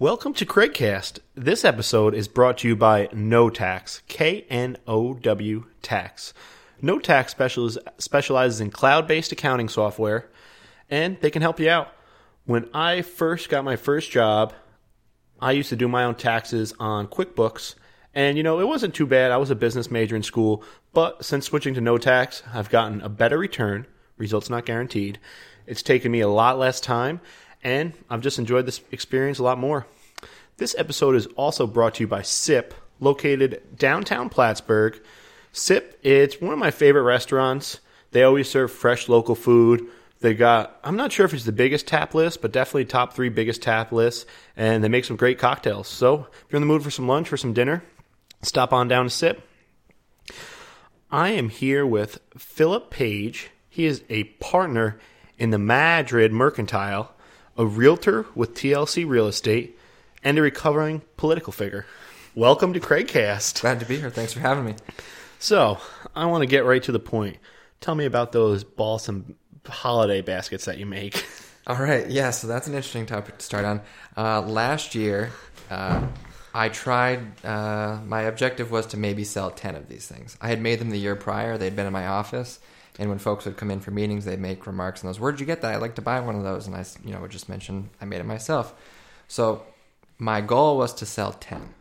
Welcome to Craigcast. This episode is brought to you by Know Tax, K N O W Tax. Know Tax specializ- specializes in cloud based accounting software, and they can help you out. When I first got my first job, I used to do my own taxes on QuickBooks, and you know, it wasn't too bad. I was a business major in school, but since switching to Know Tax, I've gotten a better return, results not guaranteed. It's taken me a lot less time, and I've just enjoyed this experience a lot more. This episode is also brought to you by SIP, located downtown Plattsburgh. SIP, it's one of my favorite restaurants. They always serve fresh local food. They got, I'm not sure if it's the biggest tap list, but definitely top three biggest tap lists. And they make some great cocktails. So if you're in the mood for some lunch or some dinner, stop on down to SIP. I am here with Philip Page. He is a partner in the Madrid Mercantile, a realtor with TLC Real Estate, and a recovering political figure. Welcome to Craigcast. Glad to be here. Thanks for having me. So, I want to get right to the point. Tell me about those balsam holiday baskets that you make. All right. Yeah, so that's an interesting topic to start on. Uh, last year, uh, I tried, uh, my objective was to maybe sell 10 of these things. I had made them the year prior, they'd been in my office. And when folks would come in for meetings, they'd make remarks on those. Where'd you get that? I'd like to buy one of those. And I, you know, would just mention I made it myself. So my goal was to sell 10.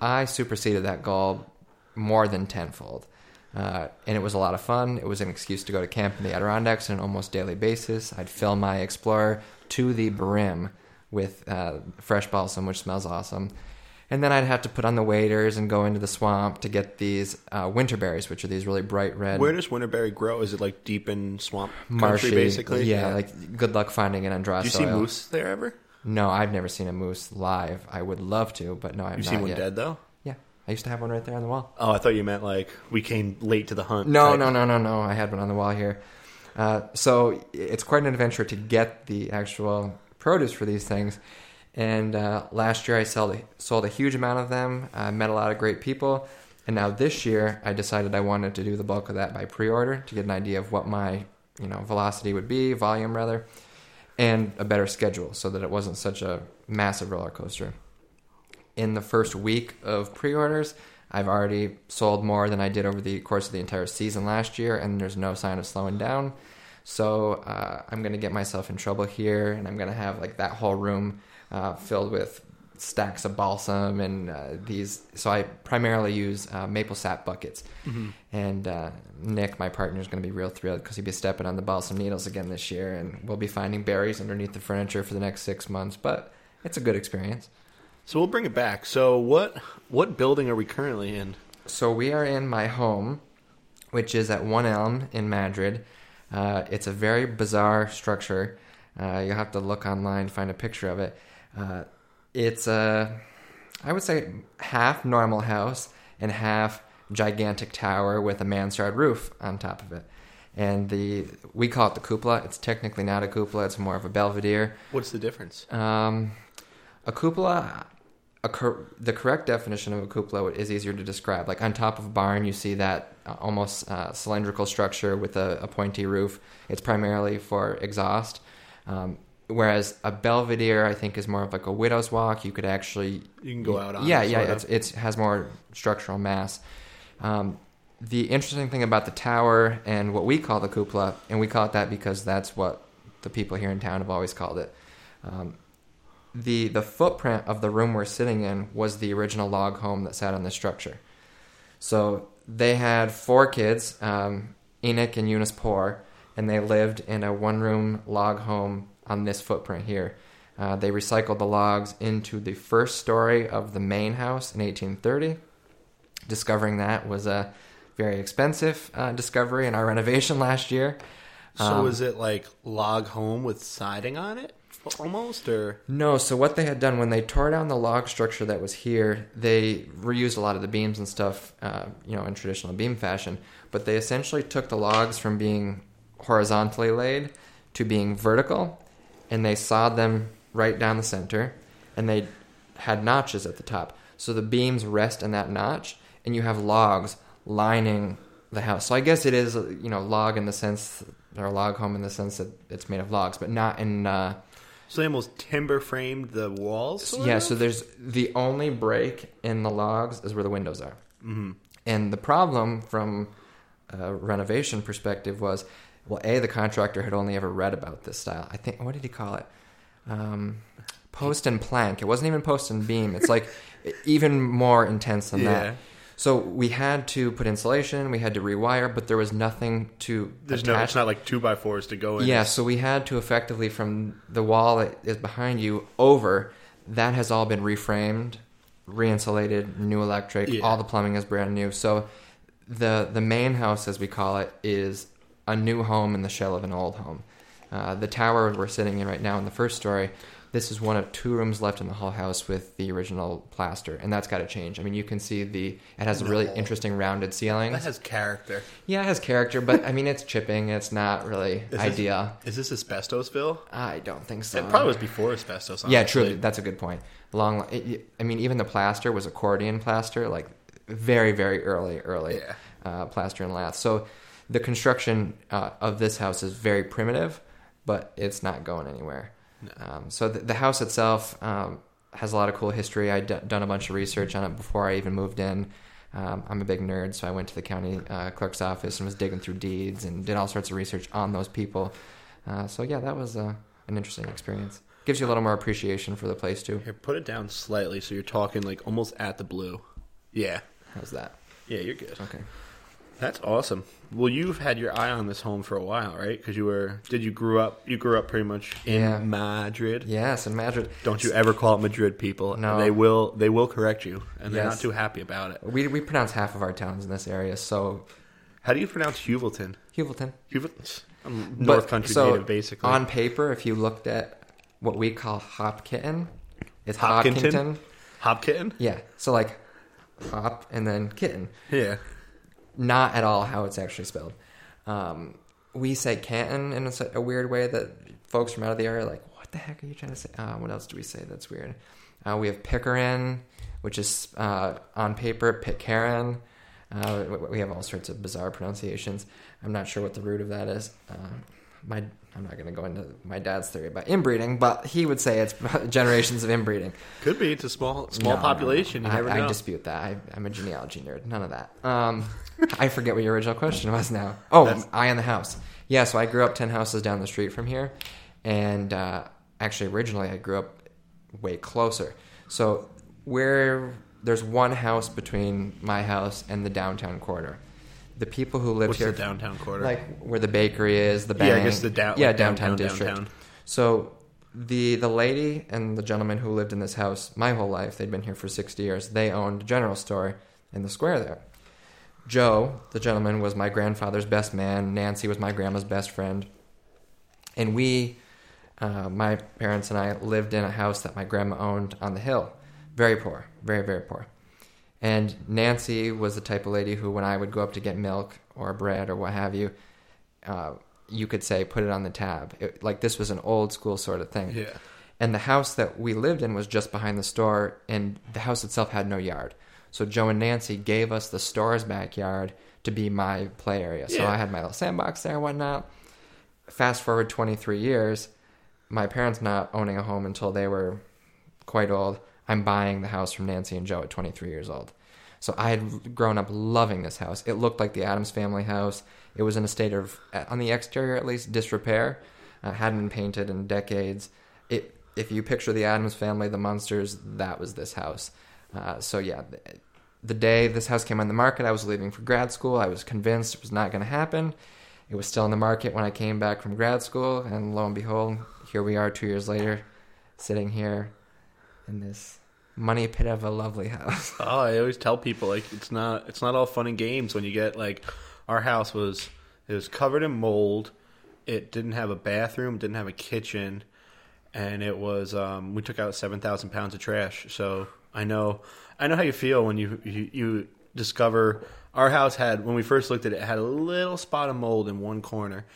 I superseded that goal more than tenfold. Uh, and it was a lot of fun. It was an excuse to go to camp in the Adirondacks on an almost daily basis. I'd fill my Explorer to the brim with uh, fresh balsam, which smells awesome. And then I'd have to put on the waders and go into the swamp to get these uh, winter berries, which are these really bright red. Where does winterberry grow? Is it like deep in swamp country, marshy, basically? Yeah, like good luck finding it on dry Do you soil. see moose there ever? No, I've never seen a moose live. I would love to, but no, I've You not seen one yet. dead though? Yeah, I used to have one right there on the wall. Oh, I thought you meant like we came late to the hunt. No, no, no, no, no. I had one on the wall here. Uh, so it's quite an adventure to get the actual produce for these things. And uh, last year I sold a, sold a huge amount of them. I met a lot of great people. And now this year I decided I wanted to do the bulk of that by pre-order to get an idea of what my you know velocity would be, volume rather, and a better schedule so that it wasn't such a massive roller coaster. In the first week of pre-orders, I've already sold more than I did over the course of the entire season last year, and there's no sign of slowing down. So uh, I'm going to get myself in trouble here, and I'm going to have like that whole room uh, filled with stacks of balsam and uh, these. So I primarily use uh, maple sap buckets, and uh, Nick, my partner, is going to be real thrilled because he'll be stepping on the balsam needles again this year, and we'll be finding berries underneath the furniture for the next six months. But it's a good experience. So we'll bring it back. So what what building are we currently in? So we are in my home, which is at One Elm in Madrid. Uh, it's a very bizarre structure. Uh, you'll have to look online find a picture of it. Uh, it's a, I would say, half normal house and half gigantic tower with a mansard roof on top of it. And the we call it the cupola. It's technically not a cupola. It's more of a belvedere. What's the difference? Um, a cupola, a cor- the correct definition of a cupola is easier to describe. Like on top of a barn, you see that uh, almost uh, cylindrical structure with a, a pointy roof. It's primarily for exhaust. Um, whereas a belvedere, I think, is more of like a widow's walk. You could actually You can go out on. yeah, it, yeah, it's, it's has more structural mass. Um, the interesting thing about the tower and what we call the cupola, and we call it that because that's what the people here in town have always called it. Um, the the footprint of the room we're sitting in was the original log home that sat on this structure. So they had four kids, um, Enoch and Eunice Poor, and they lived in a one room log home on this footprint here. Uh, they recycled the logs into the first story of the main house in 1830. Discovering that was a very expensive uh, discovery in our renovation last year. So Um, is it like log home with siding on it, almost, or No, so what they had done when they tore down the log structure that was here, they reused a lot of the beams and stuff, uh, you know, in traditional beam fashion. But they essentially took the logs from being horizontally laid to being vertical, and they sawed them right down the center, and they had notches at the top. So the beams rest in that notch, and you have logs lining the house. So I guess it is, you know, log in the sense, or a log home in the sense that it's made of logs, but not in. Uh, So they almost timber framed the walls. yeah, of? so there's the only break in the logs is where the windows are. Mm-hmm. And the problem from a renovation perspective was, well, a the contractor had only ever read about this style. I think what did he call it? Um, post and plank. It wasn't even post and beam. It's like even more intense than Yeah. that. So we had to put insulation, we had to rewire, but there was nothing to There's no. It's not like two by fours to go in. yeah, so we had to effectively from the wall that is behind you over, that has all been reframed, re-insulated, new electric, Yeah. all the plumbing is brand new. So the the main house, as we call it, is a new home in the shell of an old home. Uh, the tower we're sitting in right now in the first story, this is one of two rooms left in the whole house with the original plaster, and that's got to change. I mean, you can see the it has a really No. interesting rounded ceiling. That has character. Yeah, it has character, but I mean, it's chipping. It's not really Is ideal. This, is this Asbestosville? I don't think so. It probably was before asbestos. Yeah, honestly. truly, that's a good point. Long, it, I mean, even the plaster was accordion plaster, like very, very early, early Yeah. uh, plaster and lath. So the construction uh, of this house is very primitive, but it's not going anywhere. Um, so the, the house itself um, has a lot of cool history. I'd d- done a bunch of research on it before I even moved in. Um, I'm a big nerd, so I went to the county uh, clerk's office and was digging through deeds and did all sorts of research on those people. Uh, so yeah, that was uh, an interesting experience. Gives you a little more appreciation for the place too. Here, put it down slightly so you're talking like almost at the blue. Yeah. How's that? Yeah, you're good. Okay. That's awesome. Well, you've had your eye on this home for a while, right? Because you were, did you grew up? You grew up pretty much in Yeah. Madrid. Yes, in Madrid. Don't you ever call it Madrid, people? No. they will. They will correct you, and they're Yes. not too happy about it. We we pronounce half of our towns in this area, so How do you pronounce Heuvelton? Heuvelton. Heuvelton, I'm But- North Country so native, basically. On paper, if you looked at what we call Hopkitten, it's Hopkinton? Hopkinton. Hopkitten. Yeah, so like hop and then kitten. Yeah. Not at all how it's actually spelled. Um, we say Canton in a weird way that folks from out of the area are like, what the heck are you trying to say? Uh, what else do we say that's weird? Uh, we have Pickering, which is uh, on paper Pitcairn. Uh, we- we have all sorts of bizarre pronunciations. I'm not sure what the root of that is. Uh, my I'm not going to go into my dad's theory about inbreeding, but he would say it's generations of inbreeding. Could be. It's a small, small No, population. no, You no. I. I dispute that. I, I'm a genealogy nerd. None of that. Um, I forget what your original question was now. Oh, That's- I in the house. Yeah, so I grew up 10 houses down the street from here. And uh, actually, originally, I grew up way closer. So, where there's one house between my house and the downtown quarter. The people who live What's here, the downtown quarter? like where the bakery is, the bank, yeah, I guess the down. yeah, like downtown, downtown district. downtown. So the the lady and the gentleman who lived in this house my whole life, they'd been here for 60 years. They owned a general store in the square there. Joe, the gentleman, was my grandfather's best man. Nancy was my grandma's best friend. And we, uh, my parents and I, lived in a house that my grandma owned on the hill. Very poor, very, very poor. And Nancy was the type of lady who, when I would go up to get milk or bread or what have you, uh, you could say, put it on the tab. It, like this was an old school sort of thing. Yeah. And the house that we lived in was just behind the store, and the house itself had no yard. So Joe and Nancy gave us the store's backyard to be my play area. So I had my little sandbox there and whatnot. Fast forward 23 years, my parents not owning a home until they were quite old. I'm buying the house from Nancy and Joe at 23 years old. So I had grown up loving this house. It looked like the Addams family house. It was in a state of, on the exterior at least, disrepair. Uh, hadn't been painted in decades. It, if you picture the Addams family, the monsters, that was this house. Uh, so yeah, the, the day this house came on the market, I was leaving for grad school. I was convinced it was not going to happen. It was still on the market when I came back from grad school, and lo and behold, here we are two years later, sitting here this money pit of a lovely house. Oh, I always tell people like it's not it's not all fun and games when you get like our house was it was covered in mold. It didn't have a bathroom, didn't have a kitchen, and it was um, we took out seven thousand pounds of trash. So I know I know how you feel when you, you you discover our house had when we first looked at it, it had a little spot of mold in one corner,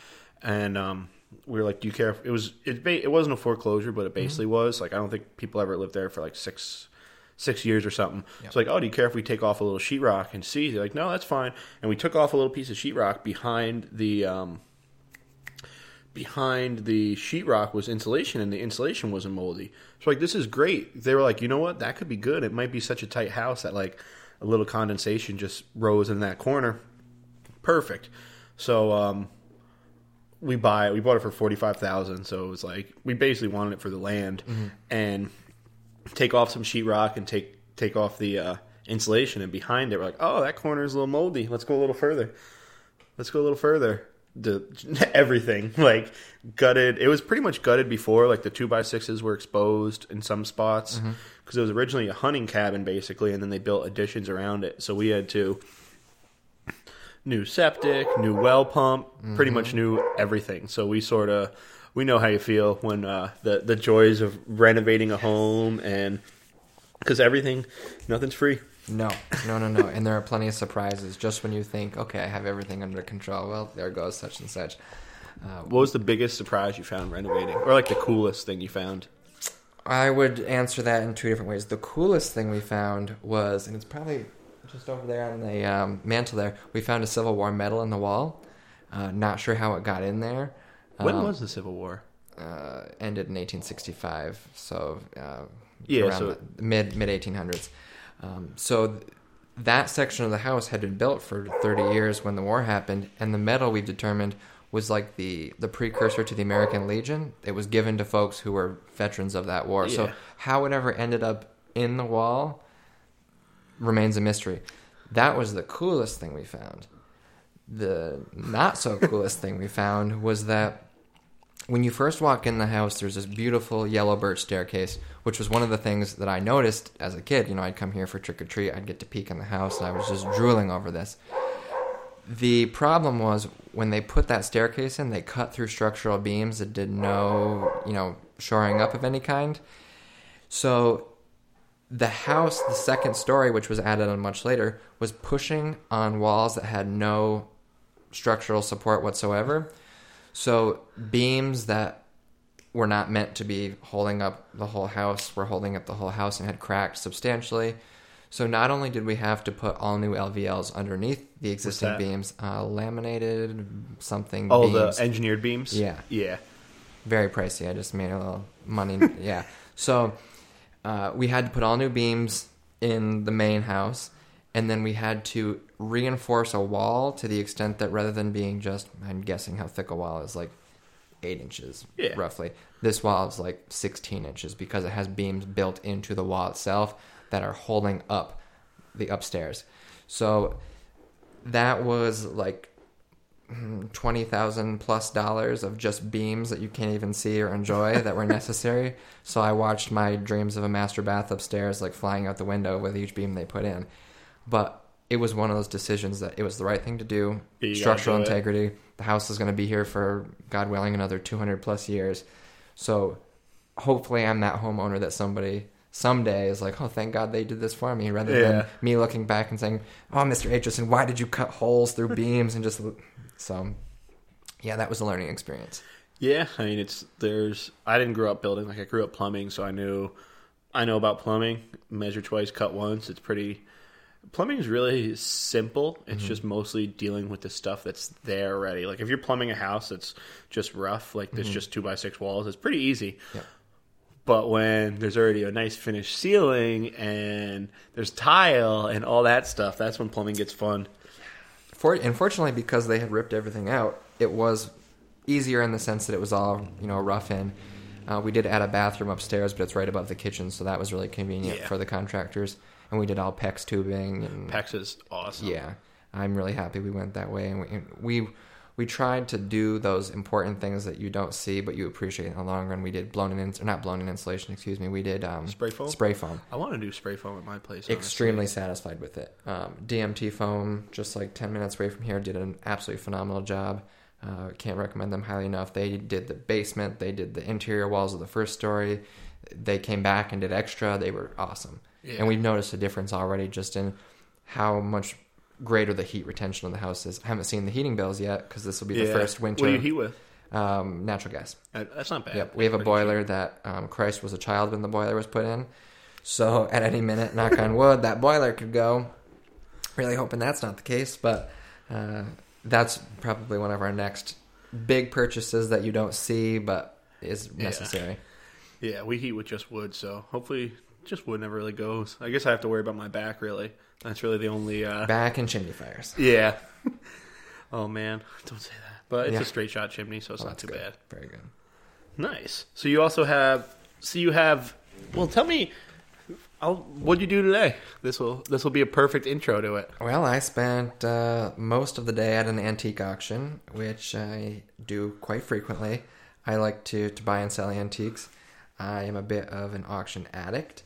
and um, we were like, "Do you care?" If, it was it ba- it wasn't a foreclosure, but it basically was like I don't think people ever lived there for like six six years or something. It's like, oh, do you care if we take off a little sheetrock and see? They're like, no, that's fine. And we took off a little piece of sheetrock behind the um, behind the sheetrock was insulation, and the insulation wasn't moldy. So like, this is great. They were like, you know what, that could be good. It might be such a tight house that like a little condensation just rose in that corner. Perfect. So um, we buy it. We bought it for forty five thousand. So it was like we basically wanted it for the land and take off some sheetrock and take take off the uh, insulation. And behind it, we're like, oh, that corner is a little moldy. Let's go a little further. Let's go a little further. The everything like gutted. It was pretty much gutted before. Like the two by sixes were exposed in some spots because it was originally a hunting cabin basically, and then they built additions around it. So we had to new septic, new well pump, pretty much new everything. So we sort of we know how you feel when uh, the the joys of renovating a home and because everything, nothing's free. No, no, no, no. and there are plenty of surprises just when you think, okay, I have everything under control. Well, there goes such and such. Uh, What was the biggest surprise you found renovating, or like the coolest thing you found? I would answer that in two different ways. The coolest thing we found was, and it's probably just over there on the um, mantle there, we found a Civil War medal in the wall. Uh, not sure how it got in there. When Um, was the Civil War? uh, ended in 1865, so uh, Yeah, around so- the mid mid 1800s. Um, so th- that section of the house had been built for 30 years when the war happened, and the medal we've determined was like the the precursor to the American Legion. It was given to folks who were veterans of that war. So how it ever ended up in the wall remains a mystery. That was the coolest thing we found. The not so coolest thing we found was that when you first walk in the house, there's this beautiful yellow birch staircase, which was one of the things that I noticed as a kid. You know, I'd come here for trick or treat, I'd get to peek in the house, and I was just drooling over this. The problem was when they put that staircase in, they cut through structural beams that did no, you know, shoring up of any kind. So the house, the second story, which was added on much later, was pushing on walls that had no structural support whatsoever. So beams that were not meant to be holding up the whole house were holding up the whole house and had cracked substantially. So not only did we have to put all new LVLs underneath the existing beams, uh, laminated something. Oh, beams the engineered beams. Yeah. yeah. very pricey. I just made a little money. yeah. So uh, we had to put all new beams in the main house, and then we had to reinforce a wall to the extent that rather than being just, I'm guessing how thick a wall is, like eight inches Yeah. roughly. This wall is like 16 inches because it has beams built into the wall itself that are holding up the upstairs. So that was like twenty thousand plus dollars of just beams that you can't even see or enjoy that were necessary. So I watched my dreams of a master bath upstairs like flying out the window with each beam they put in. But it was one of those decisions that it was the right thing to do. You Structural integrity. The house is going to be here for God willing another two hundred plus years. So hopefully I'm that homeowner that somebody someday is like, oh, thank God they did this for me, rather Yeah. than me looking back and saying, oh, Mr. Aitchison, why did you cut holes through beams and just so. Yeah, that was a learning experience. Yeah, I mean it's there's I didn't grow up building like I grew up plumbing, so I knew I know about plumbing. Measure twice, cut once. It's pretty plumbing is really simple. It's mm-hmm. just mostly dealing with the stuff that's there already. Like if you're plumbing a house that's just rough, like there's mm-hmm. just two by six walls, it's pretty easy. Yep. But when there's already a nice finished ceiling and there's tile and all that stuff, that's when plumbing gets fun. For, unfortunately, because they had ripped everything out, it was easier in the sense that it was all you know rough in. Uh, we did add a bathroom upstairs, but it's right above the kitchen, so that was really convenient Yeah. for the contractors. And we did all PEX tubing and PEX is awesome. yeah, I'm really happy we went that way. And we, we we tried to do those important things that you don't see but you appreciate in the long run. We did blown in or not blown in insulation, excuse me. We did um, Spray foam? Spray foam. I want to do spray foam at my place. honestly. Extremely satisfied with it. Um, DMT foam, just like 10 minutes away from here, did an absolutely phenomenal job. Uh, can't recommend them highly enough. They did the basement, they did the interior walls of the first story. They came back and did extra. They were awesome. Yeah. And we've noticed a difference already just in how much greater the heat retention of the house is. I haven't seen the heating bills yet because this will be the Yeah. first winter. What do you heat with? um, natural gas. Uh, That's not bad. Yep, we have a boiler that um, Christ was a child when the boiler was put in. So at any minute, knock on wood, that boiler could go. Really hoping that's not the case, but uh, that's probably one of our next big purchases that you don't see, but is necessary. Yeah, we heat with just wood, so hopefully just wood never really goes. I guess I have to worry about my back really. That's really the only. Uh, Back and chimney fires. yeah. oh man, don't say that. But it's Yeah. a straight shot chimney, so it's Well, not too good. bad. Very good. Nice. So you also have. So you have. Well, tell me. I'll, what'd you do today? This will this will be a perfect intro to it. Well, I spent uh, most of the day at an antique auction, which I do quite frequently. I like to, to buy and sell antiques. I am a bit of an auction addict.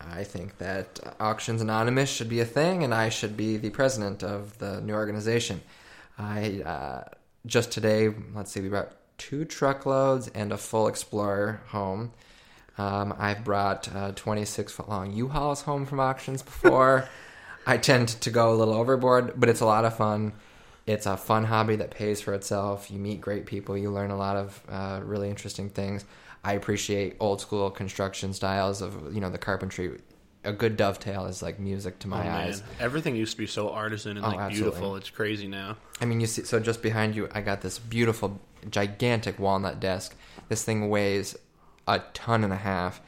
I think that Auctions Anonymous should be a thing, and I should be the president of the new organization. I uh, just today, let's see, we brought two truckloads and a full Explorer home. Um, I've brought uh, 26 foot long U-Hauls home from auctions before. I tend to go a little overboard, but it's a lot of fun. It's a fun hobby that pays for itself. You meet great people. You learn a lot of uh, really interesting things. I appreciate old school construction styles of you know the carpentry. A good dovetail is like music to my oh, eyes. Everything used to be so artisan and Oh, like absolutely. beautiful. It's crazy now. I mean, you see, so just behind you, I got this beautiful, gigantic walnut desk. This thing weighs a ton and a half,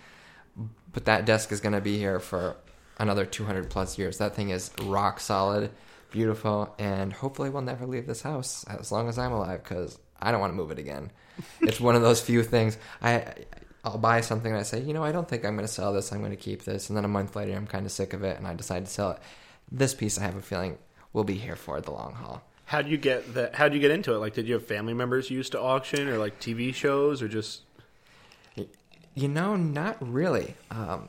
but that desk is going to be here for another 200 plus years. That thing is rock solid, beautiful, and hopefully we'll never leave this house as long as I'm alive because I don't want to move it again. It's one of those few things I. I'll buy something and I say, you know, I don't think I'm going to sell this. I'm going to keep this. And then a month later, I'm kind of sick of it and I decide to sell it. This piece, I have a feeling, will be here for the long haul. How do you get that? How do you get into it? Like, did you have family members used to auction, or like TV shows, or just? You know, not really. Um,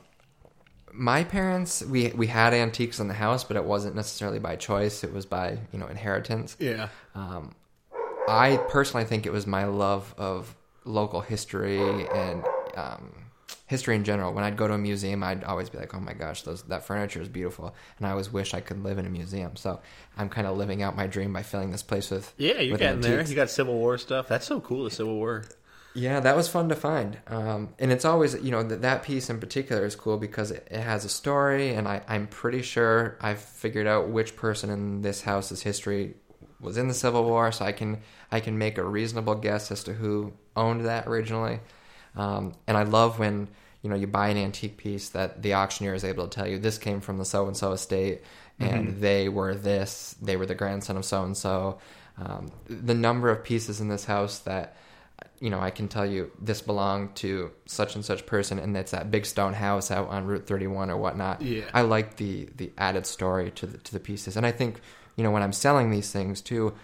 my parents, we we had antiques in the house, but it wasn't necessarily by choice. It was by you know inheritance. Yeah. Um, I personally think it was my love of local history and um, history in general. When I'd go to a museum, I'd always be like, "Oh my gosh, those that furniture is beautiful," and I always wish I could live in a museum. So I'm kind of living out my dream by filling this place with Yeah, you're with getting there. You got Civil War stuff. That's so cool. The Civil War. Yeah, that was fun to find. Um, and it's always, you know, that, that piece in particular is cool because it, it has a story, and I, I'm pretty sure I've figured out which person in this house's history was in the Civil War, so I can I can make a reasonable guess as to who owned that originally. Um, and I love when you know you buy an antique piece that the auctioneer is able to tell you this came from the so and so estate, and they were this, they were the grandson of so and so. The number of pieces in this house that you know, I can tell you this belonged to such and such person, and it's that big stone house out on Route 31 or whatnot. Yeah. I like the the added story to the to the pieces, and I think you know when I'm selling these things too,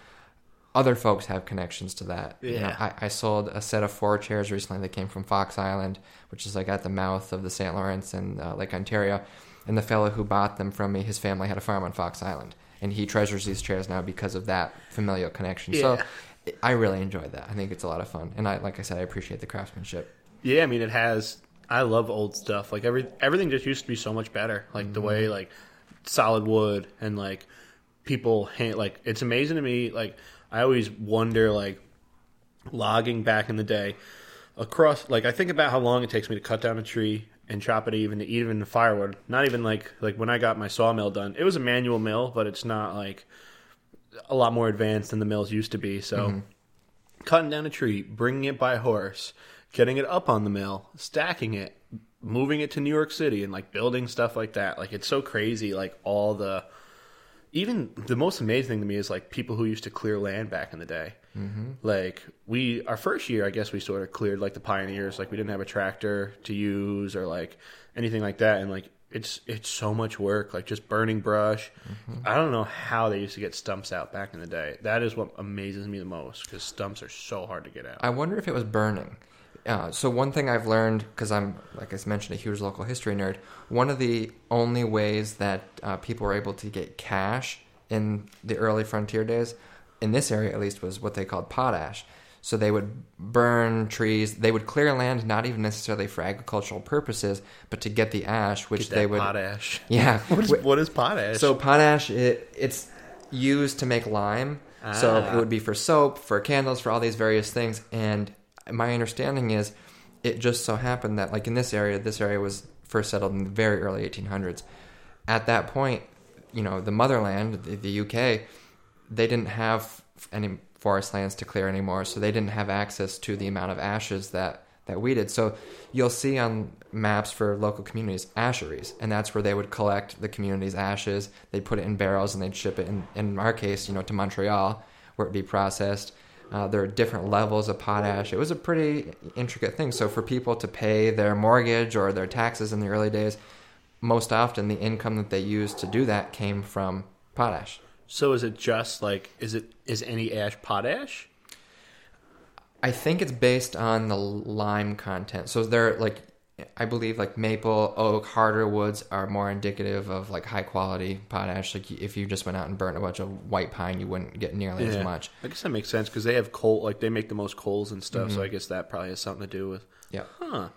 other folks have connections to that. You know, Yeah. I, I sold a set of four chairs recently that came from Fox Island, which is like at the mouth of the St. Lawrence and uh, Lake Ontario, and the fellow who bought them from me, his family had a farm on Fox Island, and he treasures these chairs now because of that familial connection. So. I really enjoyed that. I think it's a lot of fun, and I, like I said, I appreciate the craftsmanship. Yeah, I mean it has. I love old stuff. Like every everything just used to be so much better. Like the Mm-hmm. way like solid wood and like people hand like it's amazing to me. Like I always wonder like logging back in the day across. Like I think about how long it takes me to cut down a tree and chop it even to even the firewood. Not even like like when I got my sawmill done. It was a manual mill, but it's not like a lot more advanced than the mills used to be. So mm-hmm. cutting down a tree, bringing it by horse, getting it up on the mill, stacking it, moving it to New York City, and like building stuff like that. Like it's so crazy. Like all the, even the most amazing thing to me is like people who used to clear land back in the day. Mm-hmm. Like we, our first year, I guess we sort of cleared like the pioneers. Like we didn't have a tractor to use or like anything like that, and like. It's it's so much work, like just burning brush. I don't know how they used to get stumps out back in the day. That is what amazes me the most because stumps are so hard to get out. I wonder if it was burning. Uh, so one thing I've learned, because I'm, like I mentioned, a huge local history nerd. One of the only ways that uh, people were able to get cash in the early frontier days, in this area at least, was what they called potash. So they would burn trees. They would clear land, not even necessarily for agricultural purposes, but to get the ash, which they would. potash. Yeah. what, is, what is potash? So potash, it, it's used to make lime. So Ah. it would be for soap, for candles, for all these various things. And my understanding is, it just so happened that, like in this area, this area was first settled in the very early 1800s. At that point, you know, the motherland, the, the UK, they didn't have any forest lands to clear anymore, so they didn't have access to the amount of ashes that that we did. So you'll see on maps for local communities asheries, and that's where they would collect the community's ashes. They'd put it in barrels and they'd ship it. In, in our case, you know, to Montreal, where it'd be processed. Uh, there are different levels of potash. It was a pretty intricate thing. So for people to pay their mortgage or their taxes in the early days, most often the income that they used to do that came from potash. So is it just like is it is any ash potash? I think it's based on the lime content. So they're like, I believe like maple, oak, harder woods are more indicative of like high quality potash. Like if you just went out and burnt a bunch of white pine, you wouldn't get nearly as much. I guess that makes sense because they have coal, like they make the most coals and stuff. So I guess that probably has something to do with. Yeah. Huh.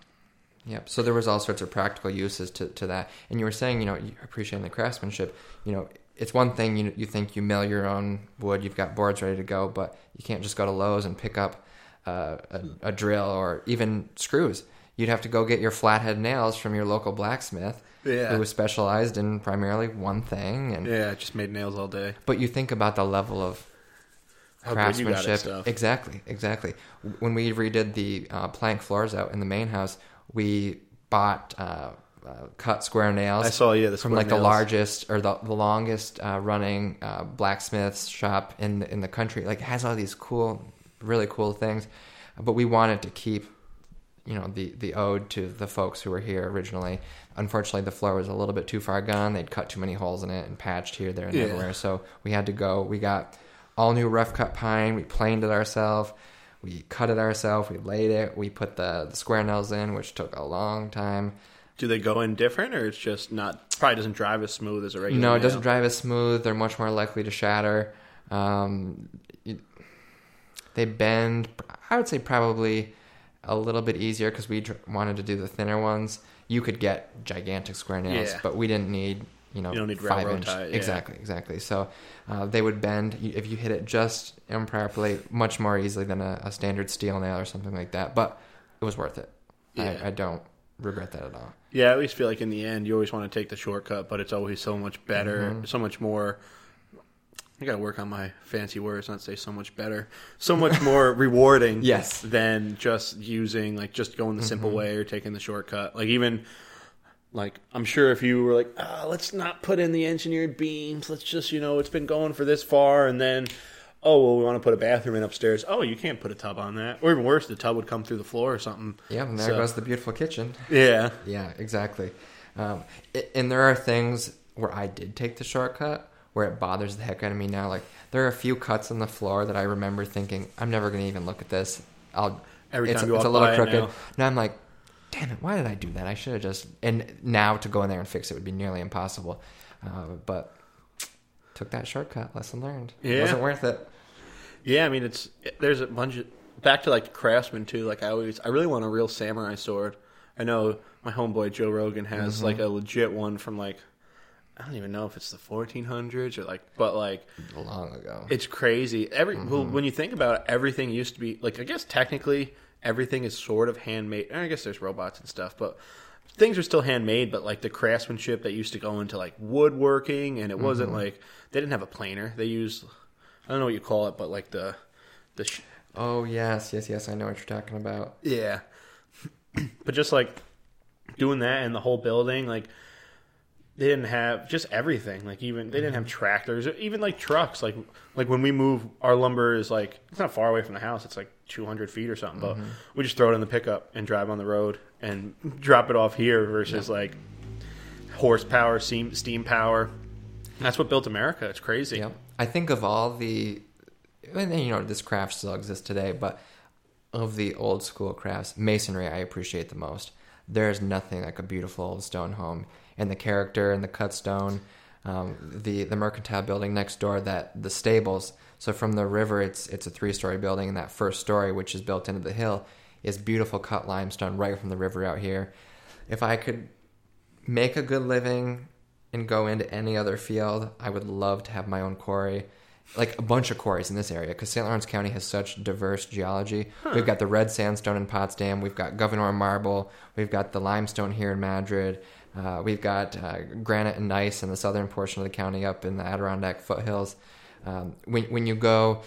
Yep. So there was all sorts of practical uses to, to that. And you were saying, you know, appreciating the craftsmanship. You know, it's one thing you you think you mill your own wood, you've got boards ready to go, but you can't just go to Lowe's and pick up uh, a, a drill or even screws. You'd have to go get your flathead nails from your local blacksmith, Yeah. who was specialized in primarily one thing. And Yeah, just made nails all day. but you think about the level of How good you got craftsmanship. stuff. Exactly, exactly. When we redid the uh, plank floors out in the main house, we bought uh, uh, cut square nails. I saw, yeah, from like the largest or the, the longest uh, running uh, blacksmith's shop in the, in the country. Like it has all these cool, really cool things, but we wanted to keep. You know the the ode to the folks who were here originally. Unfortunately, the floor was a little bit too far gone. They'd cut too many holes in it and patched here, there, and Yeah. everywhere. So we had to go. We got all new rough cut pine. We planed it ourselves. We cut it ourselves. We laid it. We put the, the square nails in, which took a long time. Do they go in different, or it's just not? Probably doesn't drive as smooth as a regular. No, it nail? doesn't drive as smooth. They're much more likely to shatter. Um, they bend. I would say probably a little bit easier because we dr- wanted to do the thinner ones. You could get gigantic square nails, Yeah. but we didn't need you know You don't need five inch. tie, yeah. Exactly, exactly. So uh, they would bend if you hit it just improperly, much more easily than a, a standard steel nail or something like that. But it was worth it. Yeah. I, I don't regret that at all. Yeah, I always feel like in the end, you always want to take the shortcut, but it's always so much better, Mm-hmm. so much more. I got to work on my fancy words, not say so much better, so much more rewarding. Yes. than just using like just going the simple way or taking the shortcut. Like even like I'm sure if you were like, ah, let's not put in the engineered beams, let's just you know it's been going for this far, and then. Oh well, we want to put a bathroom in upstairs. Oh, you can't put a tub on that, or even worse, the tub would come through the floor or something. Yeah, and there So- goes the beautiful kitchen. Yeah, Yeah, exactly. Um, and there are things where I did take the shortcut where it bothers the heck out of me now. Like there are a few cuts on the floor that I remember thinking I'm never going to even look at this. I'll Every it's, time you it's a little crooked. now. Now I'm like, damn it, why did I do that? I should have just. And now to go in there and fix it would be nearly impossible. Uh, but took that shortcut. Lesson learned. It Yeah. wasn't worth it. Yeah, I mean it's there's a bunch of back to like craftsman too. Like I always, I really want a real samurai sword. I know my homeboy Joe Rogan has Mm-hmm. like a legit one from like I don't even know if it's the 1400s or like, but like Long ago. it's crazy. Every well, Mm-hmm. when you think about it, everything used to be like I guess technically everything is sort of handmade. And I guess there's robots and stuff, but things are still handmade. But like the craftsmanship that used to go into like woodworking, and it Mm-hmm. wasn't like they didn't have a planer. They used I don't know what you call it, but like the the sh- oh yes, yes, yes. I know what you're talking about. yeah. but just like doing that and the whole building, like they didn't have just everything. Like even they didn't have mm-hmm. tractors, or even like trucks. Like like when we move, our lumber is like it's not far away from the house. It's like 200 feet or something. But mm-hmm. we just throw it in the pickup and drive on the road and drop it off here versus like horsepower, steam steam power. That's what built America. It's crazy. Yep. I think of all the, and you know, this craft still exists today, but of the old school crafts, masonry I appreciate the most. There's nothing like a beautiful old stone home, and the character and the cut stone, um, the the mercantile building next door, that the stables. So from the river, it's it's a three story building, and that first story, which is built into the hill, is beautiful cut limestone right from the river out here. If I could make a good living and go into any other field, I would love to have my own quarry. Like a bunch of quarries in this area because St. Lawrence County has such diverse geology. We've got the red sandstone in Potsdam, we've got Gouverneur marble, we've got the limestone here in Madrid, uh, we've got uh, granite and gneiss in the southern portion of the county up in the Adirondack foothills. Um, when, when you go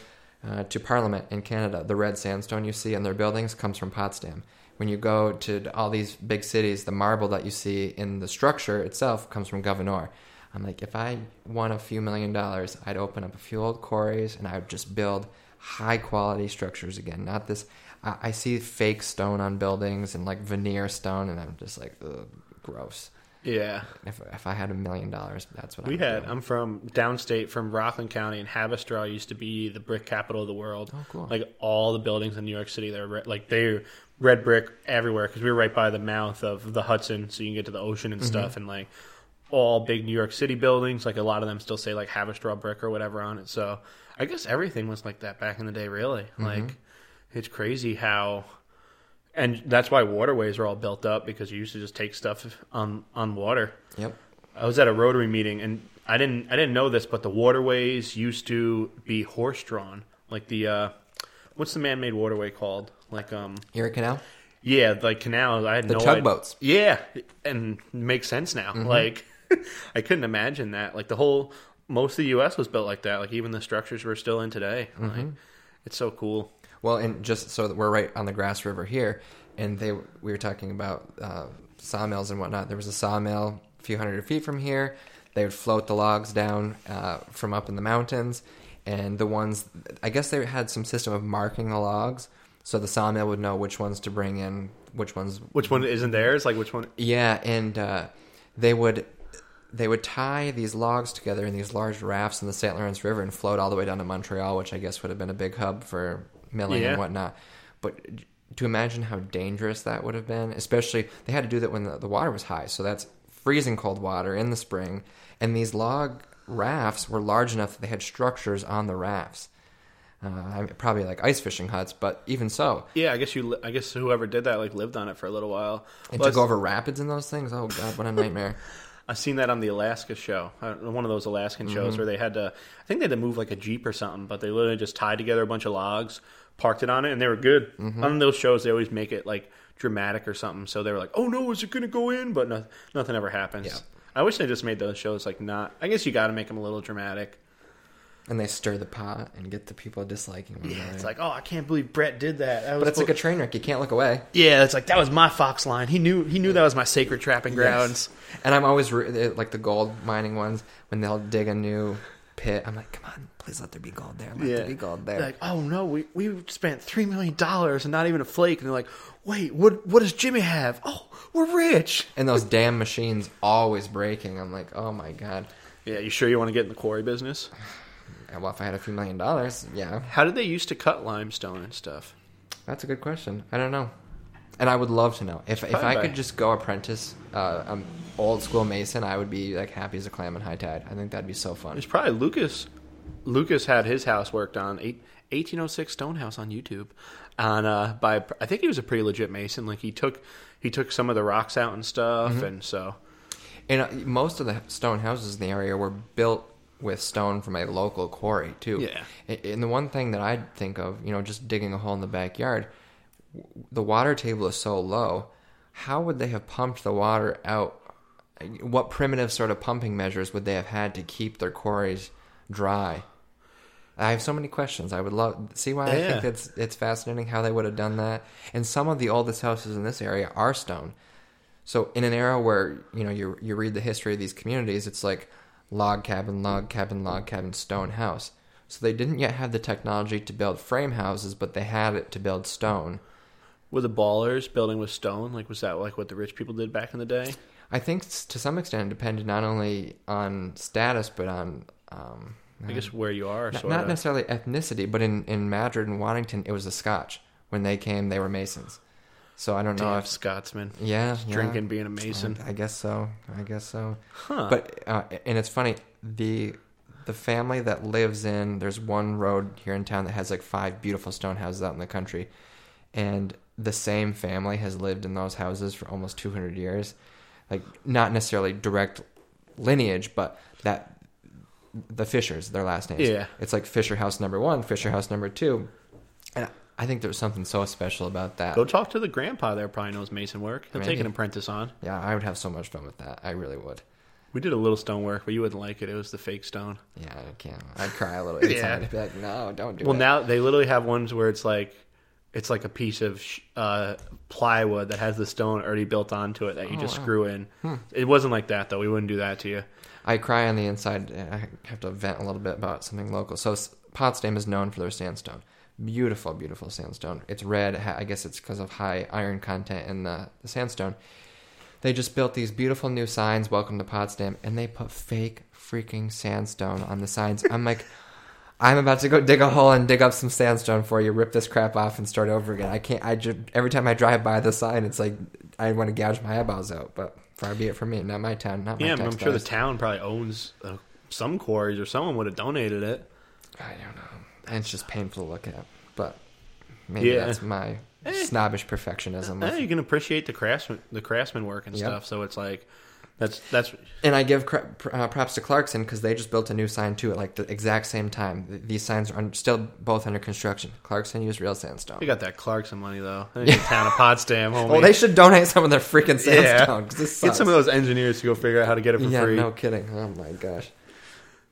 uh, to Parliament in Canada. The red sandstone you see in their buildings comes from Potsdam. When you go to all these big cities, the marble that you see in the structure itself comes from Gouverneur. I'm like, if I won a few million dollars, I'd open up a few old quarries and I would just build high quality structures again. Not this. I, I see fake stone on buildings and like veneer stone, and I'm just like, gross. Yeah. If if I had a million dollars, that's what We I would had. do. I'm from downstate, from Rockland County, and Haverstraw used to be the brick capital of the world. Oh, cool. Like all the buildings in New York City, they're re- like they're red brick everywhere because we were right by the mouth of the Hudson, so you can get to the ocean Mm-hmm. and stuff. And like all big New York City buildings, like a lot of them still say like Haverstraw brick or whatever on it. So I guess everything was like that back in the day. Really, Mm-hmm. like it's crazy how. And that's why waterways are all built up because you used to just take stuff on on water. Yep. I was at a Rotary meeting, and I didn't I didn't know this, but the waterways used to be horse drawn. Like the uh, what's the man made waterway called? Like um, Erie Canal. yeah, like canals. I had The no tugboats. idea. Yeah, and makes sense now. Like I couldn't imagine that. Like the whole most of the U.S. was built like that. Like even the structures we're still in today. Like it's so cool. Well, and just so that we're right on the Grass River here, and they we were talking about uh, sawmills and whatnot. There was a sawmill a few hundred feet from here. They would float the logs down uh, from up in the mountains, and the ones I guess they had some system of marking the logs, so the sawmill would know which ones to bring in, which ones Which one isn't theirs? Like which one? Yeah, and uh, they would they would tie these logs together in these large rafts in the St. Lawrence River and float all the way down to Montreal, which I guess would have been a big hub for milling Yeah. and whatnot. But to imagine how dangerous that would have been, especially they had to do that when the, the water was high, so that's freezing cold water in the spring, and these log rafts were large enough that they had structures on the rafts. Uh, probably like ice fishing huts, but even so, Yeah, I guess you. I guess whoever did that like lived on it for a little while. and to go over rapids and those things, oh god, what a nightmare! I've seen that on the Alaska show, uh, one of those Alaskan shows where they had to. I think they had to move like a jeep or something, but they literally just tied together a bunch of logs, parked it on it, and they were good. Mm-hmm. On those shows, they always make it like dramatic or something. So they were like, "Oh no, is it going to go in?" But no, nothing ever happens. Yeah. I wish they just made those shows like not. I guess you got to make them a little dramatic. and they stir the pot and get the people disliking one another. It's like, oh, I can't believe Brett did that. that was but it's like a train wreck. You can't look away. yeah, it's like that was my fox line. He knew. He knew that was my sacred trapping grounds. And I'm always like the gold mining ones when they'll dig a new pit. I'm like, come on, please let there be gold there. Let there be gold there. They're like, oh no, we we spent three million dollars and not even a flake. And they're like, wait, what what does Jimmy have? Oh, we're rich. and those damn machines always breaking. I'm like, oh my god. Yeah, you sure you want to get in the quarry business? Yeah, Well, if I had a few million dollars, yeah, How did they used to cut limestone and stuff? that's a good question. I don't know, and I would love to know if if I by- could just go apprentice uh, um, old school mason, I would be like happy as a clam in high tide. I think that'd be so fun. It's probably Lucas. Lucas had his house worked on eight, 1806 stone house on YouTube, on uh, by I think he was a pretty legit mason. Like he took he took some of the rocks out and stuff, and so And uh, most of the stone houses in the area were built with stone from a local quarry too. Yeah. And the one thing that I think of, you know, just digging a hole in the backyard, w- the water table is so low. How would they have pumped the water out? What primitive sort of pumping measures would they have had to keep their quarries dry? I have so many questions. I would love see why I Yeah. think it's it's fascinating how they would have done that. And some of the oldest houses in this area are stone. So in an era where you know you you read the history of these communities, it's like log cabin, log cabin, log cabin, stone house. So they didn't yet have the technology to build frame houses, but they had it to build stone. were the ballers building with stone? Like was that like what the rich people did back in the day? I think to some extent it depended not only on status but on um, I guess where you are, not, not necessarily ethnicity, but in in Madrid and Waddington it was the Scotch. When they came, they were Masons. So I don't know Damn, if Scotsman. yeah, yeah. Drinking, being a mason. I, I guess so. I guess so. Huh. But uh, and it's funny the the family that lives in there's one road here in town that has like five beautiful stone houses out in the country, and the same family has lived in those houses for almost 200 years, like not necessarily direct lineage, but that the Fishers, their last names. Yeah. it's like Fisher House number one, Fisher House number two, and I think there's something so special about that. Go talk to the grandpa there. Probably knows mason work. He'll take an apprentice on. Yeah, I would have so much fun with that. I really would. We did a little stonework, but you wouldn't like it. It was the fake stone. Yeah, I can't. I'd cry a little every Yeah. I'd be like, no, don't do Well, it. Well, now they literally have ones where it's like it's like a piece of uh, plywood that has the stone already built onto it that you Oh, just wow. screw in. It wasn't like that though. We wouldn't do that to you. I cry on the inside. I have to vent a little bit about something local. So Potsdam is known for their sandstone. Beautiful, beautiful sandstone. It's red. I guess it's because of high iron content in the, the sandstone. They just built these beautiful new signs, "Welcome to Potsdam," and they put fake freaking sandstone on the signs. I'm like, I'm about to go dig a hole and dig up some sandstone for you. Rip this crap off and start over again. I can't. I just every time I drive by the sign, it's like I want to gouge my eyeballs out. But far be it from me. Not my town. Not my Yeah, but I'm sure the town probably owns uh, some quarries or someone would have donated it. I don't know. And it's just painful to look at. But maybe Yeah. that's my Eh. snobbish perfectionism. Eh, you can appreciate the craftsman, the craftsman work and Yep. stuff. So it's like that's that's And I give uh, props to Clarkson because they just built a new sign too at like the exact same time. These signs are un- still both under construction. Clarkson used real sandstone. we got that Clarkson money though. In the town of Potsdam, homie. Well, they should donate some of their freaking sandstone. Yeah. sandstone. 'cause this Get some of those engineers to go figure out how to get it for Yeah, free. no kidding. Oh my gosh.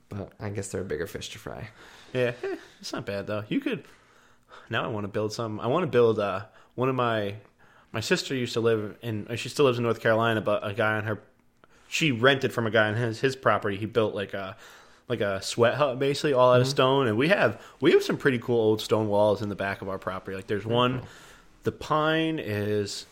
But I guess they're a bigger fish to fry. Yeah, eh, it's not bad though. You could. Now I want to build some. I want to build. Uh, one of my my sister used to live in. She still lives in North Carolina, but a guy on her. She rented from a guy on his his property. He built like a like a sweat hut, basically all out of mm-hmm. stone. And we have we have some pretty cool old stone walls in the back of our property. Like there's one. Mm-hmm. The pine is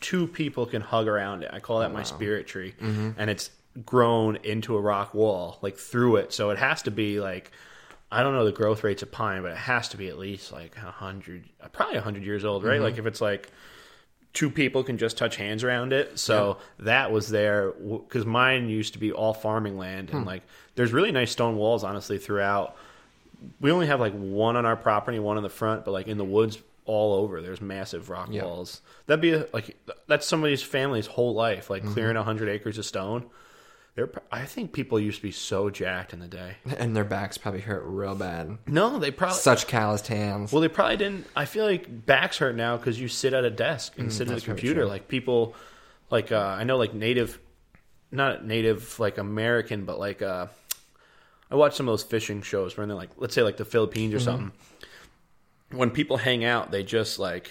two people can hug around it. I call that oh, my spirit tree, mm-hmm. and it's grown into a rock wall, like through it. So it has to be like I don't know the growth rates of pine, but it has to be at least like a hundred, probably a hundred years old, right? Like if it's like two people can just touch hands around it. So that was there because mine used to be all farming land, and hmm. like there's really nice stone walls, honestly, throughout. We only have like one on our property, one in the front, but like in the woods all over, there's massive rock Yeah. walls. That'd be a, like that's somebody's family's whole life, like mm-hmm. clearing a hundred acres of stone. They're, I think people used to be so jacked in the day. And their backs probably hurt real bad. No, they probably Such calloused hands. well, they probably didn't. I feel like backs hurt now because you sit at a desk and sit at a Mm, computer. Like people, like uh, I know, like native, not native, like American, but like uh, I watch some of those fishing shows where they're like, let's say like the Philippines or Mm-hmm. something. When people hang out, they just like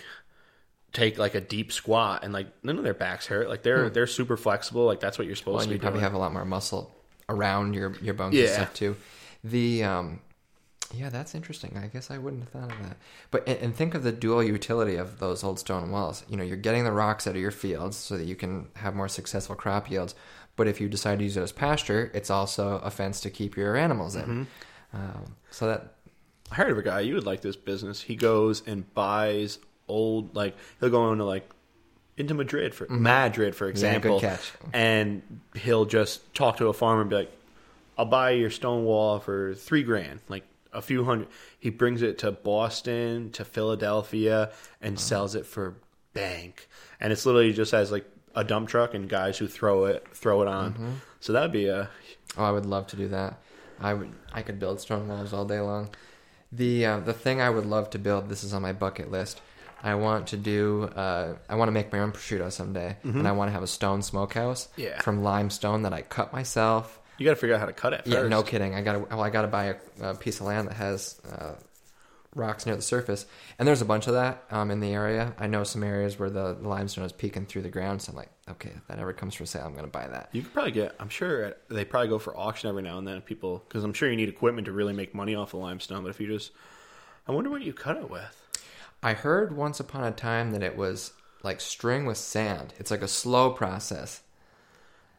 take like a deep squat and like none of their backs hurt. Like they're they're super flexible. Like that's what you're supposed Hmm. Well, to be you probably doing. have a lot more muscle around your your bones Yeah. and stuff too. The um, yeah, that's interesting. I guess I wouldn't have thought of that. But and, and think of the dual utility of those old stone walls. You know, you're getting the rocks out of your fields so that you can have more successful crop yields. But if you decide to use it as pasture, it's also a fence to keep your animals in. Mm-hmm. Um, so that I heard of a guy. You would like this business. He goes and buys old, like he'll go into like into Madrid for Madrid, for example, Mm-hmm. catch. and he'll just talk to a farmer and be like, "I'll buy your stone wall for three grand, like a few hundred. He brings it to Boston, to Philadelphia, and sells it for bank. And it's literally just as like a dump truck and guys who throw it throw it on. Mm-hmm. So that'd be a Oh, I would love to do that. I would. I could build stone walls all day long. The uh, the thing I would love to build. This is on my bucket list. I want to do. Uh, I want to make my own prosciutto someday, and I want to have a stone smokehouse Mm-hmm. Yeah. from limestone that I cut myself. you got to figure out how to cut it. First. Yeah, no kidding. I got to. Well, I got to buy a, a piece of land that has uh, rocks near the surface, and there's a bunch of that um, in the area. I know some areas where the, the limestone is peeking through the ground, so I'm like, okay, if that ever comes for sale, I'm going to buy that. You could probably get. I'm sure they probably go for auction every now and then. if People, because I'm sure you need equipment to really make money off of limestone. But if you just, I wonder what you cut it with. I heard once upon a time that it was like string with sand. It's like a slow process.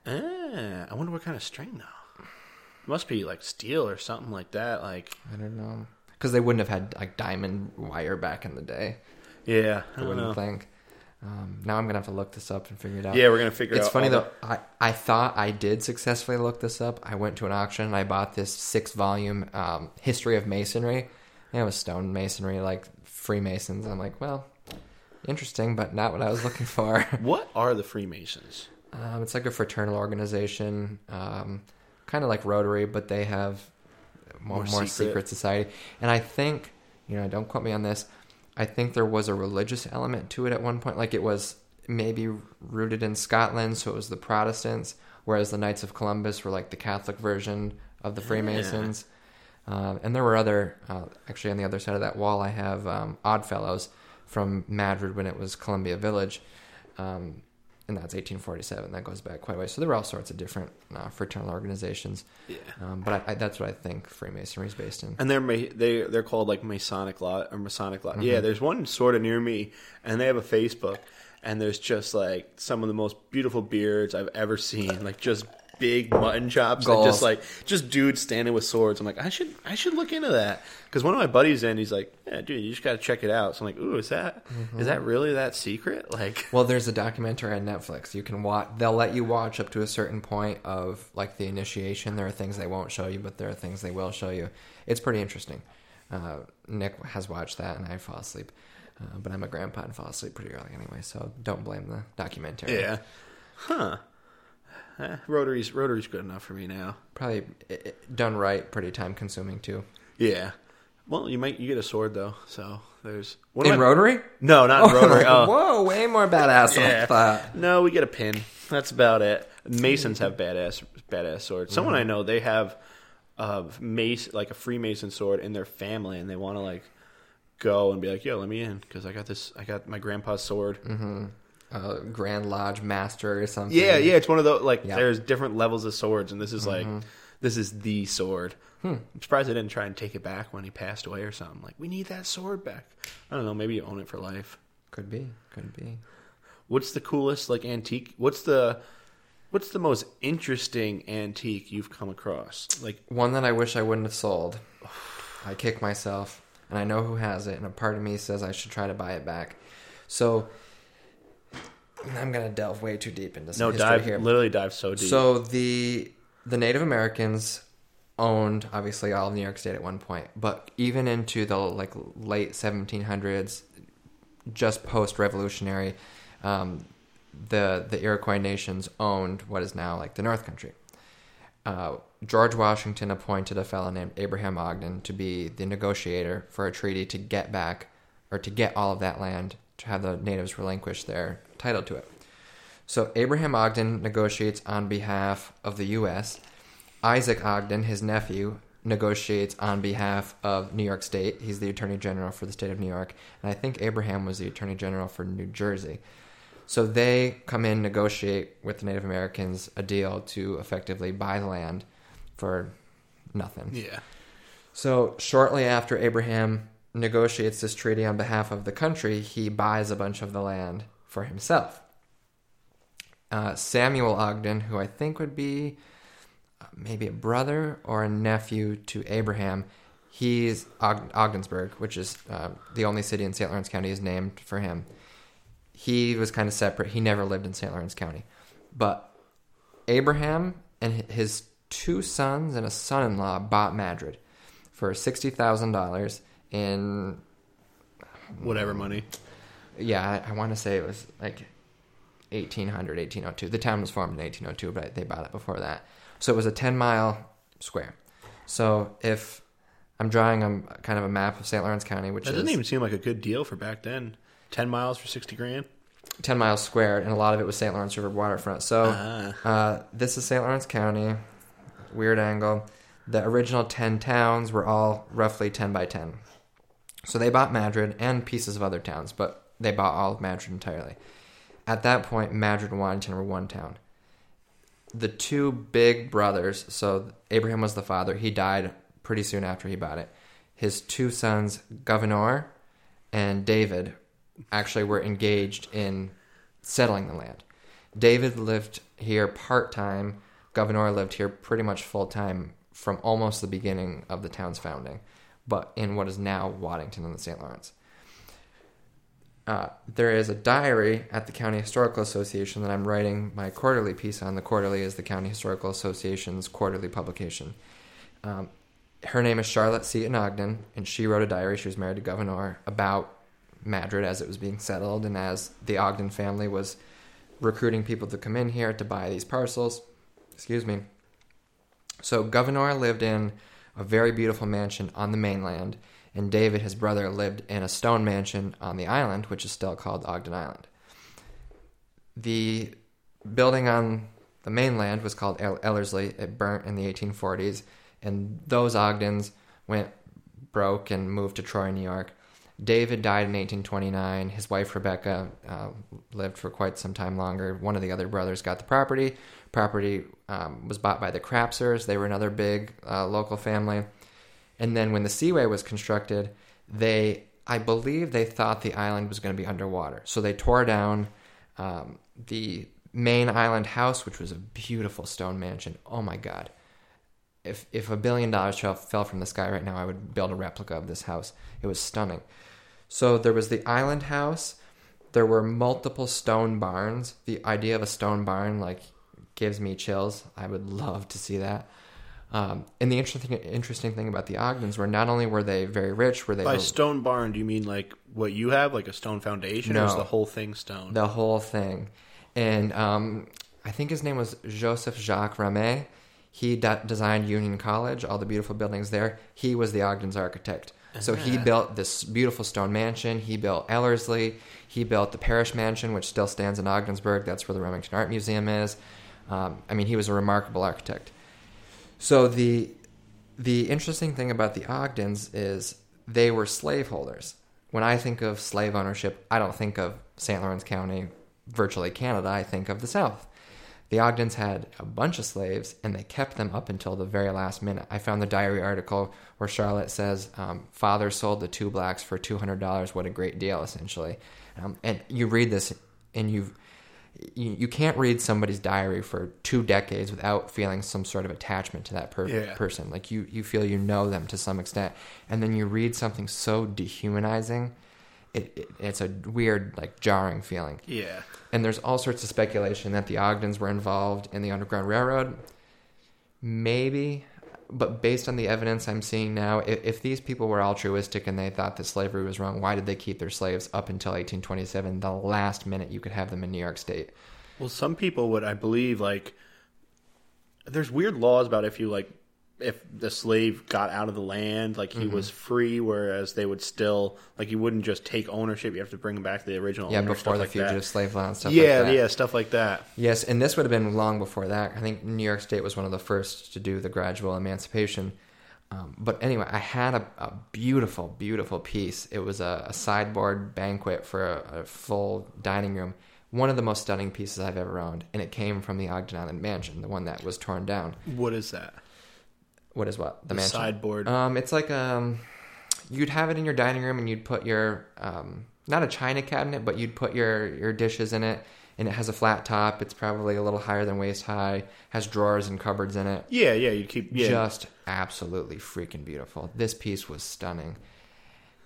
Ah, I wonder what kind of string though. It must be like steel or something like that. Like, I don't know because they wouldn't have had like diamond wire back in the day. yeah, I I don't wouldn't know. think. Um, now I'm gonna have to look this up and figure it out. Yeah, we're gonna figure. It's out It's funny though. I, I thought I did successfully look this up. I went to an auction and I bought this six volume um, history of masonry. Yeah, it was stone masonry, like Freemasons. I'm like, well, interesting, but not what I was looking for. What are the Freemasons? um, it's like a fraternal organization, um, kind of like Rotary, but they have more, More secret. secret. society. And I think, you know, don't quote me on this. I think there was a religious element to it at one point. Like it was maybe rooted in Scotland, so it was the Protestants. whereas the Knights of Columbus were like the Catholic version of the Freemasons. Uh, and there were other, uh, actually on the other side of that wall, I have um, Oddfellows from Madrid when it was Columbia Village. Um, and that's 1847. That goes back quite a way. So there were all sorts of different uh, fraternal organizations. Yeah. Um, but I, I, that's what I think Freemasonry is based in. And they're they they're called like Masonic law or Masonic law. Yeah, there's one sort of near me, and they have a Facebook, and there's just like some of the most beautiful beards I've ever seen, like just big mutton chops, and Goals. just like just dudes standing with swords. I'm like, I should I should look into that because one of my buddies in, he's like, yeah, dude, you just got to check it out. So I'm like, ooh, is that is that really that secret? Like, Well, there's a documentary on Netflix. You can watch. They'll let you watch up to a certain point of like the initiation. There are things they won't show you, but there are things they will show you. It's pretty interesting. Uh, Nick has watched that, and I fall asleep. Uh, but I'm a grandpa and fall asleep pretty early anyway, so don't blame the documentary. yeah, huh? Eh, Rotary's Rotary's good enough for me now. Probably i i done right, pretty time consuming too. Yeah. Well, you might you get a sword though, so there's one In my- Rotary? No, not in oh, Rotary. Oh, Whoa, way more badass than I thought. No, we get a pin. That's about it. Masons have badass badass swords. Someone I mm-hmm. know they have a mace like a Freemason sword in their family, and they want to like go and be like, "Yo, let me in," because I got this. I got my grandpa's sword. Mm-hmm. Uh, Grand Lodge Master or something. Yeah, yeah. It's one of those like Yeah. there's different levels of swords, and this is like this is the sword. I'm surprised they didn't try and take it back when he passed away or something. Like we need that sword back. I don't know. Maybe you own it for life. Could be, could be. What's the coolest like antique? What's the what's the most interesting antique you've come across? Like One that I wish I wouldn't have sold. I kick myself, and I know who has it, and a part of me says I should try to buy it back. So I'm gonna delve way too deep into some no history dive, here. literally dive so deep. So the the Native Americans owned obviously all of New York State at one point, but even into the like late 1700s, just post Revolutionary, um, the the Iroquois nations owned what is now like the North Country. Uh, George Washington appointed a fellow named Abraham Ogden to be the negotiator for a treaty to get back or to get all of that land to have the natives relinquish their title to it. So Abraham Ogden negotiates on behalf of the U.S. Isaac Ogden, his nephew, negotiates on behalf of New York State. He's the Attorney General for the state of New York, and I think Abraham was the Attorney General for New Jersey. So they come in, negotiate with the Native Americans a deal to effectively buy the land for nothing. yeah, So shortly after Abraham negotiates this treaty on behalf of the country, he buys a bunch of the land for himself. Uh, Samuel Ogden, who I think would be uh, maybe a brother or a nephew to Abraham, he's Og- Ogdensburg, which is uh, the only city in St. Lawrence County is named for him. He was kind of separate. He never lived in St. Lawrence County. But Abraham and his two sons and a son-in-law bought Madrid for sixty thousand dollars in whatever money. Yeah I, I want to say it was like 1800 1802 the town was formed in 1802 but they bought it before that so it was a 10 mile square so if i'm drawing a kind of a map of st lawrence county which That is doesn't even seem like a good deal for back then. Ten miles for sixty grand. 10 miles squared and a lot of it was st lawrence river waterfront so Ah. Uh, this is St. Lawrence County. Weird angle. The original 10 towns were all roughly 10 by 10. So they bought Madrid and pieces of other towns, but they bought all of Madrid entirely. At that point, Madrid and Waddington were one town. The two big brothers, so Abraham was the father, he died pretty soon after he bought it. His two sons, Gouverneur and David, actually were engaged in settling the land. David lived here part time. Gouverneur lived here pretty much full time from almost the beginning of the town's founding, but in what is now Waddington and the St. Lawrence. Uh, there is a diary at the County Historical Association that I'm writing my quarterly piece on. The quarterly is the County Historical Association's quarterly publication. Um, her name is Charlotte Seaton Ogden, and she wrote a diary. She was married to Gouverneur about Madrid as it was being settled and as the Ogden family was recruiting people to come in here to buy these parcels. Excuse me. So Gouverneur lived in a very beautiful mansion on the mainland, and David, his brother, lived in a stone mansion on the island, which is still called Ogden Island. The building on the mainland was called Ellerslie. It burnt in the 1840s, and those Ogdens went broke and moved to Troy, New York. David died in 1829. His wife Rebecca uh, lived for quite some time longer. One of the other brothers got the property. Property um, was bought by the Crapsers. They were another big uh, local family. And then when the Seaway was constructed, they, I believe, they thought the island was going to be underwater, so they tore down um, the main island house, which was a beautiful stone mansion. Oh my god! If if a billion dollars fell, from the sky right now, I would build a replica of this house. It was stunning. So there was the island house. There were multiple stone barns. The idea of a stone barn like gives me chills. I would love to see that. Um, and the interesting interesting thing about the Ogdens were not only were they very rich, were they By were- stone barn, do you mean like what you have, like a stone foundation, or is the whole thing stone? the whole thing. And um, I think his name was Joseph Jacques Ramée. He de- designed Union College, all the beautiful buildings there. He was the Ogden's architect. So he built this beautiful stone mansion. He built Ellerslie. He built the Parish Mansion, which still stands in Ogdensburg. That's where the Remington Art Museum is. Um, I mean, he was a remarkable architect. So the the interesting thing about the Ogdens is they were slaveholders. When I think of slave ownership, I don't think of St. Lawrence County, virtually Canada. I think of the South. The Ogdens had a bunch of slaves, and they kept them up until the very last minute. I found the diary article where Charlotte says, um, "Father sold the two blacks for two hundred dollars. What a great deal!" Essentially, um, and you read this, and you you, you can't read somebody's diary for two decades without feeling some sort of attachment to that per- Yeah. person. Like you, you feel you know them to some extent, and then you read something so dehumanizing. It, it it's a weird, like jarring feeling. yeah. And there's all sorts of speculation that the Ogdens were involved in the Underground Railroad. Maybe, but based on the evidence I'm seeing now, if, if these people were altruistic and they thought that slavery was wrong, why did they keep their slaves up until 1827, the last minute you could have them in New York State? Well, some people would, I believe, like there's weird laws about if you like if the slave got out of the land, like he was free, whereas they would still like you wouldn't just take ownership; you have to bring him back to the original. Yeah, owner, before stuff the like fugitive that. slave law and stuff yeah, like that. yeah, stuff like that. Yes, and this would have been long before that. I think New York State was one of the first to do the gradual emancipation. Um, but anyway, I had a, a beautiful, beautiful piece. It was a, a sideboard banquet for a, a full dining room. One of the most stunning pieces I've ever owned, and it came from the Ogden Island Mansion, the one that was torn down. What is that? What is what the, The mansion? sideboard. Um, it's like um, you'd have it in your dining room, and you'd put your um, not a china cabinet, but you'd put your your dishes in it, and it has a flat top. It's probably a little higher than waist high. Has drawers and cupboards in it. Yeah, yeah, you keep yeah. Just absolutely freaking beautiful. This piece was stunning.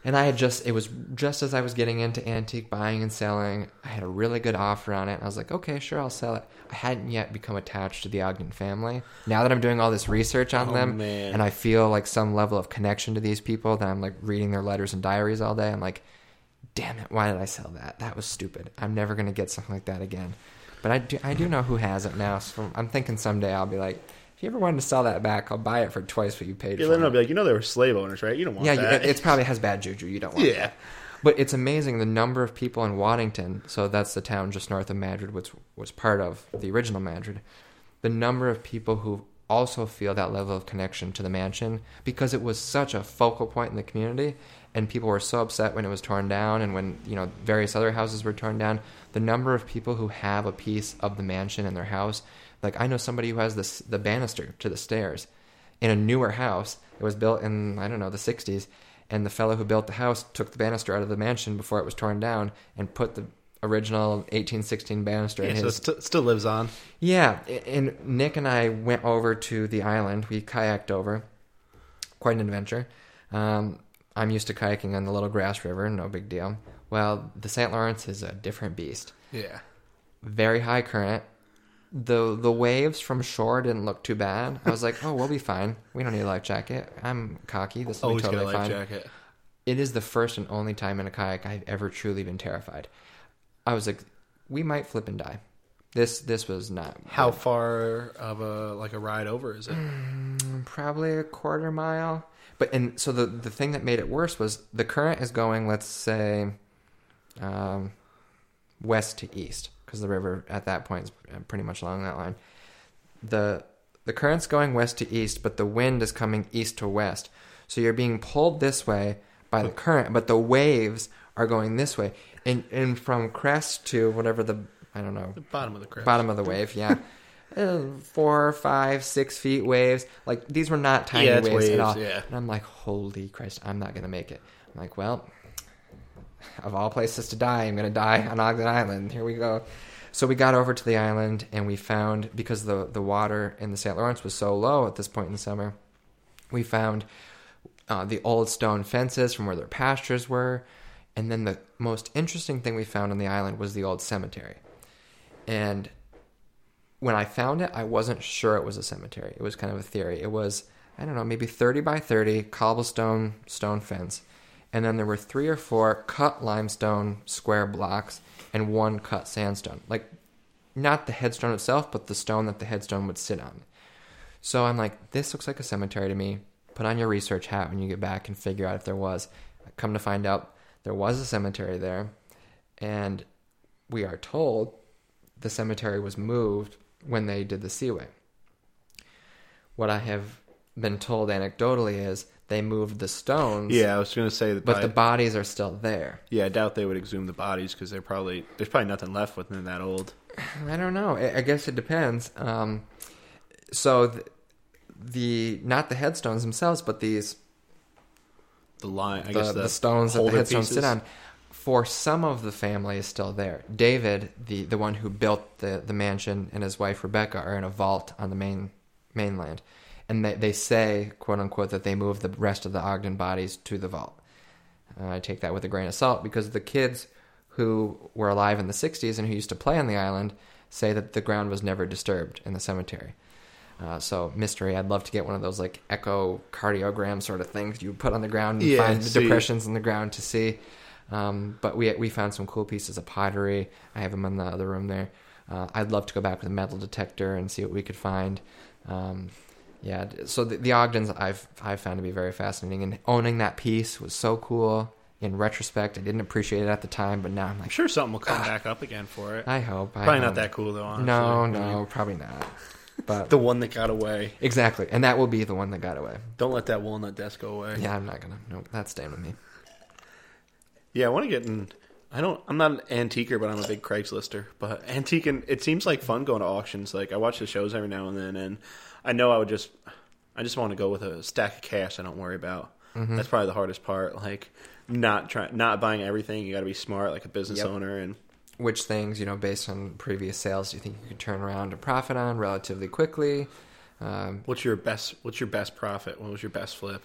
And I had just, it was just as I was getting into antique buying and selling, I had a really good offer on it. I was like, okay, sure, I'll sell it. I hadn't yet become attached to the Ogden family. Now that I'm doing all this research on Oh, them, man. and I feel like some level of connection to these people, that I'm like reading their letters and diaries all day, I'm like, damn it, why did I sell that? That was stupid. I'm never going to get something like that again. But I do, I do know who has it now. So I'm thinking someday I'll be like, if you ever wanted to sell that back, I'll buy it for twice what you paid Yeah, for then it. I'll be like, you know, they were slave owners, right? You don't want Yeah, that. you, it's probably has bad juju. You don't want it. Yeah. that. But it's amazing the number of people in Waddington. So that's the town just north of Madrid, which was part of the original Madrid. The number of people who also feel that level of connection to the mansion because it was such a focal point in the community, and people were so upset when it was torn down, and when you know various other houses were torn down. The number of people who have a piece of the mansion in their house, like I know somebody who has this the banister to the stairs in a newer house. It was built in I don't know the '60s, and the fellow who built the house took the banister out of the mansion before it was torn down and put the original 1816 banister Yeah, in so it st- still lives on. Yeah, and Nick and I went over to the island. We kayaked over, quite an adventure. Um, I'm used to kayaking on the Little Grasse River, no big deal. Well, the St. Lawrence is a different beast. Yeah. Very high current. The the waves from shore didn't look too bad. I was like, oh, we'll be fine. We don't need a life jacket. I'm cocky. This will be totally get a life fine. jacket. It is the first and only time in a kayak I've ever truly been terrified. I was like, we might flip and die. This this was not How far of a like a ride over is it? probably a quarter mile. But and so the the thing that made it worse was the current is going, let's say, um, west to east because the river at that point is uh, pretty much along that line. the the current's going west to east, but the wind is coming east to west. So you're being pulled this way by the current, but the waves are going this way. And and from crest to whatever the I don't know The bottom of the crest. bottom of the wave, yeah. Uh, Four, five, six feet waves. Like these were not tiny Yeah, it's waves, at all. yeah. And I'm like, holy Christ, I'm not gonna make it. I'm like, well, of all places to die, I'm gonna die on Ogden Island. Here we go. So we got over to the island and we found because the the water in the St. Lawrence was so low at this point in the summer, we found uh, the old stone fences from where their pastures were, and then the most interesting thing we found on the island was the old cemetery. And when I found it, I wasn't sure it was a cemetery. It was kind of a theory. It was, I don't know, maybe 30 by 30 cobblestone stone fence. And then there were three or four cut limestone square blocks and one cut sandstone. Like, not the headstone itself, but the stone that the headstone would sit on. So I'm like, this looks like a cemetery to me. Put on your research hat when you get back and figure out if there was. Come to find out, there was a cemetery there. And we are told the cemetery was moved when they did the Seaway. What I have been told anecdotally is they moved the stones, Yeah, I was going to say that. but the bodies are still there. yeah, I doubt they would exhume the bodies because they're probably there's probably nothing left with them that old. I don't know. I I guess it depends. Um, so the, the not the headstones themselves, but these The line, I the, guess the, the stones that the headstones pieces. sit on. For some of the family is still there. David, the, the one who built the, the mansion, and his wife Rebecca are in a vault on the main mainland, and they they say quote unquote that they moved the rest of the Ogden bodies to the vault. Uh, I take that with a grain of salt because the kids who were alive in the '60s and who used to play on the island say that the ground was never disturbed in the cemetery. Uh, so mystery. I'd love to get one of those like echocardiogram sort of things you put on the ground and Yeah, find the depressions in the ground to see. Um, but we we found some cool pieces of pottery. I have them in the other room there. Uh, I'd love to go back with a metal detector and see what we could find. Um, yeah, so the, the Ogdens I've I've found to be very fascinating, and owning that piece was so cool. In retrospect, I didn't appreciate it at the time, but now I'm I'm like, sure something will come back up again for it. I hope. I Probably hope. not that cool though. Honestly. No, no, probably not. But The one that got away. exactly, and that will be the one that got away. Don't let that walnut desk go away. Yeah, I'm not gonna. No, that's staying with me. Yeah, I want to get in. I don't. I'm not an antiquer, but I'm a big Craigslister. But antiquing, it seems like fun going to auctions. Like I watch the shows every now and then, and I know I would just, I just want to go with a stack of cash. I don't worry about. Mm-hmm. That's probably the hardest part. Like not trying, not buying everything. You got to be smart, like a business Yep. owner, and Which things, you know, based on previous sales, do you think you could turn around a profit on relatively quickly? Um, what's your best? What's your best profit? What was your best flip?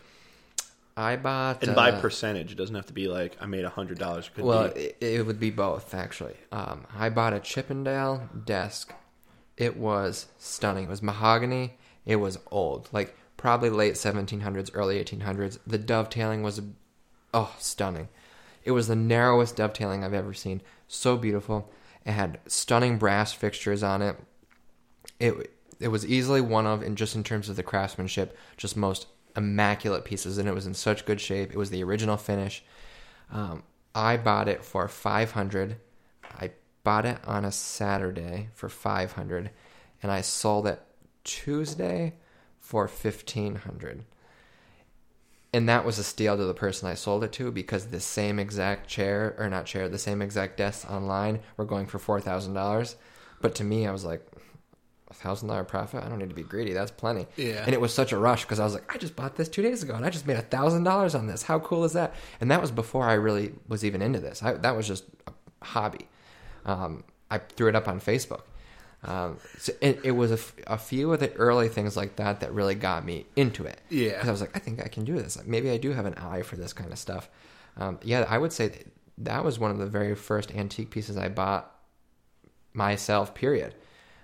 I bought. And by uh, percentage, it doesn't have to be like I made a hundred dollars. Well, it, it would be both actually. Um, I bought a Chippendale desk. It was stunning. It was mahogany. It was old, like probably late 1700s, early 1800s. The dovetailing was, oh, stunning. It was the narrowest dovetailing I've ever seen. So beautiful. It had stunning brass fixtures on it. It it was easily one of, and just in terms of the craftsmanship, just most immaculate pieces, and it was in such good shape. It was the original finish. Um, I bought it for five hundred. I bought it on a Saturday for five hundred, and I sold it Tuesday for fifteen hundred. And that was a steal to the person I sold it to because the same exact chair, or not chair, the same exact desk online were going for four thousand dollars. But to me, I was like, a thousand dollar profit. I don't need to be greedy. That's plenty. Yeah. And it was such a rush because I was like, I just bought this two days ago and I just made a thousand dollars on this. How cool is that? And that was before I really was even into this. I, that was just a hobby. Um, I threw it up on Facebook. Um, so it, it was a, f- a few of the early things like that that really got me into it. Yeah. Because I was like, I think I can do this. Maybe I do have an eye for this kind of stuff. Um, yeah, I would say that, that was one of the very first antique pieces I bought myself. Period.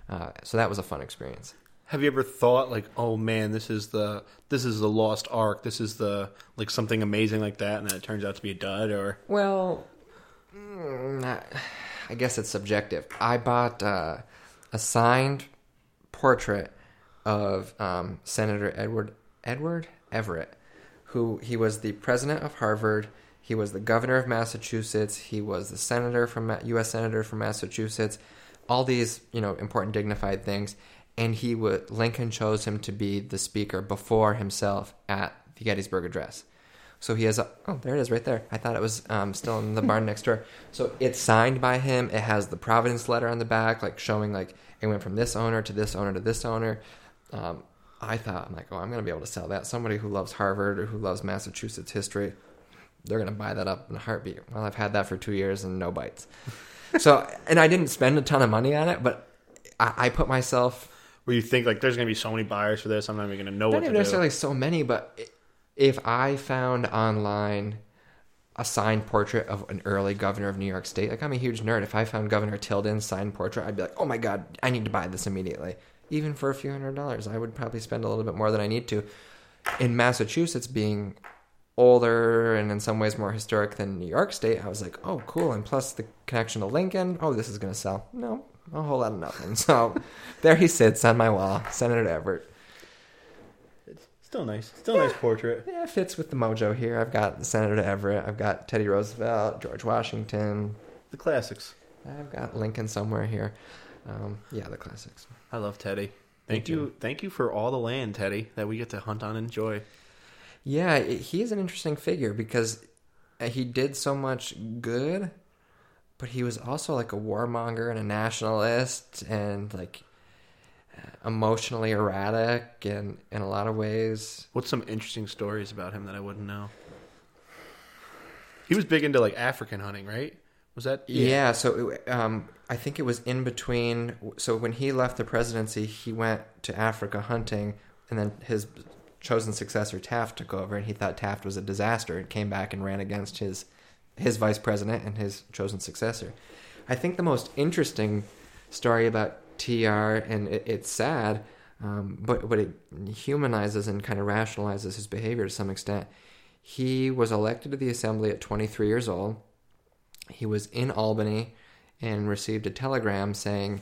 Uh, so that was a fun experience. Have you ever thought like, oh man, this is the this is the lost ark. This is the like something amazing like that, and then it turns out to be a dud, or Well, mm, I guess it's subjective. I bought uh, a signed portrait of um, Senator Edward Edward Everett, who he was the president of Harvard. He was the governor of Massachusetts. He was the senator from U.S. senator from Massachusetts. All these, you know, important dignified things. and he would Lincoln chose him to be the speaker before himself at the Gettysburg Address. So he has a oh there it is right there. I thought it was um, still in the barn next door. So it's signed by him. It has the provenance letter on the back, like showing like it went from this owner to this owner to this owner. Um, I thought I'm like oh I'm gonna be able to sell that. Somebody who loves Harvard or who loves Massachusetts history, they're gonna buy that up in a heartbeat. Well I've had that for two years and no bites. so and I didn't spend a ton of money on it, but I, I put myself Where you think like there's gonna be so many buyers for this, I'm not even gonna know not what to even do. necessarily so many, but if I found online a signed portrait of an early governor of New York State, like I'm a huge nerd. If I found Governor Tilden's signed portrait, I'd be like, oh my god, I need to buy this immediately. Even for a few hundred dollars, I would probably spend a little bit more than I need to. In Massachusetts, being older and in some ways more historic than New York State, I was like, oh, cool. And plus the connection to Lincoln, oh, this is going to sell. No, a whole lot of nothing. So there he sits on my wall, Senator Everett. Still nice. Still a nice portrait. Yeah, it fits with the mojo here. I've got Senator Everett. I've got Teddy Roosevelt, George Washington. The classics. I've got Lincoln somewhere here. Um, yeah, the classics. I love Teddy. Thank Thank you. Thank you for all the land, Teddy, that we get to hunt on and enjoy. Yeah, it, he is an interesting figure because he did so much good, but he was also like a warmonger and a nationalist and like emotionally erratic and in a lot of ways. What's some interesting stories about him that I wouldn't know? He was big into like African hunting, right? Was that Yeah, so it, um, I think it was in between. So when he left the presidency, he went to Africa hunting, and then his chosen successor Taft took over, and he thought Taft was a disaster, and came back and ran against his his vice president and his chosen successor. I think the most interesting story about TR, and it, it's sad, um, but but it humanizes and kind of rationalizes his behavior to some extent. He was elected to the assembly at 23 years old. He was in Albany and received a telegram saying,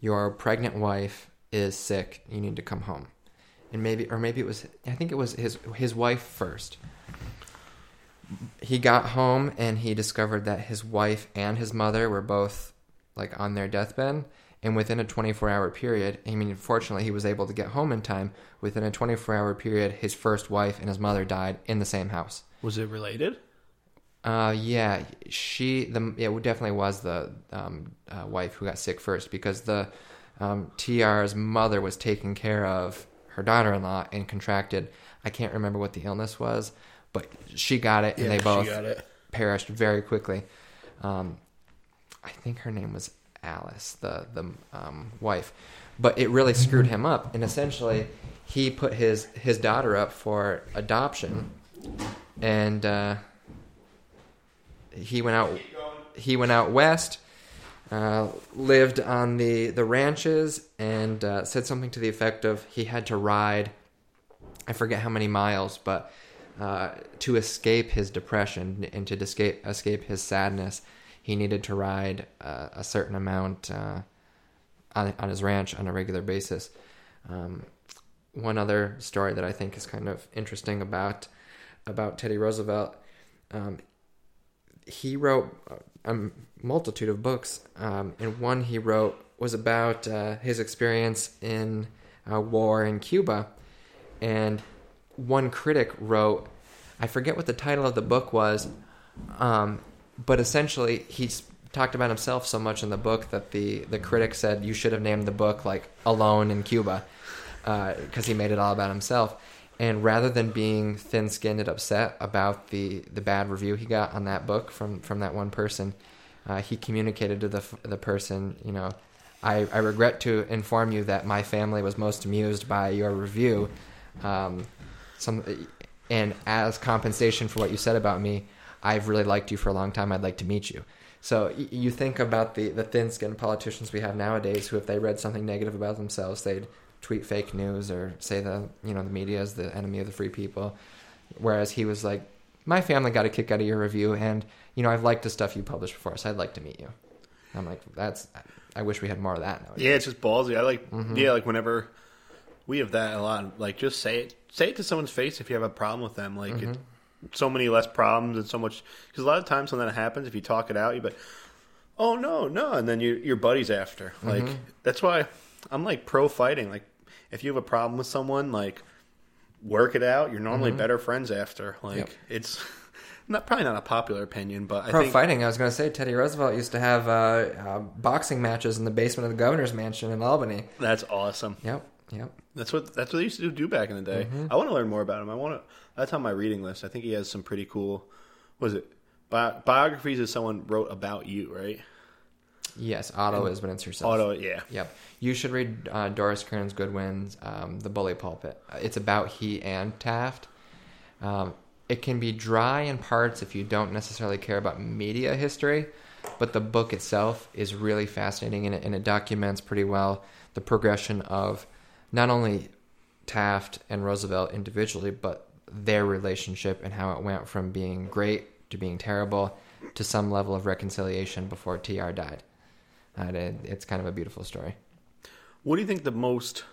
"Your pregnant wife is sick. You need to come home." And maybe, or maybe it was, I think it was his his wife first. He got home and he discovered that his wife and his mother were both like on their deathbed. And within a 24 hour period, I mean, fortunately, he was able to get home in time. Within a 24 hour period, his first wife and his mother died in the same house. Was it related? Uh, yeah, she the it definitely was the um, uh, wife who got sick first because the um, TR's mother was taking care of her daughter-in-law and contracted. I can't remember what the illness was, but she got it and they both she got it. perished very quickly. Um, I think her name was Alice, the the um, wife, but it really screwed him up. And essentially, he put his his daughter up for adoption, and uh, he went out he went out west, uh, lived on the the ranches, and uh, said something to the effect of he had to ride. I forget how many miles, but uh, to escape his depression and to escape escape his sadness, he needed to ride uh, a certain amount uh, on on his ranch on a regular basis. Um, one other story that I think is kind of interesting about about Teddy Roosevelt. Um, he wrote a multitude of books, um, and one he wrote was about uh, his experience in uh, war in Cuba. And one critic wrote, I forget what the title of the book was, um, but essentially he talked about himself so much in the book that the, the critic said you should have named the book like Alone in Cuba because uh, he made it all about himself. And rather than being thin-skinned and upset about the, the bad review he got on that book from, from that one person, uh, he communicated to the the person, you know, I, I regret to inform you that my family was most amused by your review. Um, some, and as compensation for what you said about me, I've really liked you for a long time. I'd like to meet you. So y- you think about the, the thin-skinned politicians we have nowadays, who if they read something negative about themselves, they'd tweet fake news or say the you know the media is the enemy of the free people. Whereas he was like, my family got a kick out of your review, and you know I've liked the stuff you published before, so I'd like to meet you. I'm like, that's. I wish we had more of that nowadays. Yeah, it's just ballsy. I like. Mm-hmm. Yeah, like whenever we have that a lot. Like just say it. Say it to someone's face if you have a problem with them. Like it, mm-hmm. So many less problems and so much. Because a lot of times when that happens, if you talk it out, you like, "Oh no, no," and then you, your buddy's after. Like that's why I'm like pro fighting. Like if you have a problem with someone, like work it out. You're normally better friends after. Like Yep. it's not probably not a popular opinion, but I Pro think fighting. I was going to say Teddy Roosevelt used to have uh, uh, boxing matches in the basement of the governor's mansion in Albany. that's awesome. Yep, yep. That's what that's what they used to do back in the day. Mm-hmm. I want to learn more about him. I want to. That's on my reading list. I think he has some pretty cool. Was it bi- biographies of someone wrote about you, right? Yes, Otto is, but it's yourself. Auto, yeah. Yep. You should read uh, Doris Kearns Goodwin's um, The Bully Pulpit. It's about he and Taft. Um, it can be dry in parts if you don't necessarily care about media history, but the book itself is really fascinating and it, and it documents pretty well the progression of not only Taft and Roosevelt individually, but their relationship and how it went from being great to being terrible to some level of reconciliation before TR died. And it, it's kind of a beautiful story. What do you think the most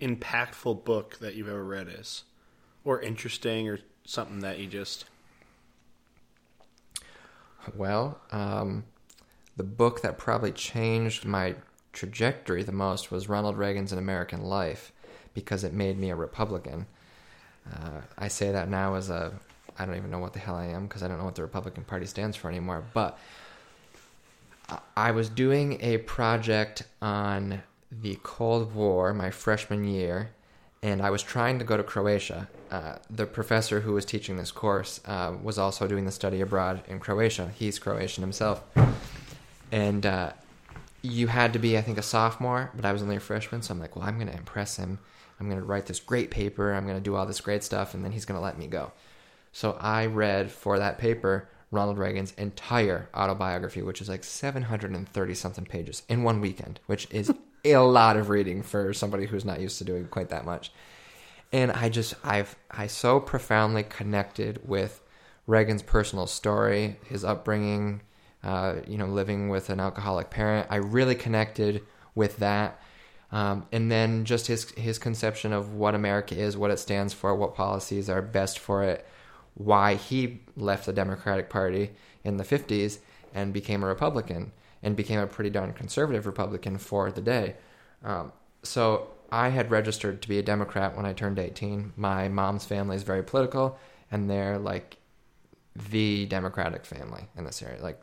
impactful book that you've ever read is, or interesting, or something that you just Well, um, the book that probably changed my trajectory the most was Ronald Reagan's An American Life because it made me a Republican. Uh, I say that now as a, I don't even know what the hell I am because I don't know what the Republican Party stands for anymore. But I- was doing a project on the Cold War my freshman year, and I was trying to go to Croatia. Uh, the professor who was teaching this course uh, was also doing the study abroad in Croatia. He's Croatian himself. And uh, you had to be, I think, a sophomore, but I was only a freshman, so I'm like, well, I'm going to impress him. I'm going to write this great paper. I'm going to do all this great stuff, and then he's going to let me go. So I read for that paper Ronald Reagan's entire autobiography, which is like 730 something pages in one weekend, which is a lot of reading for somebody who's not used to doing quite that much. And I just I've I so profoundly connected with Reagan's personal story, his upbringing, uh, you know, living with an alcoholic parent. I really connected with that. Um, and then just his his conception of what America is, what it stands for, what policies are best for it, why he left the Democratic Party in the 50s and became a Republican and became a pretty darn conservative Republican for the day. Um, so I had registered to be a Democrat when I turned 18. My mom's family is very political, and they're like the Democratic family in this area. Like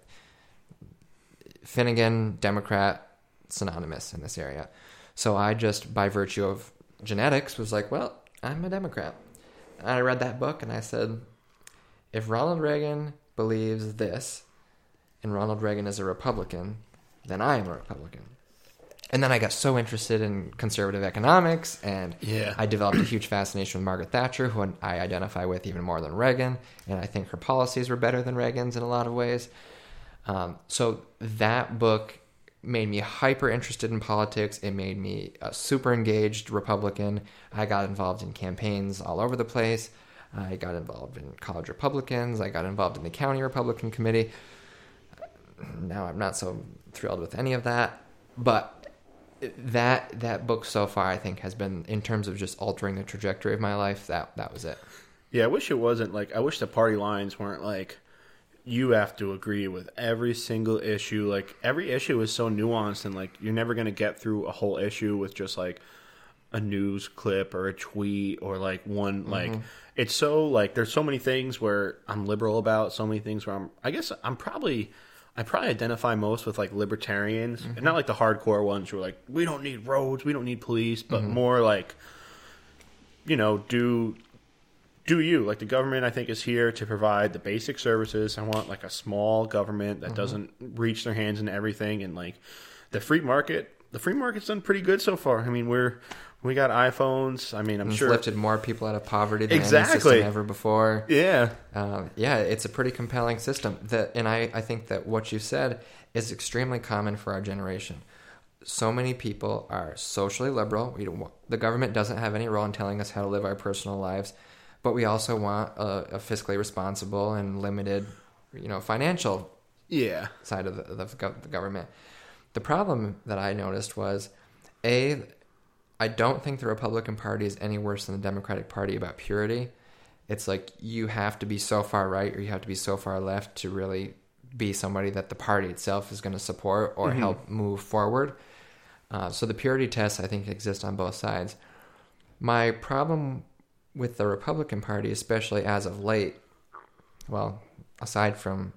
Finnegan, Democrat, synonymous in this area. So I just, by virtue of genetics, was like, well, I'm a Democrat. And I read that book and I said, if Ronald Reagan believes this, and Ronald Reagan is a Republican, then I am a Republican. And then I got so interested in conservative economics, and Yeah. I developed a huge fascination with Margaret Thatcher, who I identify with even more than Reagan, and I think her policies were better than Reagan's in a lot of ways. Um, so that book made me hyper interested in politics. It made me a super engaged Republican. I got involved in campaigns all over the place. I got involved in college Republicans. I got involved in the county Republican committee. Now I'm not so thrilled with any of that, but that that book so far I think has been in terms of just altering the trajectory of my life. That that was it. Yeah, I wish it wasn't like I wish the party lines weren't like you have to agree with every single issue. Like every issue is so nuanced and like you're never going to get through a whole issue with just like a news clip or a tweet or like one mm-hmm. like it's so like there's so many things where I'm liberal about, so many things where I'm I guess I'm probably I probably identify most with like libertarians, and not like the hardcore ones who are like we don't need roads, we don't need police, but mm-hmm. more like you know, do do you like the government i think is here to provide the basic services i want like a small government that doesn't reach their hands into everything and like the free market the free market's done pretty good so far i mean we're we got iphones i mean i'm It's sure lifted more people out of poverty than any Exactly. system ever before. yeah Um, yeah, it's a pretty compelling system. That, and I, I think that what you said is extremely common for our generation. So many people are socially liberal. We don't the government doesn't have any role in telling us how to live our personal lives, but we also want a, a fiscally responsible and limited, you know, financial yeah side of the, gov- the government. The problem that I noticed was, a, I don't think the Republican Party is any worse than the Democratic Party about purity. It's like you have to be so far right or you have to be so far left to really be somebody that the party itself is going to support or help move forward. Uh, so the purity tests, I think, exist on both sides. My problem with the Republican Party, especially as of late, well, aside from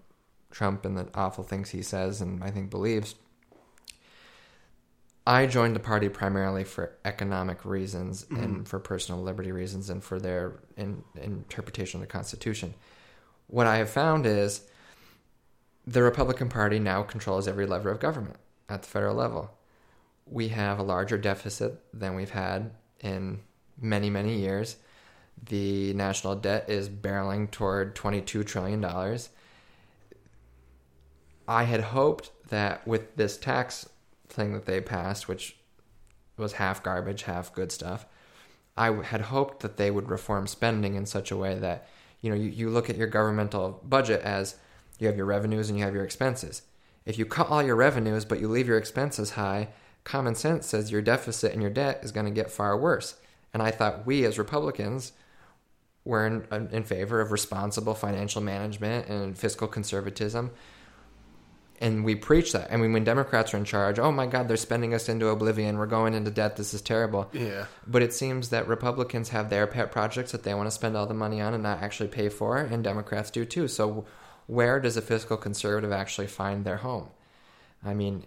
Trump and the awful things he says and I think believes, I joined the party primarily for economic reasons mm-hmm. and for personal liberty reasons and for their in, interpretation of the Constitution. What I have found is the Republican Party now controls every lever of government at the federal level. We have a larger deficit than we've had in many, many years. The national debt is barreling toward $22 trillion. I had hoped that with this tax thing that they passed, which was half garbage, half good stuff, I had hoped that they would reform spending in such a way that, you know, you, you look at your governmental budget as you have your revenues and you have your expenses. If you cut all your revenues but you leave your expenses high, common sense says your deficit and your debt is going to get far worse. And I thought we as Republicans were in, in favor of responsible financial management and fiscal conservatism and we preach that. I mean, when Democrats are in charge, oh my God, they're spending us into oblivion. We're going into debt. This is terrible. Yeah. But it seems that Republicans have their pet projects that they want to spend all the money on and not actually pay for, and Democrats do too. So, where does a fiscal conservative actually find their home? I mean,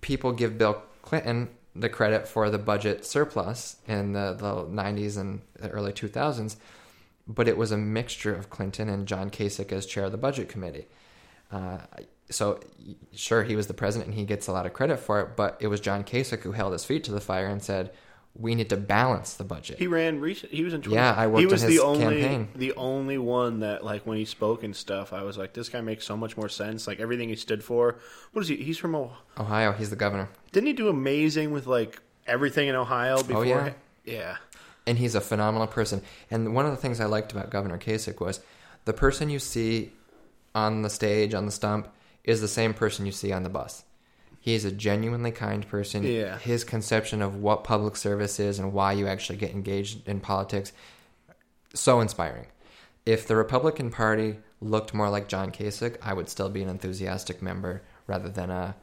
people give Bill Clinton the credit for the budget surplus in the, the 90s and the early 2000s, but it was a mixture of Clinton and John Kasich as chair of the budget committee. Uh, so sure, he was the president and he gets a lot of credit for it, but it was John Kasich who held his feet to the fire and said, "We need to balance the budget." He ran. Recent, he was in. 20, yeah, I worked. He was the only campaign. the only one that like when he spoke and stuff. I was like, this guy makes so much more sense. Like everything he stood for. What is he? He's from Ohio. Ohio. He's the governor. Didn't he do amazing with like everything in Ohio oh, before? Oh yeah. Yeah. And he's a phenomenal person. And one of the things I liked about Governor Kasich was the person you see on the stage, on the stump, is the same person you see on the bus. He is a genuinely kind person. Yeah. His conception of what public service is and why you actually get engaged in politics, so inspiring. If the Republican Party looked more like John Kasich, I would still be an enthusiastic member rather than a,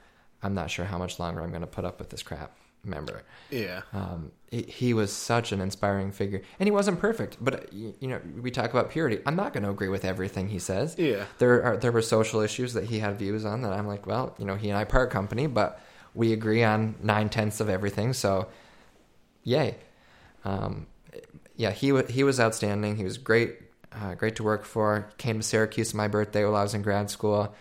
I'm not sure how much longer I'm going to put up with this crap member. Yeah. Um, he, he, was such an inspiring figure, and he wasn't perfect. But you know, we talk about purity. I'm not going to agree with everything he says. Yeah. There are there were social issues that he had views on that I'm like, well, you know, he and I part company, but we agree on nine tenths of everything. So, yay. Um, yeah, he was he was outstanding. He was great, uh, great to work for. Came to Syracuse on my birthday while I was in grad school.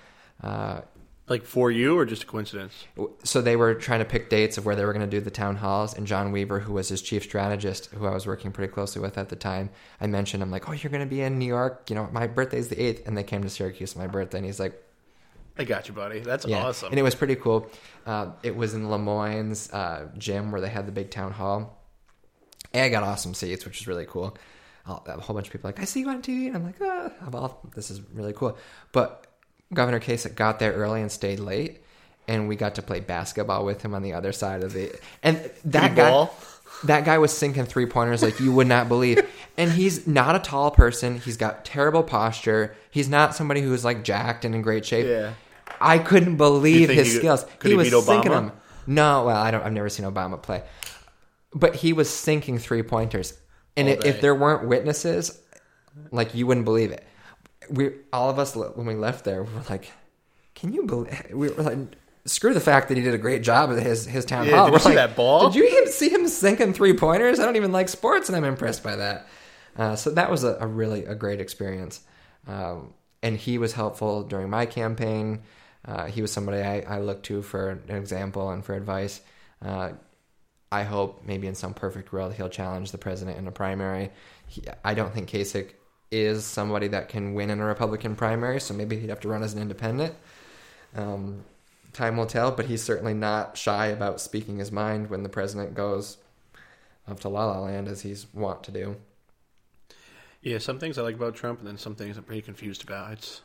Uh, like for you, or just a coincidence? So they were trying to pick dates of where they were going to do the town halls, and John Weaver, who was his chief strategist, who I was working pretty closely with at the time, I mentioned, I'm like, "Oh, you're going to be in New York? You know, my birthday's the eighth, and they came to Syracuse on my birthday, and he's like, I got you, buddy. That's yeah. awesome. And it was pretty cool. Uh, it was in Le Moyne's uh, gym where they had the big town hall. And I got awesome seats, which is really cool. a whole bunch of people like, I see you on TV. And I'm like, ah, this is really cool. But Governor Kasich got there early and stayed late, and we got to play basketball with him on the other side of the. And that guy, ball? that guy was sinking three pointers like you would not believe. and he's not a tall person. He's got terrible posture. He's not somebody who's like jacked and in great shape. Yeah. I couldn't believe his he, skills. He, he was sinking them. No, well, I don't. I've never seen Obama play, but he was sinking three pointers. And if, if there weren't witnesses, like you wouldn't believe it we all of us when we left there, we were like, "Can you believe?" We were like, "Screw the fact that he did a great job at his his town yeah, hall." Did we're you see that ball? Did you see him sinking three pointers? I don't even like sports, and I'm impressed by that. Uh, so that was a, a, really a great experience, um, and he was helpful during my campaign. Uh, he was somebody I, I looked to for an example and for advice. Uh, I hope maybe in some perfect world he'll challenge the president in a primary. He, I don't think Kasich is somebody that can win in a Republican primary, so maybe he'd have to run as an independent. Um, time will tell, but he's certainly not shy about speaking his mind when the president goes up to La La Land as he's wont to do. Yeah, some things I like about Trump, and then some things I'm pretty confused about. It's,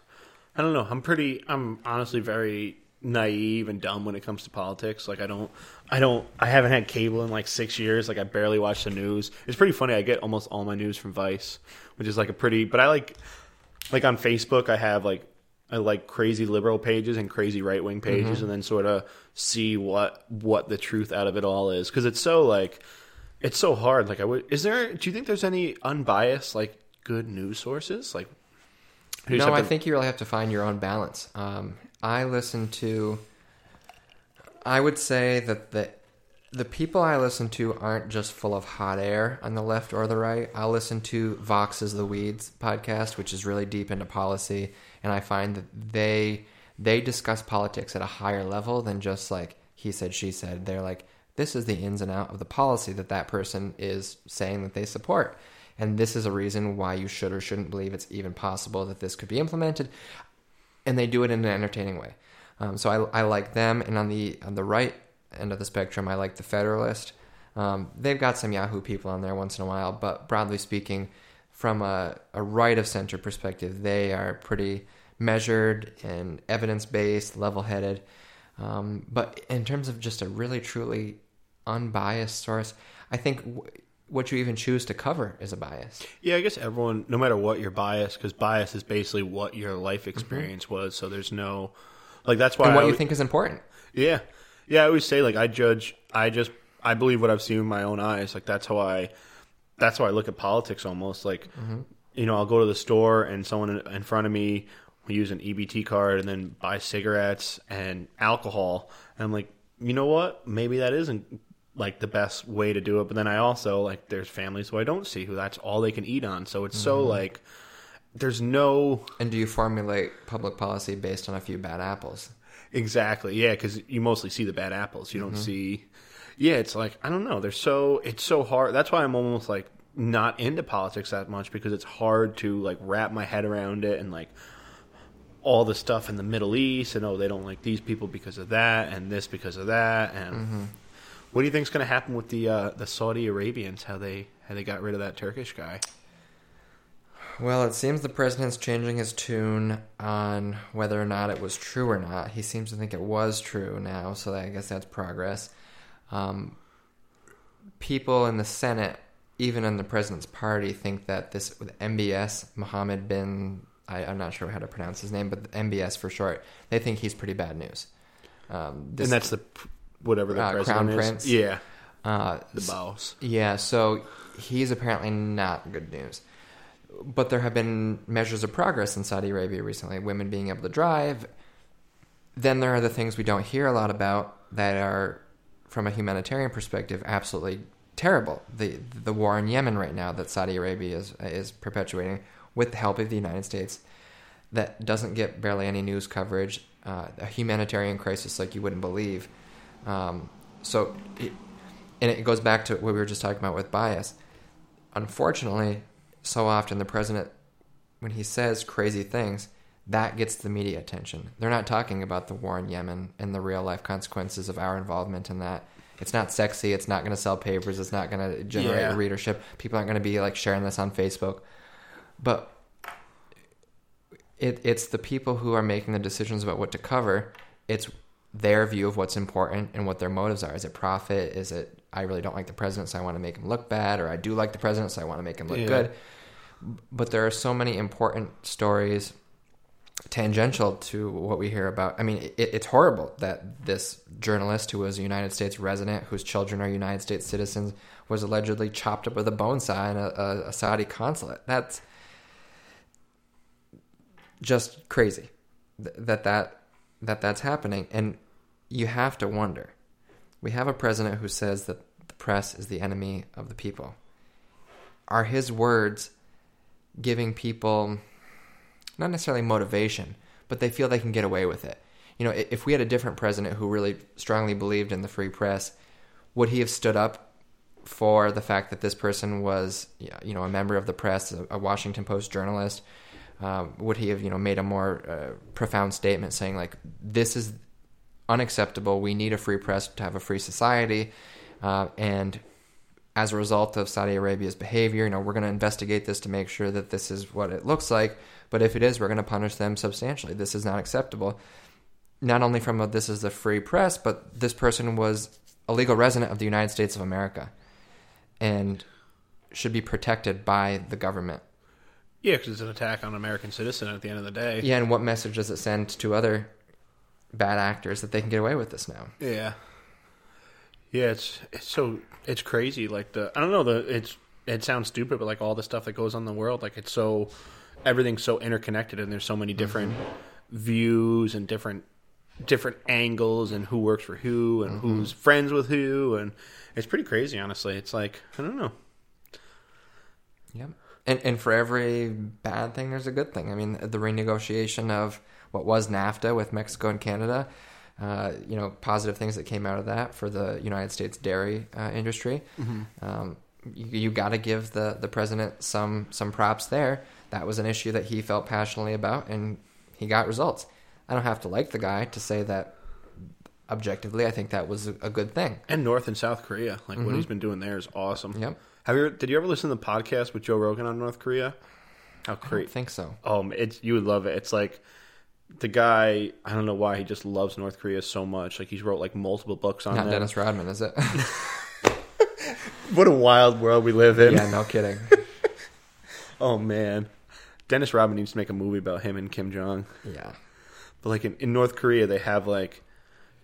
I don't know. I'm pretty. I'm honestly very naive and dumb when it comes to politics. Like I don't, I don't, I haven't had cable in like six years. Like I barely watch the news. It's pretty funny. I get almost all my news from Vice, which is like a pretty. But I like, like on Facebook, I have like I like crazy liberal pages and crazy right wing pages, Mm-hmm. and then sort of see what what the truth out of it all is because it's so like it's so hard. Like I would, is there? Do you think there's any unbiased like good news sources? Like, No, have I think you really have to find your own balance. Um, I listen to. I would say that the the people I listen to aren't just full of hot air on the left or the right. I'll listen to Vox's The Weeds podcast, which is really deep into policy, and I find that they they discuss politics at a higher level than just like he said, she said. They're like, this is the ins and out of the policy that that person is saying that they support. And this is a reason why you should or shouldn't believe it's even possible that this could be implemented. And they do it in an entertaining way. Um, so I, I like them. And on the on the right end of the spectrum, I like the Federalist. Um, they've got some Yahoo people on there once in a while, but broadly speaking, from a, a right of center perspective, they are pretty measured and evidence based, level headed. Um, but in terms of just a really truly unbiased source, I think w- what you even choose to cover is a bias. Yeah, I guess everyone, no matter what your bias, because bias is basically what your life experience was. So there's no, like that's why. Mm-hmm. and what I you think is important. Yeah, yeah. I always say like I judge. I just I believe what I've seen with my own eyes. Like that's how I. That's how I look at politics. Almost like, mm-hmm. you know, I'll go to the store and someone in- in front of me will use an EBT card and then buy cigarettes and alcohol. And I'm like, you know what? Maybe that isn't like the best way to do it. But then I also like there's families who I don't see who that's all they can eat on. So it's so mm-hmm. like there's no And do you formulate public policy based on a few bad apples? Exactly. Yeah, because you mostly see the bad apples. You don't see. Yeah, it's like I don't know. They're so it's so hard. That's why I'm almost like not into politics that much because it's hard to like wrap my head around it and like all the stuff in the Middle East and oh they don't like these people because of that and this because of that and what do you think is going to happen with the uh, the Saudi Arabians? How they how they got rid of that Turkish guy? Well, it seems the president's changing his tune on whether or not it was true or not. He seems to think it was true now, so I guess that's progress. Um, people in the Senate, even in the president's party, think that this with MBS, Mohammed bin, I, I'm not sure how to pronounce his name, but MBS for short, they think he's pretty bad news. Um, this, and that's the whatever the Uh, president Crown is. Prince. Yeah, uh, the boss. Yeah, so he's apparently not good news. But there have been measures of progress in Saudi Arabia recently, women being able to drive. Then there are the things we don't hear a lot about that are, from a humanitarian perspective, absolutely terrible. The the war in Yemen right now that Saudi Arabia is is perpetuating with the help of the United States, that doesn't get barely any news coverage. Uh, a humanitarian crisis like you wouldn't believe. Um, so, it, and it goes back to what we were just talking about with bias. Unfortunately, so often the president, when he says crazy things, that gets the media attention. They're not talking about the war in Yemen and the real life consequences of our involvement in that. It's not sexy. It's not going to sell papers. It's not going to generate Yeah. readership. People aren't going to be like sharing this on Facebook. But it, it's the people who are making the decisions about what to cover. It's their view of what's important and what their motives are. Is it profit? Is it I really don't like the president, so I want to make him look bad, or I do like the president, so I want to make him look Yeah. good. But there are so many important stories tangential to what we hear about. I mean, it, it's horrible that this journalist who was a United States resident, whose children are United States citizens, was allegedly chopped up with a bone saw in a, a, a Saudi consulate. That's just crazy that that that that's happening, and you have to wonder. We have a president who says that the press is the enemy of the people. Are his words giving people not necessarily motivation, but they feel they can get away with it? You know, if we had a different president who really strongly believed in the free press, would he have stood up for the fact that this person was, you know, a member of the press, a- Washington Post journalist? Um, would he have, you know, made a more uh, profound statement saying like, "This is unacceptable. We need a free press to have a free society," uh, and as a result of Saudi Arabia's behavior, you know, we're going to investigate this to make sure that this is what it looks like. But if it is, we're going to punish them substantially. This is not acceptable. Not only from a this is the free press, but this person was a legal resident of the United States of America and should be protected by the government. Yeah, because it's an attack on an American citizen at the end of the day. Yeah, and what message does it send to other bad actors that they can get away with this now? Yeah. Yeah, it's it's so it's crazy. Like the I don't know the it's it sounds stupid, but like all the stuff that goes on in the world, like it's so everything's so interconnected, and there's so many different mm-hmm. views and different different angles, and who works for who, and mm-hmm. who's friends with who, and it's pretty crazy. Honestly, it's like I don't know. Yep. And and for every bad thing, there's a good thing. I mean, the renegotiation of what was NAFTA with Mexico and Canada, uh, you know, positive things that came out of that for the United States dairy uh, industry. Um, you, you got to give the the president some some props there. That was an issue that he felt passionately about, and he got results. I don't have to like the guy to say that. Objectively, I think that was a, good thing. And North and South Korea, like what he's been doing there is awesome. Yep. Have you? Ever, did you ever listen to the podcast with Joe Rogan on North Korea? How I great! don't think so. Um, it's you would love it. It's like the guy. I don't know why he just loves North Korea so much. Like he's wrote like multiple books on Not them. Dennis Rodman, is it? What a wild world we live in. yeah, no kidding. Oh man, Dennis Rodman needs to make a movie about him and Kim Jong. Yeah. But like in, in North Korea, they have like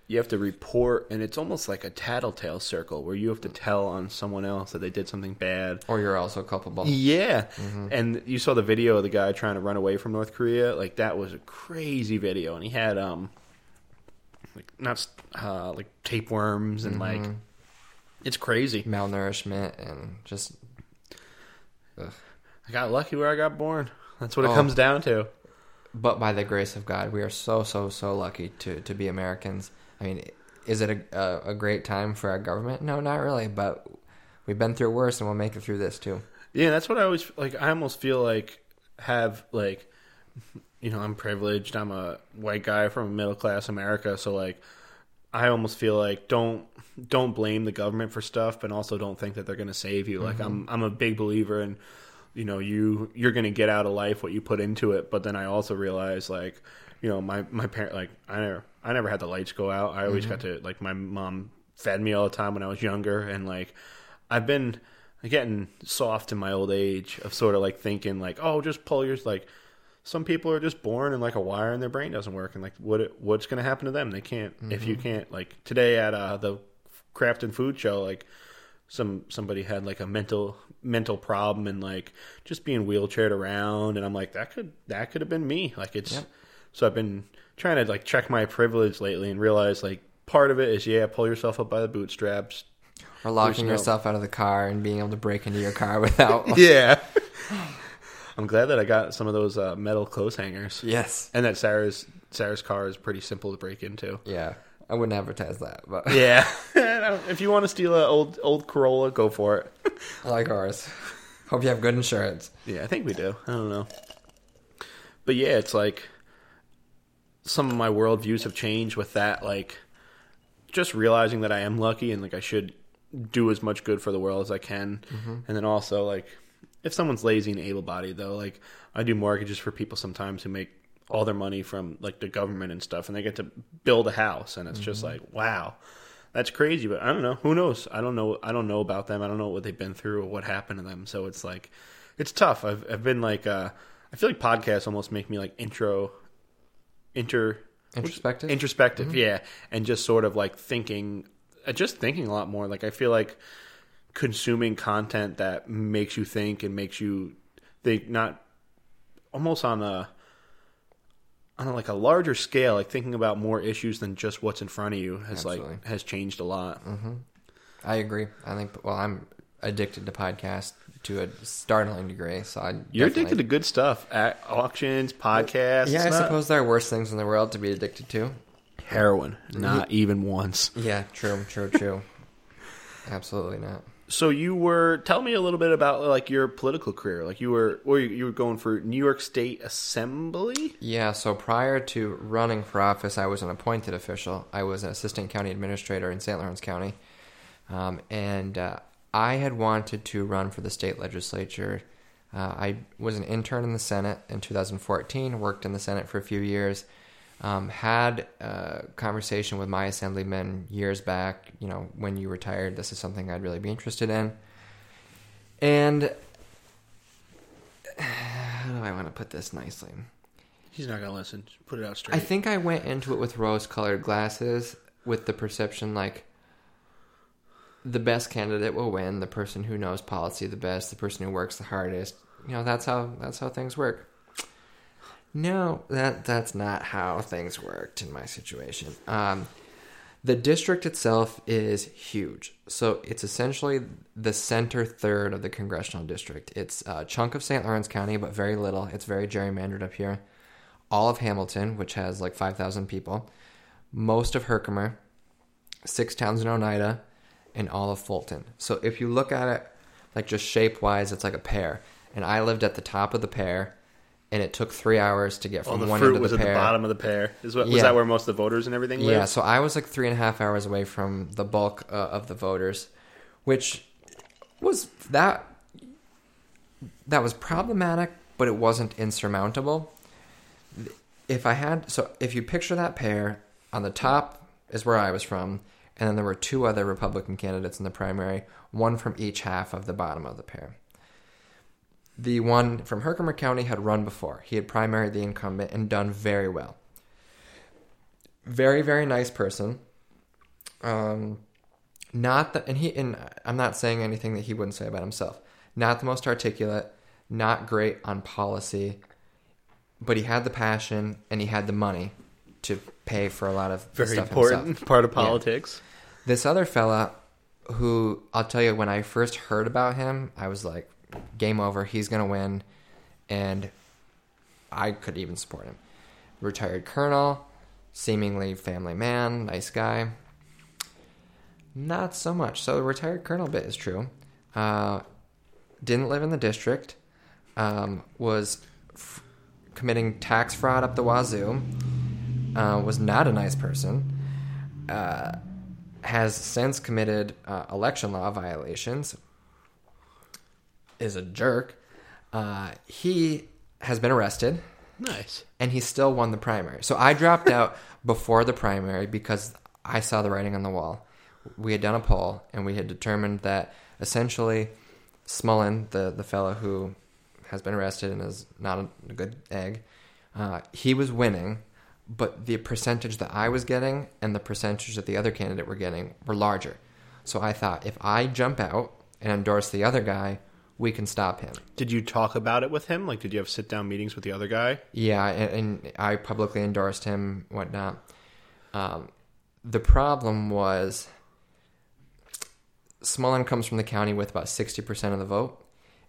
you have to report, and it's almost like a tattletale circle where you have to tell on someone else that they did something bad. Or you're also culpable. Yeah, Mm-hmm. and you saw the video of the guy trying to run away from North Korea. Like that was a crazy video, and he had um, like not uh, like tapeworms and like Mm-hmm. it's crazy. Malnourishment and just ugh. I got lucky where I got born. That's what it Oh. comes down to. but by the grace of God, we are so so so lucky to to be Americans. I mean, is it a a, a great time for our government? No, not really. But we've been through worse, and we'll make it through this too. Yeah, that's what I always like. I almost feel like have like, you know, I'm privileged. I'm a white guy from a middle class America, so like, I almost feel like don't don't blame the government for stuff, but also don't think that they're going to save you. Like I'm mm-hmm. I'm a big believer in, you know, you you're going to get out of life what you put into it. But then I also realize like, you know, my my parent like I never I never had the lights go out. I always got to like my mom fed me all the time when I was younger, and like I've been getting soft in my old age of sort of like thinking like, oh, just pull your like. Some people are just born and like a wire in their brain doesn't work, and like what what's going to happen to them? They can't if you can't like today at uh, the craft and food show, like some somebody had like a mental mental problem and like just being wheelchaired around, and I'm like that could that could have been me. Like it's Yep. So I've been trying to like check my privilege lately and realize like part of it is yeah, pull yourself up by the bootstraps, Or locking yourself out of the car and being able to break into your car without. yeah. I'm glad that I got some of those uh, metal clothes hangers, yes. and that Sarah's Sarah's car is pretty simple to break into. Yeah. I wouldn't advertise that, but Yeah, if you want to steal an old old Corolla, go for it. I like ours. Hope you have good insurance. Yeah, I think we do. I don't know, but yeah, it's like some of my worldviews have changed with that. Like, just realizing that I am lucky and like I should do as much good for the world as I can, and then also like if someone's lazy and able-bodied though, like I do mortgages for people sometimes who make all their money from like the government and stuff, and they get to build a house, and it's just like wow. That's crazy, but I don't know. Who knows? I don't know. I don't know about them. I don't know what they've been through or what happened to them. So it's like, it's tough. I've I've been like, uh, I feel like podcasts almost make me like intro, inter, Introspective? introspective, yeah, and just sort of like thinking, uh, just thinking a lot more. Like I feel like consuming content that makes you think and makes you think, not almost on a on a, like a larger scale, like thinking about more issues than just what's in front of you has Absolutely. like has changed a lot. I agree. I think, well, I'm addicted to podcasts to a startling degree. So I You're definitely- addicted to good stuff, at auctions, podcasts. Yeah, I not- suppose there are worse things in the world to be addicted to. heroin, not even once. Yeah, true, true, true. Absolutely not. So you were tell me a little bit about like your political career. Like you were, or you, you were going for New York State Assembly. Yeah, so prior to running for office, I was an appointed official. I was an assistant county administrator in St. Lawrence County. Um, and uh, I had wanted to run for the state legislature. Uh, I was an intern in the Senate in 2014, worked in the Senate for a few years, um, had a conversation with my assemblyman years back, you know, when you retired, this is something I'd really be interested in. And how do I want to put this nicely? He's not gonna listen. Just put it out straight. I think I went into it with rose-colored glasses, with the perception like the best candidate will win, the person who knows policy the best, the person who works the hardest. You know, that's how that's how things work. No, that that's not how things worked in my situation. Um, the district itself is huge, so it's essentially the center third of the congressional district. It's a chunk of St. Lawrence County, but very little. It's very gerrymandered up here. All of Hamilton, which has like five thousand people, most of Herkimer, six towns in Oneida, and all of Fulton. So if you look at it like just shape wise, it's like a pear. And I lived at the top of the pear, and it took three hours to get from the one end of was the at the bottom of the pear. Is what was that where most of the voters and everything live? Yeah, so I was like three and a half hours away from the bulk uh, of the voters, which was that that was problematic, but it wasn't insurmountable. If I had so, if you picture that pear on the top is where I was from, and then there were two other Republican candidates in the primary, one from each half of the bottom of the pear. The one from Herkimer County had run before. He had primaried the incumbent and done very well very very nice person um not the and he and i'm not saying anything that he wouldn't say about himself not the most articulate not great on policy but he had the passion and he had the money to pay for a lot of Very stuff important himself. part of politics. This other fella who i'll tell you when i first heard about him i was like game over. He's gonna win. And i could even support him. Retired colonel seemingly family man nice guy. Not so much. So the retired colonel bit is true. Uh, didn't live in the district. Um, was f- committing tax fraud up the wazoo. Uh, was not a nice person. Uh, has since committed uh, election law violations, is a jerk. Uh, he has been arrested Nice. and he still won the primary. So I dropped out before the primary because I saw the writing on the wall. We had done a poll and we had determined that essentially Smullen, the, the fellow who has been arrested and is not a, a good egg, uh, he was winning, but the percentage that I was getting and the percentage that the other candidate were getting were larger. So I thought if I jump out and endorse the other guy, we can stop him. Did you talk about it with him? Like, did you have sit down meetings with the other guy? Yeah, and, and I publicly endorsed him, whatnot. Um, the problem was Smullen comes from the county with about 60% of the vote,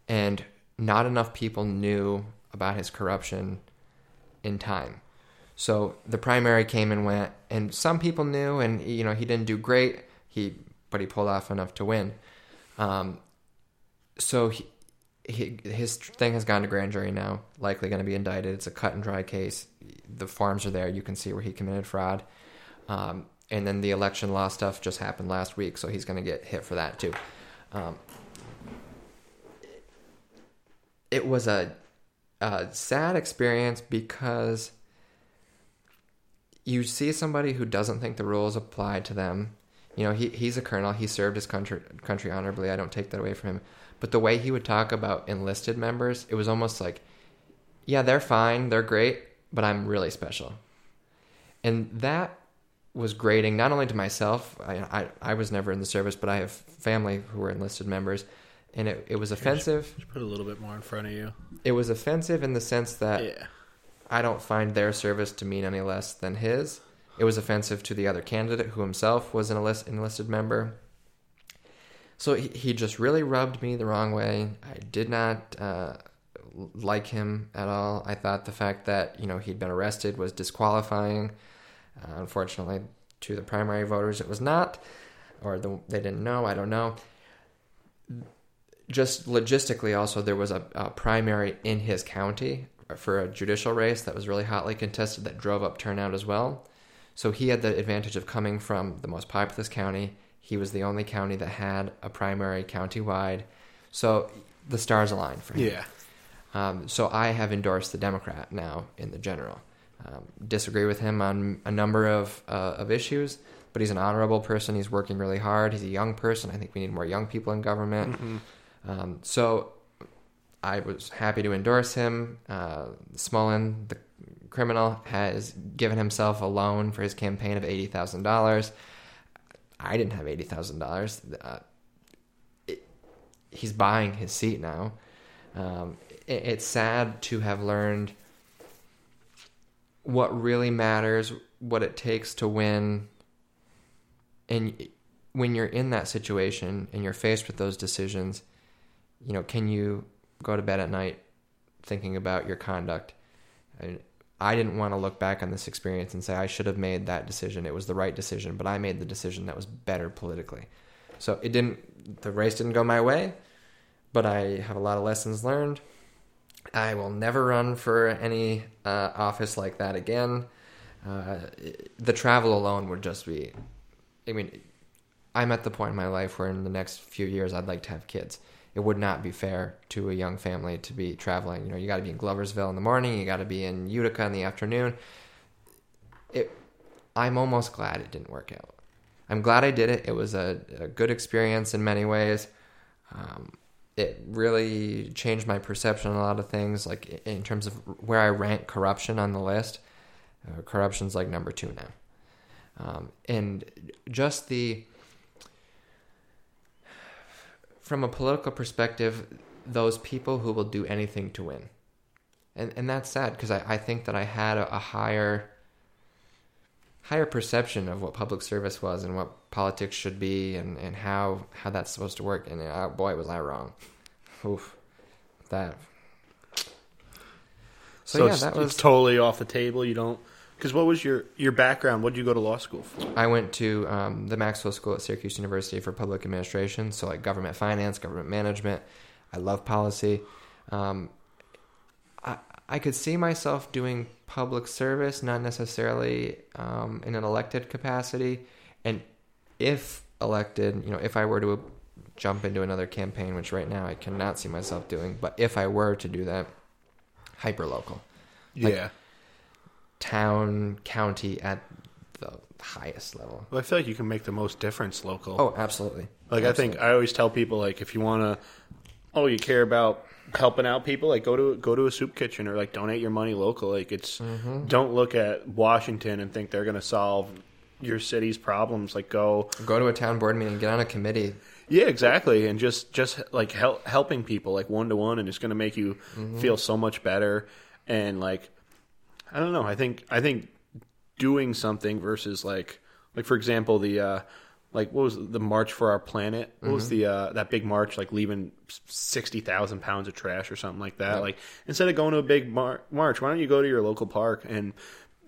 and not enough people knew about his corruption in time. So the primary came and went, and some people knew, and you know he didn't do great. He but he pulled off enough to win. Um, so he, he, his thing has gone to grand jury now, likely going to be indicted. It's a cut and dry case. The forms are there. You can see where he committed fraud. Um, and then the election law stuff just happened last week, so he's going to get hit for that too. Um, it was a, a sad experience because you see somebody who doesn't think the rules apply to them. You know, he he's a colonel. He served his country country honorably. I don't take that away from him. But the way he would talk about enlisted members, it was almost like, yeah, they're fine, they're great, but I'm really special. And that was grating not only to myself. I I, I was never in the service, but I have family who were enlisted members, and it, it was offensive. Just put a little bit more in front of you. It was offensive in the sense that yeah. I don't find their service to mean any less than his. It was offensive to the other candidate who himself was an enlist- enlisted member. So he, he just really rubbed me the wrong way. I did not uh, like him at all. I thought the fact that you know he'd been arrested was disqualifying. Uh, unfortunately, to the primary voters, it was not, or the, they didn't know. I don't know. Just logistically, also there was a, a primary in his county for a judicial race that was really hotly contested that drove up turnout as well. So he had the advantage of coming from the most populous county. He was the only county that had a primary county-wide. So the stars aligned for him. Yeah. Um, so I have endorsed the Democrat now in the general. Um, disagree with him on a number of uh, of issues, but he's an honorable person. He's working really hard. He's a young person. I think we need more young people in government. Um, so I was happy to endorse him. Uh, Smullen, the criminal, has given himself a loan for his campaign of eighty thousand dollars. I didn't have eighty thousand uh, dollars. He's buying his seat now. Um, it, it's sad to have learned what really matters, what it takes to win, and when you're in that situation and you're faced with those decisions, you know, can you go to bed at night thinking about your conduct? I, I didn't want to look back on this experience and say I should have made that decision. It was the right decision, but I made the decision that was better politically. So it didn't. The race didn't go my way, but I have a lot of lessons learned. I will never run for any uh, office like that again. Uh, the travel alone would just be. I mean, I'm at the point in my life where in the next few years I'd like to have kids. It would not be fair to a young family to be traveling. You know, you got to be in Gloversville in the morning, you got to be in Utica in the afternoon. It, I'm almost glad it didn't work out. I'm glad I did it. It was a, a good experience in many ways. Um, it really changed my perception on a lot of things, like in terms of where I rank corruption on the list. Uh, corruption's like number two now, um, and just the from a political perspective, those people who will do anything to win, and and that's sad because I, I think that I had a, a higher higher perception of what public service was and what politics should be and, and how, how that's supposed to work. And uh, boy, was I wrong. Oof. That. So, so yeah, that was totally off the table. You don't. Because what was your, your background? What did you go to law school for? I went to um, the Maxwell School at Syracuse University for public administration. So, like government finance, government management. I love policy. Um, I, I could see myself doing public service, not necessarily um, in an elected capacity. And if elected, you know, if I were to jump into another campaign, which right now I cannot see myself doing, but if I were to do that, hyper local. Like yeah. Town, county at the highest level. Well, I feel like you can make the most difference local. Oh, absolutely. Like absolutely. I think I always tell people like if you want to oh, you care about helping out people, like go to go to a soup kitchen or like donate your money local. Like it's mm-hmm. don't look at Washington and think they're going to solve your city's problems. Like go go to a town board meeting, get on a committee. Yeah, exactly, and just just like help, helping people like one to one, and it's going to make you mm-hmm. feel so much better. And like, I don't know, I think I think doing something versus like like for example the uh, like what was the march for our planet? What mm-hmm. was the uh, that big march like leaving sixty thousand pounds of trash or something like that? Yep. Like instead of going to a big mar- march, why don't you go to your local park and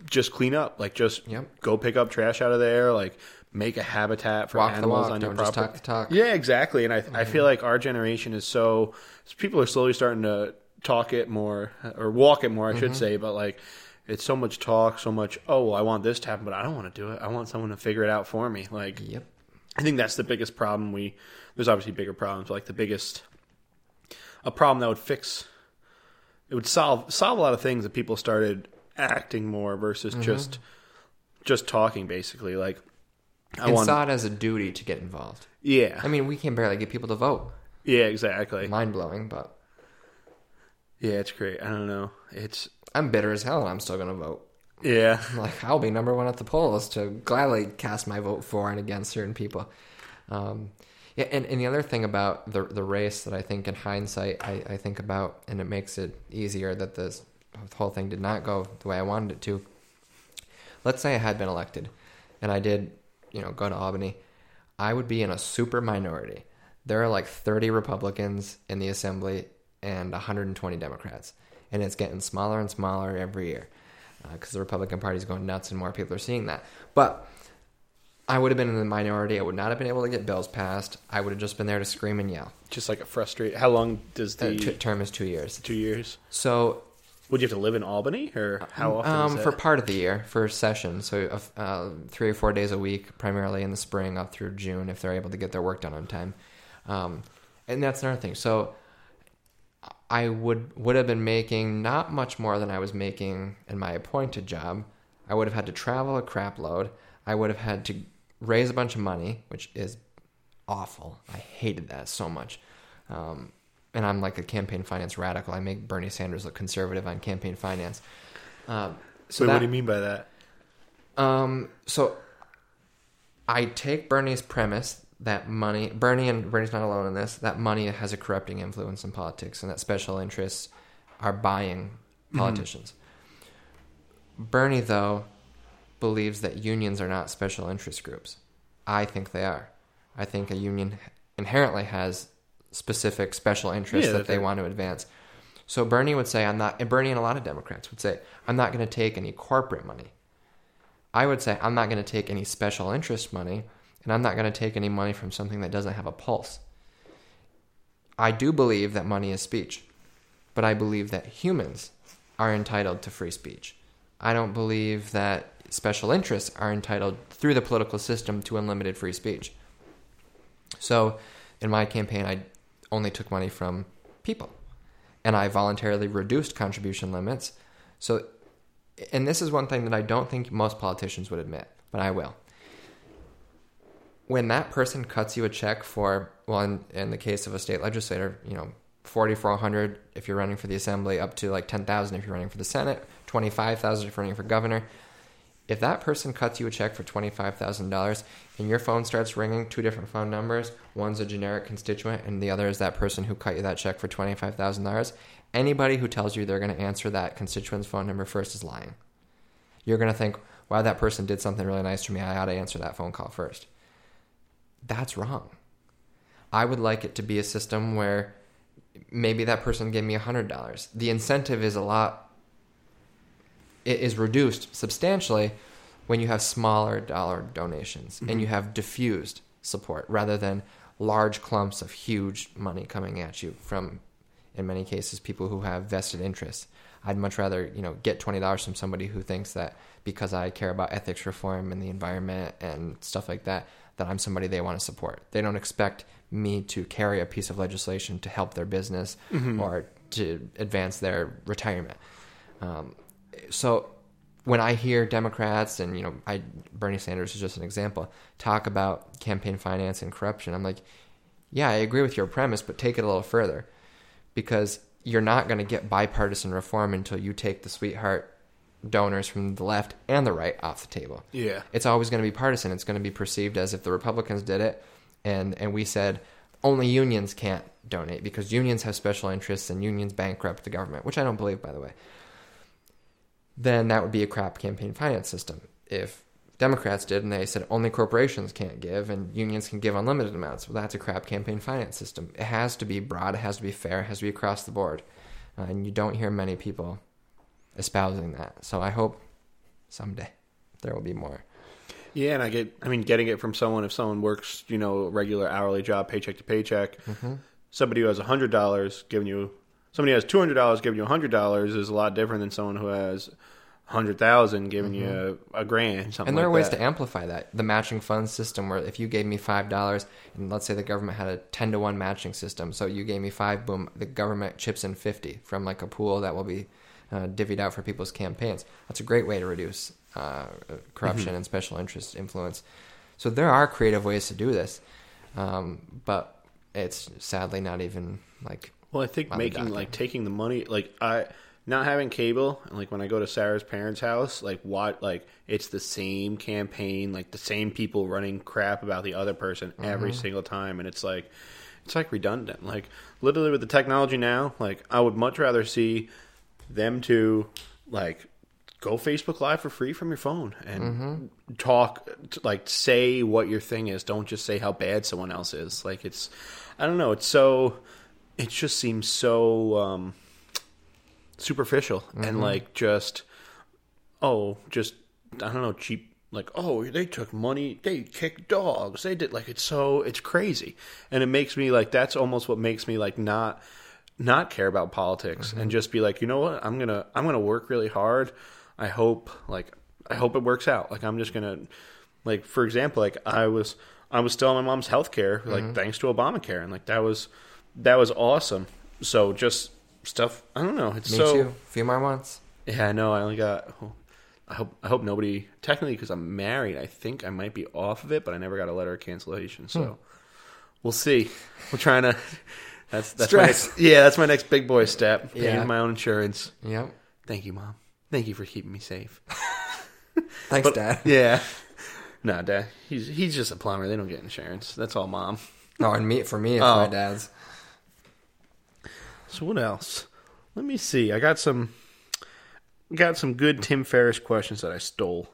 just clean up? Like just yep. go pick up trash out of there. Like make a habitat for walk animals walk, on your property. talk the talk. Yeah, exactly. And I mm-hmm. I feel like our generation is so people are slowly starting to talk it more or walk it more, I should mm-hmm. say. But like it's so much talk, so much. Oh, well, I want this to happen, but I don't want to do it. I want someone to figure it out for me. Like, yep. I think that's the biggest problem. We there's obviously bigger problems, but like the biggest a problem that would fix it would solve solve a lot of things if people started acting more versus mm-hmm. just just talking basically like I and want, saw it as a duty to get involved. Yeah. I mean, we can barely get people to vote. Yeah, exactly. Mind blowing, but yeah, it's great. I don't know. It's I'm bitter as hell, and I'm still gonna vote. Yeah. Like, I'll be number one at the polls to gladly cast my vote for and against certain people. Um, yeah, and, and the other thing about the the race that I think in hindsight I, I think about and it makes it easier that this whole thing did not go the way I wanted it to. Let's say I had been elected and I did, you know, go to Albany, I would be in a super minority. There are like 30 Republicans in the assembly and 120 Democrats, and it's getting smaller and smaller every year because uh, the Republican Party is going nuts and more people are seeing that. But I would have been in the minority. I would not have been able to get bills passed. I would have just been there to scream and yell. Just like a frustrate. How long does the t- term is two years? Two years. So would you have to live in Albany, or how often? Um, for part of the year, for session, so uh, three or four days a week, primarily in the spring up through June, if they're able to get their work done on time. Um, and that's another thing. So I would would have been making not much more than I was making in my appointed job. I would have had to travel a crap load. I would have had to raise a bunch of money, which is awful. I hated that so much. Um, and I'm like a campaign finance radical. I make Bernie Sanders look conservative on campaign finance. Um, so Wait, that, what do you mean by that? um, so I take Bernie's premise that money, Bernie and Bernie's not alone in this, that money has a corrupting influence in politics and that special interests are buying mm-hmm. politicians. Bernie, though, believes that unions are not special interest groups. I think they are. I think a union inherently has specific special interests Yeah, that they want to advance. So Bernie would say, I'm not, and Bernie and a lot of Democrats would say, I'm not going to take any corporate money. I would say, I'm not going to take any special interest money, and I'm not going to take any money from something that doesn't have a pulse. I do believe that money is speech, but I believe that humans are entitled to free speech. I don't believe that special interests are entitled through the political system to unlimited free speech. So, in my campaign, I only took money from people, and I voluntarily reduced contribution limits. So, and this is one thing that I don't think most politicians would admit, but I will. When that person cuts you a check for, well, in, in the case of a state legislator, you know, forty four hundred if you're running for the assembly, up to like ten thousand if you're running for the Senate, twenty five thousand if you're running for governor. If that person cuts you a check for twenty five thousand dollars and your phone starts ringing, two different phone numbers, one's a generic constituent and the other is that person who cut you that check for twenty five thousand dollars, anybody who tells you they're going to answer that constituent's phone number first is lying. You're going to think, wow, that person did something really nice for me. I ought to answer that phone call first. That's wrong. I would like it to be a system where maybe that person gave me $100. The incentive is a lot, it is reduced substantially when you have smaller dollar donations and mm-hmm. you have diffused support rather than large clumps of huge money coming at you from, in many cases, people who have vested interests. I'd much rather, you know, get twenty dollars from somebody who thinks that because I care about ethics reform and the environment and stuff like that, that I'm somebody they want to support. They don't expect me to carry a piece of legislation to help their business or to advance their retirement. Um, so when I hear Democrats and you know, I Bernie Sanders is just an example, talk about campaign finance and corruption, I'm like, yeah, I agree with your premise, but take it a little further, because you're not going to get bipartisan reform until you take the sweetheart donors from the left and the right off the table. Yeah. It's always going to be partisan. It's going to be perceived as if the Republicans did it, and and we said only unions can't donate because unions have special interests and unions bankrupt the government, which I don't believe, by the way. Then that would be a crap campaign finance system. If Democrats did and they said only corporations can't give and unions can give unlimited amounts, well, that's a crap campaign finance system. It has to be broad, it has to be fair, it has to be across the board. Uh, and you don't hear many people espousing that. So I hope someday there will be more. Yeah, and I get, I mean, getting it from someone, if someone works, you know, a regular hourly job, paycheck to paycheck, mm-hmm. somebody who has $100 giving you, somebody who has $200 giving you $100 is a lot different than someone who has 100000 giving you mm-hmm. a, a grand, something And there are ways that. to amplify that. The matching funds system, where if you gave me five dollars, and let's say the government had a ten to one matching system, so you gave me five, boom, the government chips in fifty from like a pool that will be uh, divvied out for people's campaigns. That's a great way to reduce uh, corruption and special interest influence. So there are creative ways to do this, um, but it's sadly not even like Well, I think making like taking the money, like I not having cable, and like when I go to Sarah's parents' house, like what, like it's the same campaign, like the same people running crap about the other person every Mm-hmm. single time, and it's like it's like redundant. Like literally with the technology now, like I would much rather see them to like go Facebook Live for free from your phone and Mm-hmm. talk, like say what your thing is. Don't just say how bad someone else is. Like it's, I don't know. It's so, it just seems so um, superficial and like just, oh, just I don't know, cheap. Like oh, they took money, they kicked dogs, they did like it's so it's crazy, and it makes me like that's almost what makes me like not not care about politics and just be like, you know what, I'm gonna I'm gonna work really hard. I hope like I hope it works out. Like I'm just gonna like for example, like I was I was still on my mom's health care, like thanks to Obamacare, and like that was that was awesome. So just stuff I don't know. It's me so too. A few more months. yeah, I know. I only got. I hope. I hope nobody. Technically, because I'm married, I think I might be off of it, but I never got a letter of cancellation. So Hmm. we'll see. We're trying to That's that's my Stress. next, yeah. That's my next big boy step. Paying Yeah. my own insurance. Yep. Thank you, mom. Thank you for keeping me safe. Thanks, But- Dad. Yeah. No, dad. He's he's just a plumber. They don't get insurance. That's all, mom. No, and me for me, it's Oh. my dad's. So what else? Let me see. I got some got some good Tim Ferriss questions that I stole.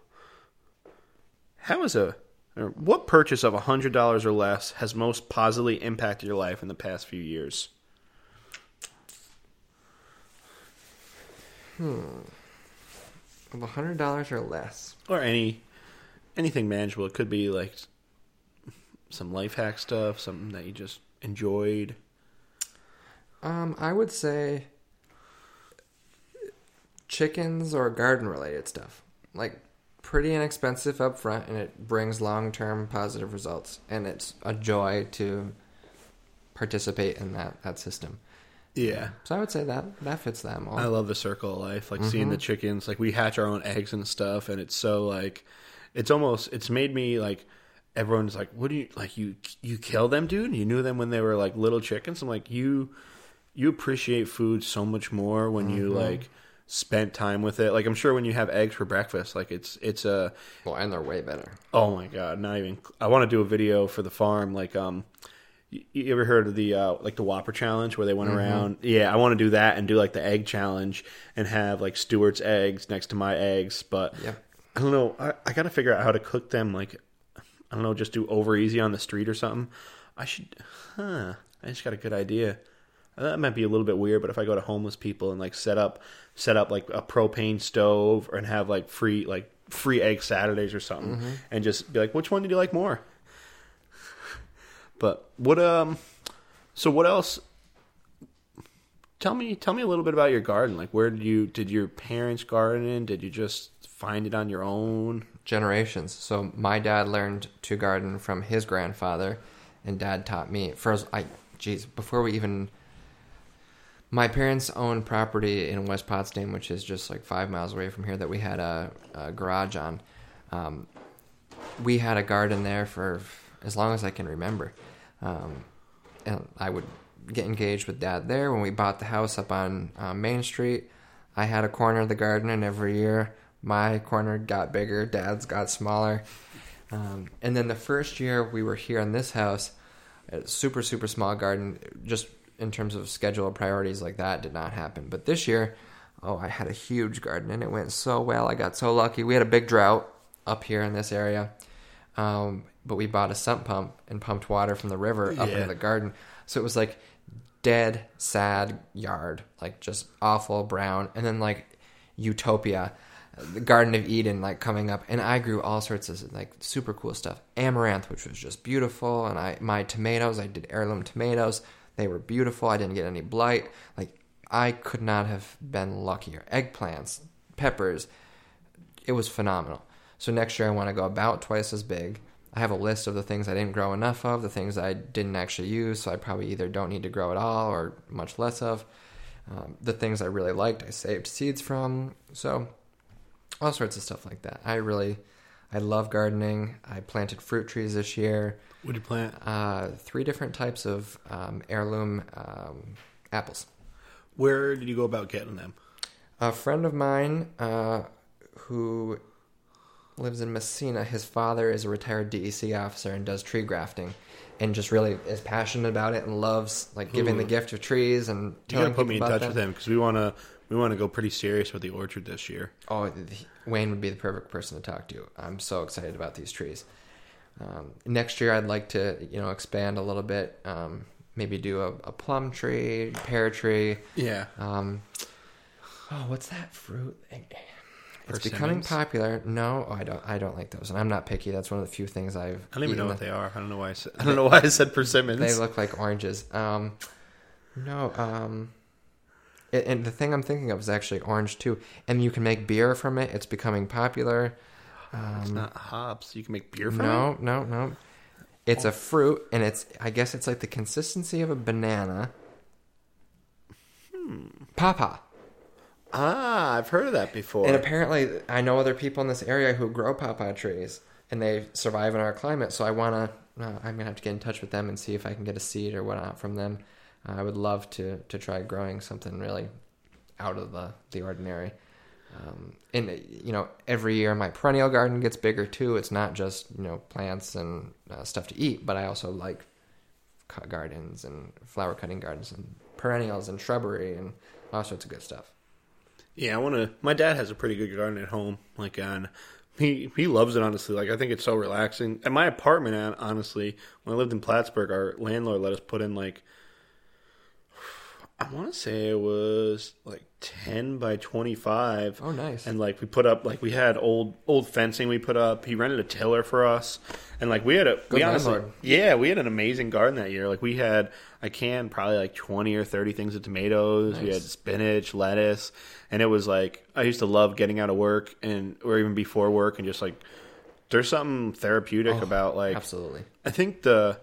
How is a what purchase of hundred dollars or less has most positively impacted your life in the past few years? Hmm. Of a hundred dollars or less. Or any anything manageable. It could be like some life hack stuff, something that you just enjoyed. Um, I would say chickens or garden related stuff. Like pretty inexpensive up front and it brings long term positive results. And it's a joy to participate in that, that system. Yeah. So I would say that that fits that mold. I love the circle of life, like seeing mm-hmm. the chickens. Like we hatch our own eggs and stuff, and it's so like, it's almost it's made me like. Everyone's like, "What do you like? You you kill them, dude? You knew them when they were like little chickens." I'm like, you you appreciate food so much more when you mm-hmm. like spent time with it. Like I'm sure when you have eggs for breakfast, like it's it's a well, and they're way better. Oh my god, not even. I want to do a video for the farm. Like, um, you, you ever heard of the uh, like the Whopper challenge where they went around? Yeah, I want to do that and do like the egg challenge and have like Stewart's eggs next to my eggs. But yeah. I don't know. I, I got to figure out how to cook them. Like, I don't know, just do over easy on the street or something. I should. Huh. I just got a good idea. That might be a little bit weird, but if I go to homeless people and like set up set up like a propane stove and have like free like free egg Saturdays or something, and just be like, which one did you like more? But what um, so what else? Tell me, tell me a little bit about your garden. Like, where did you did your parents garden in? Did you just find it on your own? generations. So my dad learned to garden from his grandfather, and dad taught me. First, I, geez, before we even, my parents owned property in West Potsdam, which is just like five miles away from here, that we had a, a garage on. Um, we had a garden there for as long as I can remember, um, and I would get engaged with dad there when we bought the house up on uh, Main Street. I had a corner of the garden, and every year my corner got bigger, dad's got smaller. Um, and then the first year we were here in this house, super, super small garden, just in terms of schedule priorities like that, did not happen. But this year, oh, I had a huge garden and it went so well. I got so lucky. We had a big drought up here in this area. Um, but we bought a sump pump and pumped water from the river up Yeah. into the garden. So it was like dead, sad yard, like just awful brown, and then like utopia, the Garden of Eden, like coming up. And I grew all sorts of like super cool stuff. Amaranth, which was just beautiful, and I my tomatoes, I did heirloom tomatoes. They were beautiful. I didn't get any blight. Like I could not have been luckier. Eggplants, peppers, it was phenomenal. So next year I want to go about twice as big. I have a list of the things I didn't grow enough of, the things I didn't actually use, so I probably either don't need to grow at all or much less of. Um, the things I really liked, I saved seeds from. So all sorts of stuff like that. I really, I love gardening. I planted fruit trees this year. What did you plant? Uh, three different types of um, heirloom um, apples. Where did you go about getting them? A friend of mine uh, who lives in Massena, his father is a retired DEC officer and does tree grafting and just really is passionate about it and loves like giving Ooh. the gift of trees and You gotta put me in touch with him because we want to we want to go pretty serious with the orchard this year. Oh, th- Wayne would be the perfect person to talk to. I'm so excited about these trees. Um, next year, I'd like to, you know, expand a little bit. Um, maybe do a, a plum tree, pear tree. Yeah, Um, oh, what's that fruit? It's becoming popular. No, oh, I don't. I don't like those, and I'm not picky. That's one of the few things I've. I don't even know what they are. I don't know why I said. I don't know why I said persimmons. They look like oranges. Um, no. Um, a- and the thing I'm thinking of is actually orange too, and you can make beer from it. It's becoming popular. It's Um, not hops. You can make beer from it. no, no, no. It's a fruit, and it's. I guess it's like the consistency of a banana. Hmm. Pawpaw. Ah, I've heard of that before. And apparently, I know other people in this area who grow pawpaw trees, and they survive in our climate. So I want to. Uh, I'm gonna have to get in touch with them and see if I can get a seed or whatnot from them. I would love to to try growing something really out of the the ordinary. Um, and you know, every year my perennial garden gets bigger too. It's not just you know plants and uh, stuff to eat, but I also like cut gardens and flower cutting gardens and perennials and shrubbery and all sorts of good stuff. Yeah, I want to. My dad has a pretty good garden at home. Like, and he he loves it. Honestly, like I think it's so relaxing. At my apartment, honestly, when I lived in Plattsburgh, our landlord let us put in like I want to say it was like ten by twenty five. Oh, nice. And like we put up like we had old old fencing we put up. He rented a tiller for us, and like we had a we honestly landlord. yeah we had an amazing garden that year. Like we had I can probably like twenty or thirty things of tomatoes. We had spinach, lettuce, and it was like I used to love getting out of work and or even before work and just like there's something therapeutic Oh, about like Absolutely. I think the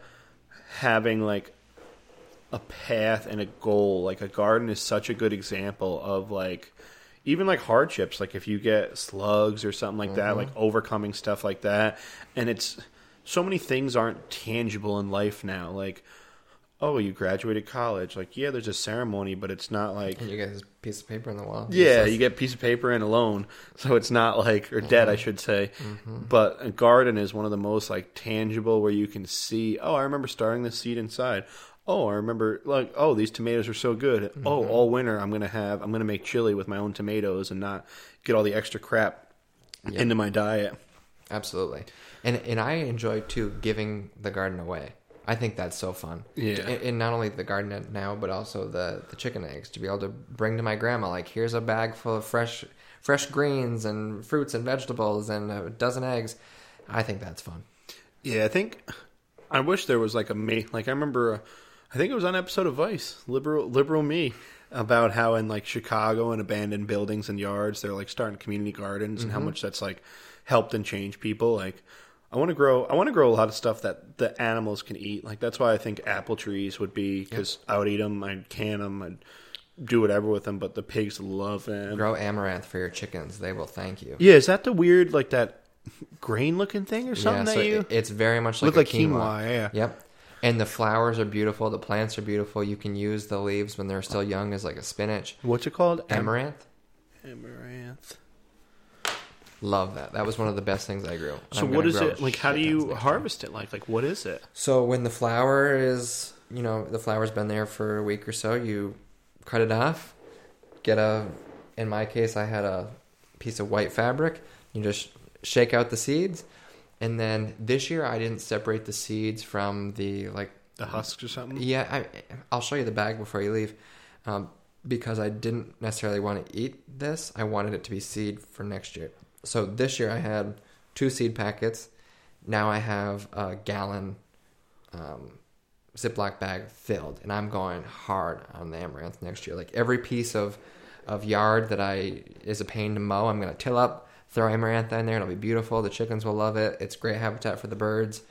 having like a path and a goal, like a garden is such a good example of like even like hardships, like if you get slugs or something like that, mm-hmm. like overcoming stuff like that. And it's so many things aren't tangible in life now. Like, oh, you graduated college. Like, yeah, there's a ceremony, but it's not like And you get this piece of paper on the wall. yeah, Just you get a piece of paper and a loan, so it's not like or debt, mm-hmm. I should say. Mm-hmm. But a garden is one of the most like tangible where you can see. Oh, I remember starting this seed inside. Oh, I remember like oh these tomatoes are so good. Oh, all winter I'm gonna have I'm gonna make chili with my own tomatoes and not get all the extra crap into my diet. Absolutely. And and I enjoy too giving the garden away. I think that's so fun. Yeah. And, and not only the garden now, but also the the chicken eggs to be able to bring to my grandma. Like here's a bag full of fresh fresh greens and fruits and vegetables and a dozen eggs. I think that's fun. Yeah, I think I wish there was like a me. Like I remember, uh, I think it was on episode of Vice, liberal liberal me, about how in like Chicago and abandoned buildings and yards, they're like starting community gardens and how mm-hmm. much that's like helped and changed people. Like I want to grow, I want to grow a lot of stuff that the animals can eat. Like that's why I think apple trees would be because I would eat them, I'd can them, I'd do whatever with them. But the pigs love them. Grow amaranth for your chickens. They will thank you. Yeah, is that the weird like that grain looking thing or something yeah, that you it- it's very much like like quinoa? Yeah. Yep. And the flowers are beautiful. The plants are beautiful. You can use the leaves when they're still young as like a spinach. What's it called? Amaranth. Amaranth. Love that. That was one of the best things I grew. So I'm what gonna is grow it like? How do you next year. harvest it? Like, like what is it? So when the flower is, you know, the flower's been there for a week or so, you cut it off. Get a, in my case, I had a piece of white fabric. You just shake out the seeds, and then this year I didn't separate the seeds from the like The husks or something? Yeah, I, I'll show you the bag before you leave, um, because I didn't necessarily want to eat this. I wanted it to be seed for next year. So this year I had two seed packets. Now I have a gallon um, Ziploc bag filled, and I'm going hard on the amaranth next year. Like every piece of of yard that I is a pain to mow, I'm going to till up, throw amaranth in there. It'll be beautiful. The chickens will love it. It's great habitat for the birds.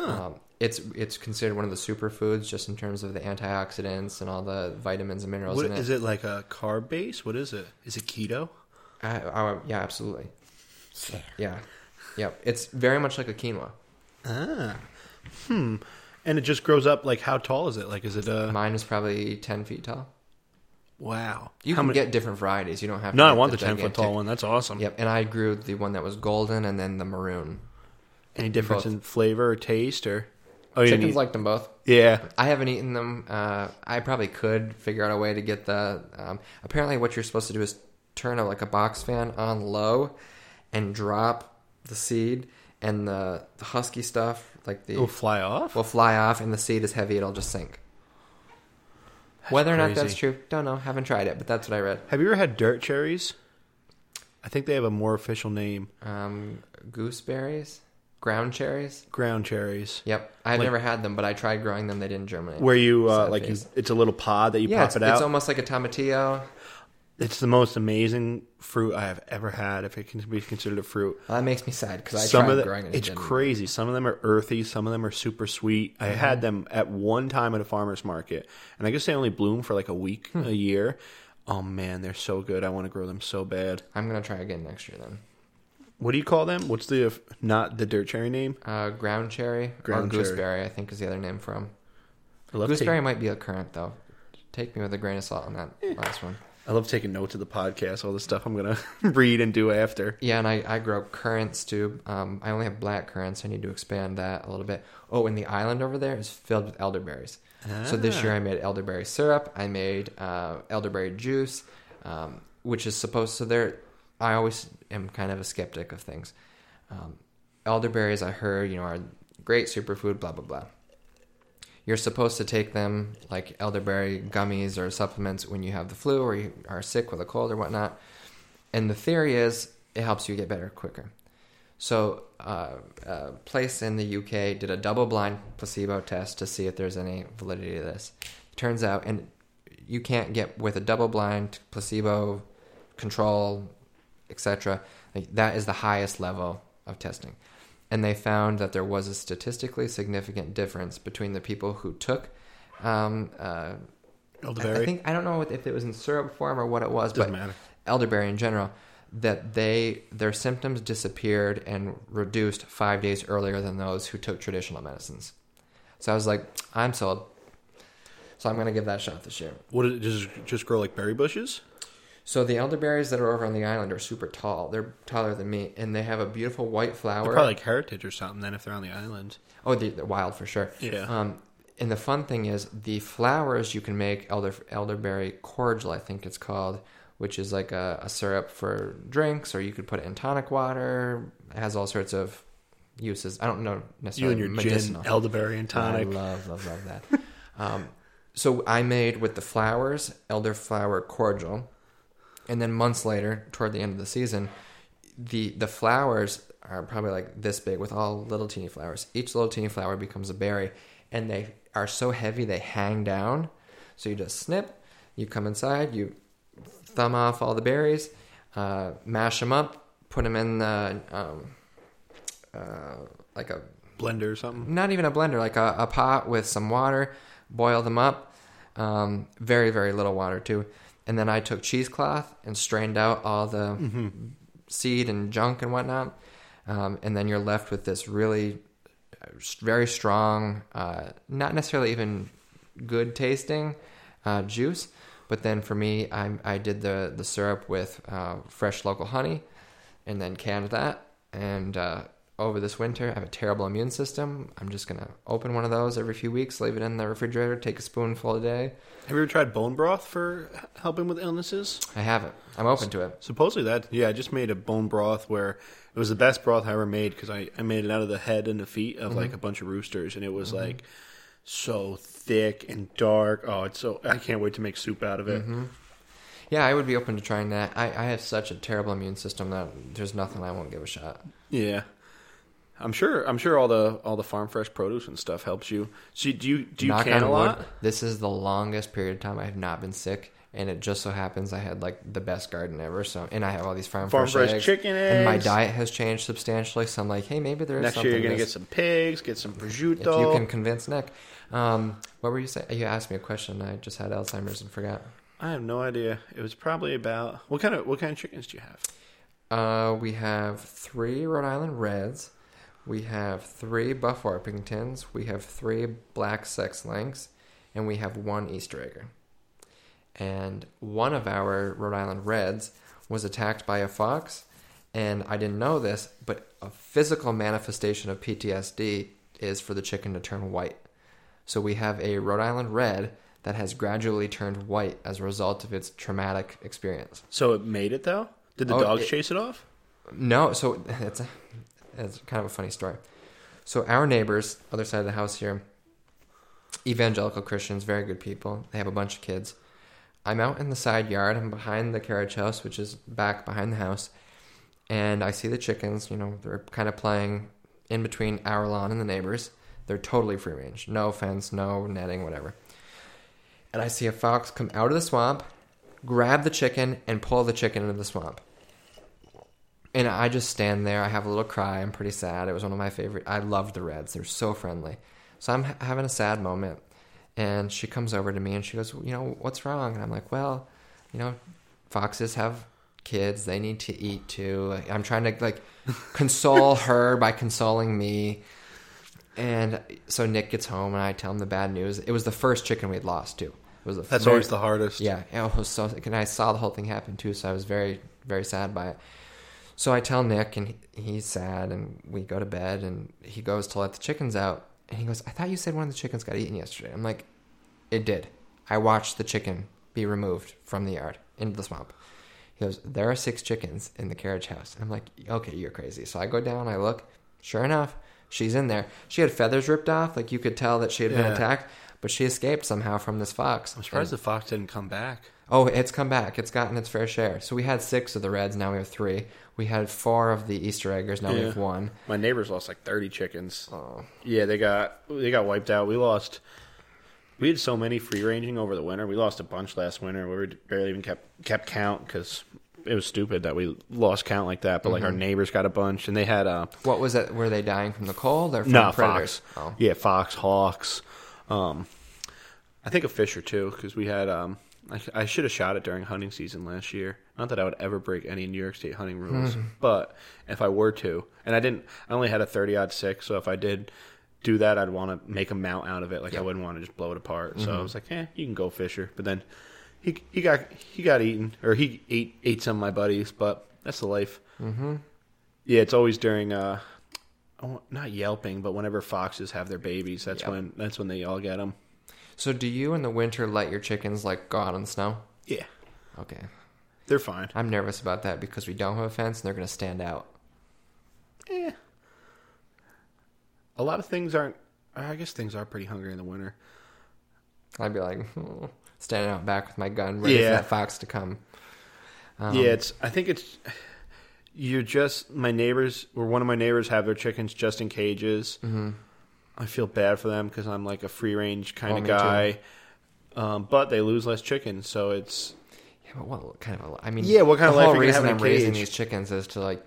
Um, it's it's considered one of the superfoods just in terms of the antioxidants and all the vitamins and minerals What in it. is it like a carb base? What is it? Is it keto? I, I, yeah, absolutely. Yeah, yep. It's very much like a quinoa. Ah, hmm. And it just grows up. Like, how tall is it? Like, is it a Mine is probably ten feet tall. Wow? You how can many- get different varieties. You don't have. to No, I get want the ten foot gigantic- tall one. That's awesome. Yep, and I grew the one that was golden and then the maroon. Any difference Both. in flavor or taste or? Oh, you didn't Chickens eat- like them both. Yeah. I haven't eaten them. Uh, I probably could figure out a way to get the. Um, apparently, what you're supposed to do is turn a, like a box fan on low, and drop the seed, and the, the husky stuff, like the It'll fly off. will fly off, and the seed is heavy. It'll just sink. Whether or not that's true, don't know. Haven't tried it, but that's what I read. Have you ever had dirt cherries? I think they have a more official name. Um, gooseberries, ground cherries. Ground cherries. Yep, I've Like- never had them, but I tried growing them. They didn't germinate. Where you uh, Sad like you, face. it's a little pod that you yeah, pop it's, it out. it's almost like a tomatillo. It's the most amazing fruit I have ever had, if it can be considered a fruit. Well, that makes me sad because I some tried of the, growing it. it's didn't. crazy. Some of them are earthy. Some of them are super sweet. I Mm-hmm. had them at one time at a farmer's market, and I guess they only bloom for like a week, Hmm. a year. Oh man, they're so good. I want to grow them so bad. I'm gonna try again next year then. What do you call them? What's the not the dirt cherry name? Uh, ground cherry Ground or cherry. gooseberry, I think is the other name for them. Gooseberry might be a current though. take me with a grain of salt on that last one. I love taking notes of the podcast, all the stuff I'm gonna read and do after. Yeah, and I, I grow currants too. Um, I only have black currants. I need to expand that a little bit. Oh, and the island over there is filled with elderberries. So this year I made elderberry syrup. I made uh, elderberry juice, um, which is supposed. So there, I always am kind of a skeptic of things. Um, elderberries, I heard, you know, are great superfood. Blah blah blah. You're supposed to take them like elderberry gummies or supplements when you have the flu or you are sick with a cold or whatnot. And the theory is it helps you get better quicker. So, uh, a place in the UK did a double blind placebo test to see if there's any validity to this. Turns out, and you can't get with a double blind placebo control, etc. Like, that is the highest level of testing. And they found that there was a statistically significant difference between the people who took. Um, uh, I, I think I don't know if it was in syrup form or what it was, doesn't but matter. elderberry in general that they their symptoms disappeared and reduced five days earlier than those who took traditional medicines. So I was like, I'm sold. So I'm gonna give that a shot this year. What it just just grow like berry bushes? So the elderberries that are over on the island are super tall. They're taller than me, and they have a beautiful white flower. They're probably like heritage or something. Then if they're on the island, Oh, they- they're wild for sure. Yeah. Um, and the fun thing is, the flowers you can make elder elderberry cordial, I think it's called, which is like a, a syrup for drinks, or you could put it in tonic water. It has all sorts of uses. I don't know necessarily. you and your medicinal. gin, elderberry, and tonic. I love, love, love that. um, so I made with the flowers elderflower cordial, and then months later, toward the end of the season, the the flowers are probably like this big with all little teeny flowers. Each little teeny flower becomes a berry, and they are so heavy they hang down. So you just snip, you come inside, you thumb off all the berries, uh, mash them up, put them in the um, uh, like a blender or something. not even a blender, like a, a pot with some water, boil them up. Um, very, very little water too. And then I took cheesecloth and strained out all the seed and junk and whatnot. Um, and then you're left with this really uh, very strong, uh, not necessarily even good tasting uh, juice. But then for me, I, I did the, the syrup with uh, fresh local honey and then canned that. And uh, over this winter, I have a terrible immune system. I'm just going to open one of those every few weeks, leave it in the refrigerator, take a spoonful a day. Have you ever tried bone broth for helping with illnesses? I haven't. I'm open to it. Supposedly that, yeah, I just made a bone broth where it was the best broth I ever made because I, I made it out of the head and the feet of like mm-hmm. a bunch of roosters, and it was mm-hmm. like so thick and dark. Oh, it's so I can't wait to make soup out of it. Mm-hmm. Yeah, I would be open to trying that. I, I have such a terrible immune system that there's nothing I won't give a shot. Yeah, I'm sure. I'm sure all the all the farm fresh produce and stuff helps you. So do you do you Knock can a lot? wood, This is the longest period of time I have not been sick, and it just so happens I had like the best garden ever. So, and I have all these farm, Farm fresh eggs, chicken and my diet has changed substantially. So I'm like, hey, maybe there is Next something. year you're gonna this. get some pigs, get some prosciutto. If you can convince Nick. Um, what were you saying? You asked me a question. I just had Alzheimer's and forgot. I have no idea. It was probably about what kind of what kind of chickens do you have? Uh, we have three Rhode Island Reds. We have three Buff Orpingtons. We have three Black Sex Links. And we have one Easter Egger. And one of our Rhode Island Reds was attacked by a fox. And I didn't know this, but a physical manifestation of PTSD is for the chicken to turn white. So we have a Rhode Island Red that has gradually turned white as a result of its traumatic experience. So it made it though. Did the Oh, dogs it- chase it off? No, so it's a, it's kind of a funny story. So our neighbors, other side of the house here, evangelical Christians, very good people. They have a bunch of kids. I'm out in the side yard. I'm behind the carriage house, which is back behind the house, and I see the chickens. You know, they're kind of playing in between our lawn and the neighbors. They're totally free range, no fence, no netting, whatever. And I see a fox come out of the swamp, grab the chicken, and pull the chicken into the swamp. And I just stand there. I have a little cry. I'm pretty sad. It was one of my favorite. I loved the Reds. They're so friendly. So I'm ha- having a sad moment. And she comes over to me and she goes, You know, what's wrong? And I'm like, Well, you know, foxes have kids. They need to eat too. I'm trying to like console her by consoling me. And so Nick gets home and I tell him the bad news. It was the first chicken we'd lost too. It was a That's very- always the hardest. yeah, it was so. And I saw the whole thing happen too, so I was very, very sad by it. So I tell Nick, and he, he's sad, and we go to bed, and he goes to let the chickens out, and he goes, "I thought you said one of the chickens got eaten yesterday." I'm like, "It did. I watched the chicken be removed from the yard into the swamp." He goes, "There are six chickens in the carriage house," and I'm like, "Okay, you're crazy." So I go down, I look, sure enough, she's in there. She had feathers ripped off, like you could tell that she had been attacked, but she escaped somehow from this fox. I'm surprised the fox didn't come back. Oh, it's come back. It's gotten its fair share. So we had six of the reds. Now we have three. We had four of the Easter eggers. Now we Yeah. have one. My neighbors lost like 30 chickens. Oh, Yeah, they got they got wiped out. We lost. We had so many free ranging over the winter. We lost a bunch last winter. We were barely even kept kept count because it was stupid that we lost count like that. But like our Mm-hmm. neighbors got a bunch, and they had uh what was it? Were they dying from the cold or from no predators? fox. Oh, Yeah, fox, hawks. Um, I think a fisher too because we had um. I, I should have shot it during hunting season last year. Not that I would ever break any New York State hunting rules, but if I were to, and I didn't, I only had a thirty ought six. So if I did do that, I'd want to make a mount out of it. Like I wouldn't want to just blow it apart. So I was like, eh, you can go fisher. But then he he got he got eaten, or he ate ate some of my buddies. But that's the life. mm-hmm. Yeah, it's always during uh, oh, not yelping, but whenever foxes have their babies, that's Yep. when that's when they all get them. So do you in the winter let your chickens like go out in the snow? Yeah, Okay. they're fine. I'm nervous about that because we don't have a fence and they're going to stand out. Eh. A lot of things aren't. I guess things are pretty hungry in the winter. I'd be like "Hmm," standing out back with my gun, ready for that fox to come. Um, yeah, it's. I think it's. You're just my neighbors, or one of my neighbors have their chickens just in cages. mhm. I feel bad for them because I'm like a free range kind Oh, of guy. Um, but they lose less chickens, so it's Yeah, but what kind of? A, I mean, Yeah, what kind the of life whole are you gonna reason I'm raising these chickens is to like,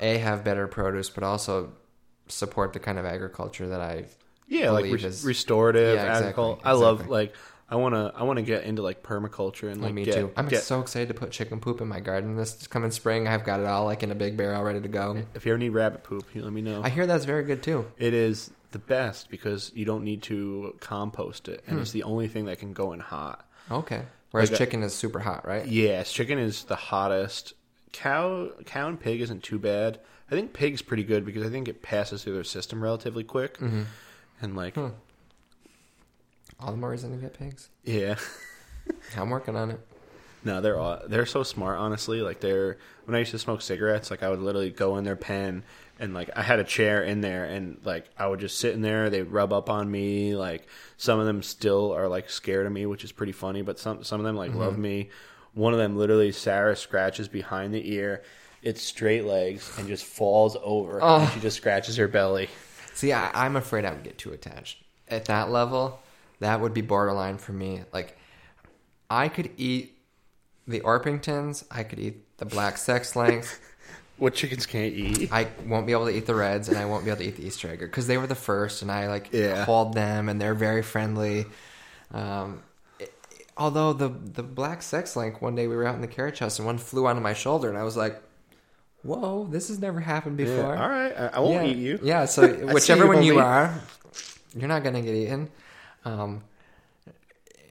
a have better produce, but also support the kind of agriculture that I yeah, like re- is- restorative Yeah, exactly, agriculture. I love like I want to I want to get into like permaculture and Well, like me get, too. I'm get so excited to put chicken poop in my garden this coming spring. I've got it all like in a big barrel ready to go. If you ever need rabbit poop, you let me know. I hear that's very good too. it is the best because you don't need to compost it, and Hmm. it's the only thing that can go in hot. Okay. Whereas Like chicken is super hot, right? Yes, chicken is the hottest. Cow, cow and pig isn't too bad. I think pig's pretty good because I think it passes through their system relatively quick, Mm-hmm. and like Hmm. All the more reason to get pigs. yeah. I'm working on it. No, they're all, they're so smart. Honestly, like they're when I used to smoke cigarettes, like I would literally go in their pen and like I had a chair in there, and like I would just sit in there. They'd rub up on me. Like some of them still are like scared of me, which is pretty funny. But some some of them like Mm-hmm. love me. One of them literally Sarah scratches behind the ear. It's straight legs and just falls over. Oh. And she just scratches her belly. See, I, I'm afraid I would get too attached. At that level, that would be borderline for me. Like, I could eat the Orpingtons, I could eat the black sex links. What chickens can't eat? I won't be able to eat the reds, and I won't be able to eat the Easter egg because they were the first, and I like Yeah. them, and they're very friendly. Um, it- although the the black sex link, one day we were out in the carriage house, and one flew onto my shoulder, and I was like, "Whoa, this has never happened Yeah, before." all right, I, I won't yeah. eat you. Yeah, so whichever one you are, you're not gonna get eaten. Um,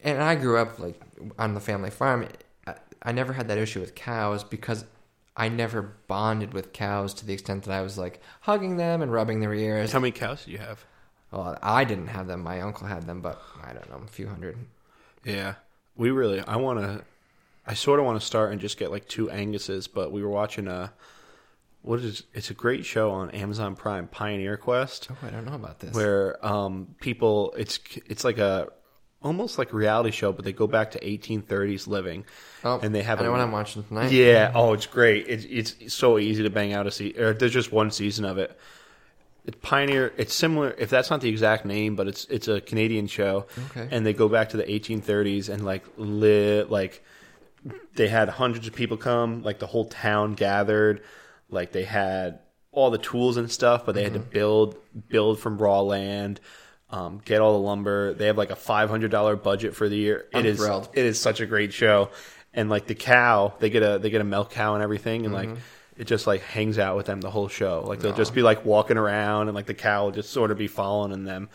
and I grew up like on the family farm. I, I never had that issue with cows because I never bonded with cows to the extent that I was like hugging them and rubbing their ears. How many cows do you have? Well, I didn't have them. My uncle had them, but I don't know, a few hundred. Yeah, we really. I want to. I sort of want to start and just get like two Anguses, but we were watching a. What is? It's a great show on Amazon Prime, Pioneer Quest, Oh, I don't know about this. where um people. It's it's like a almost like a reality show, but they go back to 1830s living, oh, and they have I know a- what I'm watching tonight. Yeah. Oh, it's great. It's it's so easy to bang out a season. Or there's just one season of it. It's Pioneer. It's similar. If that's not the exact name, but it's it's a Canadian show. Okay. And they go back to the 1830s and like li like they had hundreds of people come. Like the whole town gathered. Like they had all the tools and stuff, but they had to mm-hmm. build build from raw land. Um, get all the lumber. They have like a five hundred dollar budget for the year. I'm It is thrilled. it is such a great show and like the cow they get a they get a milk cow and everything and like it just like hangs out with them the whole show like they'll just be like walking around and like the cow will just sort of be following them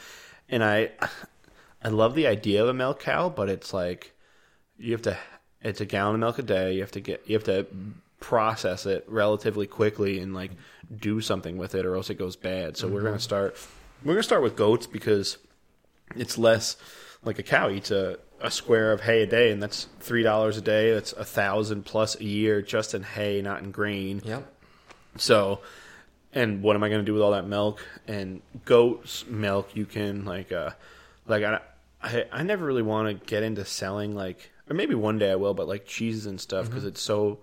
and i I love the idea of a milk cow, but it's like you have to. It's a gallon of milk a day. You have to get. You have to process it relatively quickly and like do something with it, or else it goes bad. So we're gonna start. We're gonna start with goats because it's less like a cow eats a, a square of hay a day, and that's three dollars a day. That's a thousand plus a year just in hay, not in grain. Yep. So, and what am I going to do with all that milk? And goat's milk, you can like, uh, like I, I, I never really want to get into selling like, or maybe one day I will, but like cheeses and stuff because it's so.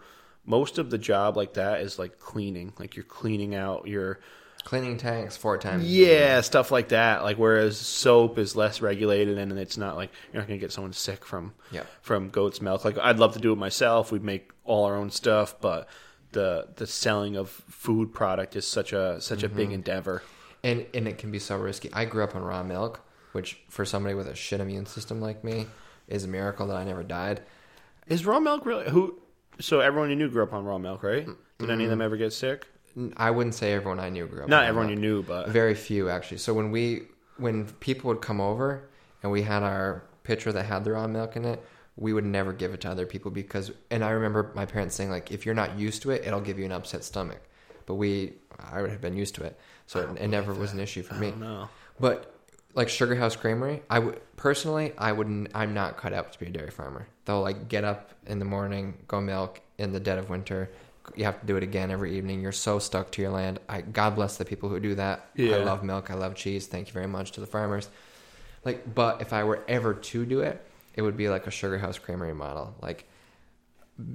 Most of the job like that is like cleaning, like you're cleaning out your Cleaning tanks four times. yeah stuff like that. Like whereas soap is less regulated and it's not like you're not gonna get someone sick from Yep. from goat's milk. Like I'd love to do it myself. We'd make all our own stuff, but the the selling of food product is such a such a big mm-hmm. endeavor. and and it can be so risky. I grew up on raw milk, which for somebody with a shit immune system like me is a miracle that I never died. Is raw milk really who? So everyone you knew grew up on raw milk, right? Did any of them mm-hmm. ever get sick? I wouldn't say everyone I knew grew up. Not everyone milk. you knew, but Very few actually. So when we when people would come over and we had our pitcher that had the raw milk in it, we would never give it to other people because and I remember my parents saying like if you're not used to it, it'll give you an upset stomach. But we I would have been used to it. So it, it never was an issue for me. no. But like Sugar House Creamery, I would personally, I wouldn't. I'm not cut out to be a dairy farmer. They'll like get up in the morning, go milk in the dead of winter. You have to do it again every evening. You're so stuck to your land. I God bless the people who do that. Yeah. I love milk. I love cheese. Thank you very much to the farmers. Like, but if I were ever to do it, it would be like a Sugar House Creamery model, like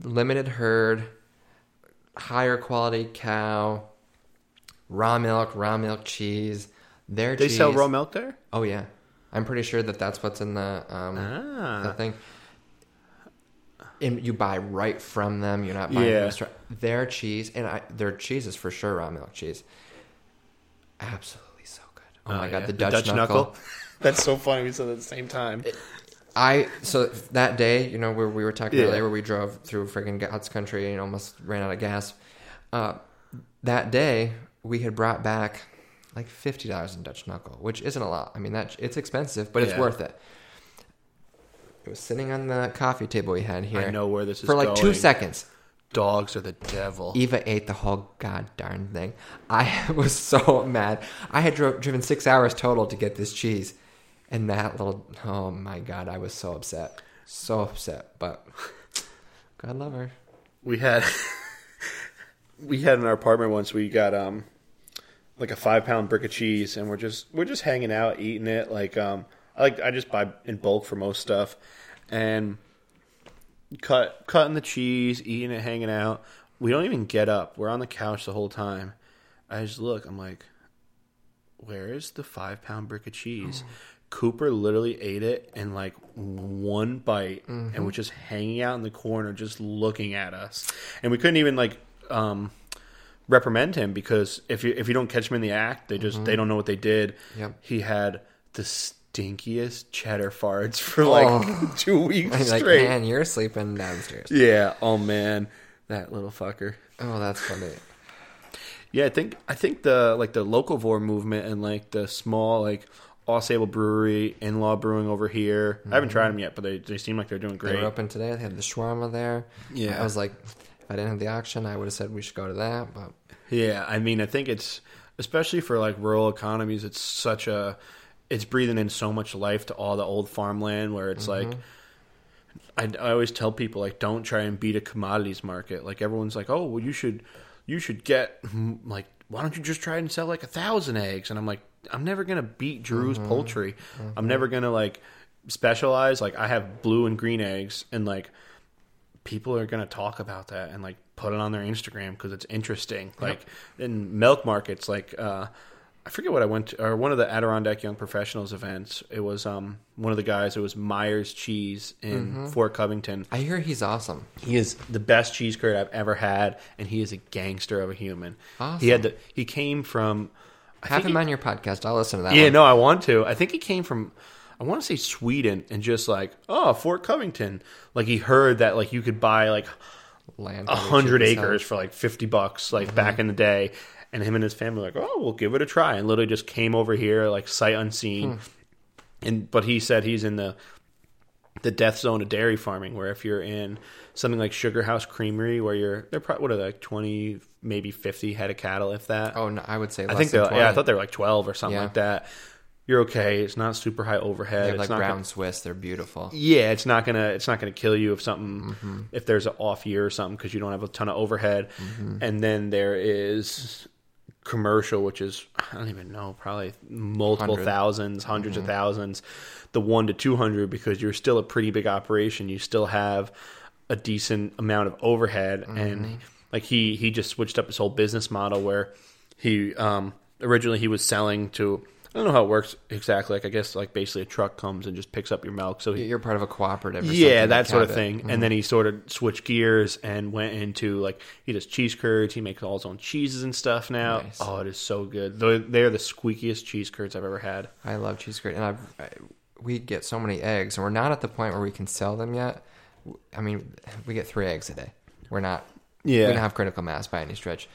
limited herd, higher quality cow, raw milk, raw milk cheese. Their They cheese, sell raw milk there. Oh yeah, I'm pretty sure that that's what's in the um Ah. the thing. And you buy right from them. You're not buying Yeah. From a restaurant. Their cheese and I, their cheese is for sure raw milk cheese. Absolutely so good. Oh, my god, yeah. the Dutch, knuckle. That's so funny. We said it at the same time. I so that day, you know, where we were talking Yeah. earlier, where we drove through friggin' God's country and almost ran out of gas. Uh, that day, we had brought back like fifty dollars in Dutch knuckle, which isn't a lot. I mean, that it's expensive, but it's Yeah. worth it. It was sitting on the coffee table we had here. I know where this is for like two seconds. Dogs are the devil. Eva ate the whole god darn thing. I was so mad. I had dro- driven six hours total to get this cheese, and that little oh my god, I was so upset, so upset. But God love her. we had we had in our apartment once we got um like a five pound brick of cheese and we're just we're just hanging out eating it like um I like I just buy in bulk for most stuff and cut cutting the cheese eating it hanging out. We don't even get up. We're on the couch the whole time. I just look. I'm like where is the five pound brick of cheese? Mm. Cooper literally ate it in like one bite and mm-hmm. was just hanging out in the corner, just looking at us. And we couldn't even like um, reprimand him because if you if you don't catch him in the act, they just they mm-hmm. don't know what they did. Yep. He had the stinkiest cheddar farts for like Oh. two weeks like, straight. man, you're sleeping downstairs. Yeah. Oh man, that little fucker. Oh, that's funny. Yeah, I think I think the like the locavore movement and like the small like Ausable Brewery, In Law Brewing over here. I haven't tried them yet, but they they seem like they're doing Mm-hmm. They great. were open today. They had the shawarma there. Yeah. I was like, if I didn't have the auction, I would have said we should go to that. But Yeah, I mean, I think it's especially for like rural economies. It's such a it's breathing in so much life to all the old farmland where it's like. Mm-hmm. I, I always tell people like don't try and beat a commodities market. Like everyone's like, oh well, you should you should get like why don't you just try and sell like a thousand eggs? And I'm like, I'm never gonna beat Drew's mm-hmm. poultry. I'm mm-hmm. never gonna like specialize. Like I have blue and green eggs, and like people are going to talk about that and like put it on their Instagram because it's interesting. Like in milk markets, like uh, I forget what I went to, or one of the Adirondack Young Professionals events. It was um, one of the guys. It was Myers Cheese in Fort Covington. I hear he's awesome. He is the best cheese curd I've ever had, and he is a gangster of a human. Awesome. He had the he came from. I Have him he- on your podcast. I'll listen to that. yeah, one. no, I want to. I think he came from I want to say Sweden and just like, oh, Fort Covington. Like he heard that like you could buy like land a hundred cheap as hell. acres for like fifty bucks, like Mm-hmm. back in the day. And him and his family were like, oh, we'll give it a try, and literally just came over here like sight unseen. Hmm. and but he said he's in the the death zone of dairy farming, where if you're in something like Sugar House Creamery, where you're they're probably what are they, like twenty, maybe fifty head of cattle, if that. Oh, no, I would say. I think than they're 20. yeah, I thought they were like twelve or something Yeah. like that. You're okay. It's not super high overhead. They have it's like not brown Gonna, Swiss. They're beautiful. yeah, it's not gonna it's not gonna kill you if something Mm-hmm. if there's an off year or something because you don't have a ton of overhead. Mm-hmm. And then there is commercial, which is I don't even know, probably multiple 100. thousands, 100s Mm-hmm. of thousands. The one to two hundred because you're still a pretty big operation. You still have a decent amount of overhead, Mm-hmm. and like he he just switched up his whole business model where he um originally he was selling to. I don't know how it works exactly. Like I guess like basically a truck comes and just picks up your milk. So he, You're part of a cooperative. Or yeah, that sort of thing. And mm-hmm. then he sort of switched gears and went into like he does cheese curds. He makes all his own cheeses and stuff now. Nice. Oh, it is so good. They're, they're the squeakiest cheese curds I've ever had. I love cheese curd, and I've, I, we get so many eggs, and we're not at the point where we can sell them yet. I mean, we get three eggs a day. We're not. Yeah. We don't have critical mass by any stretch.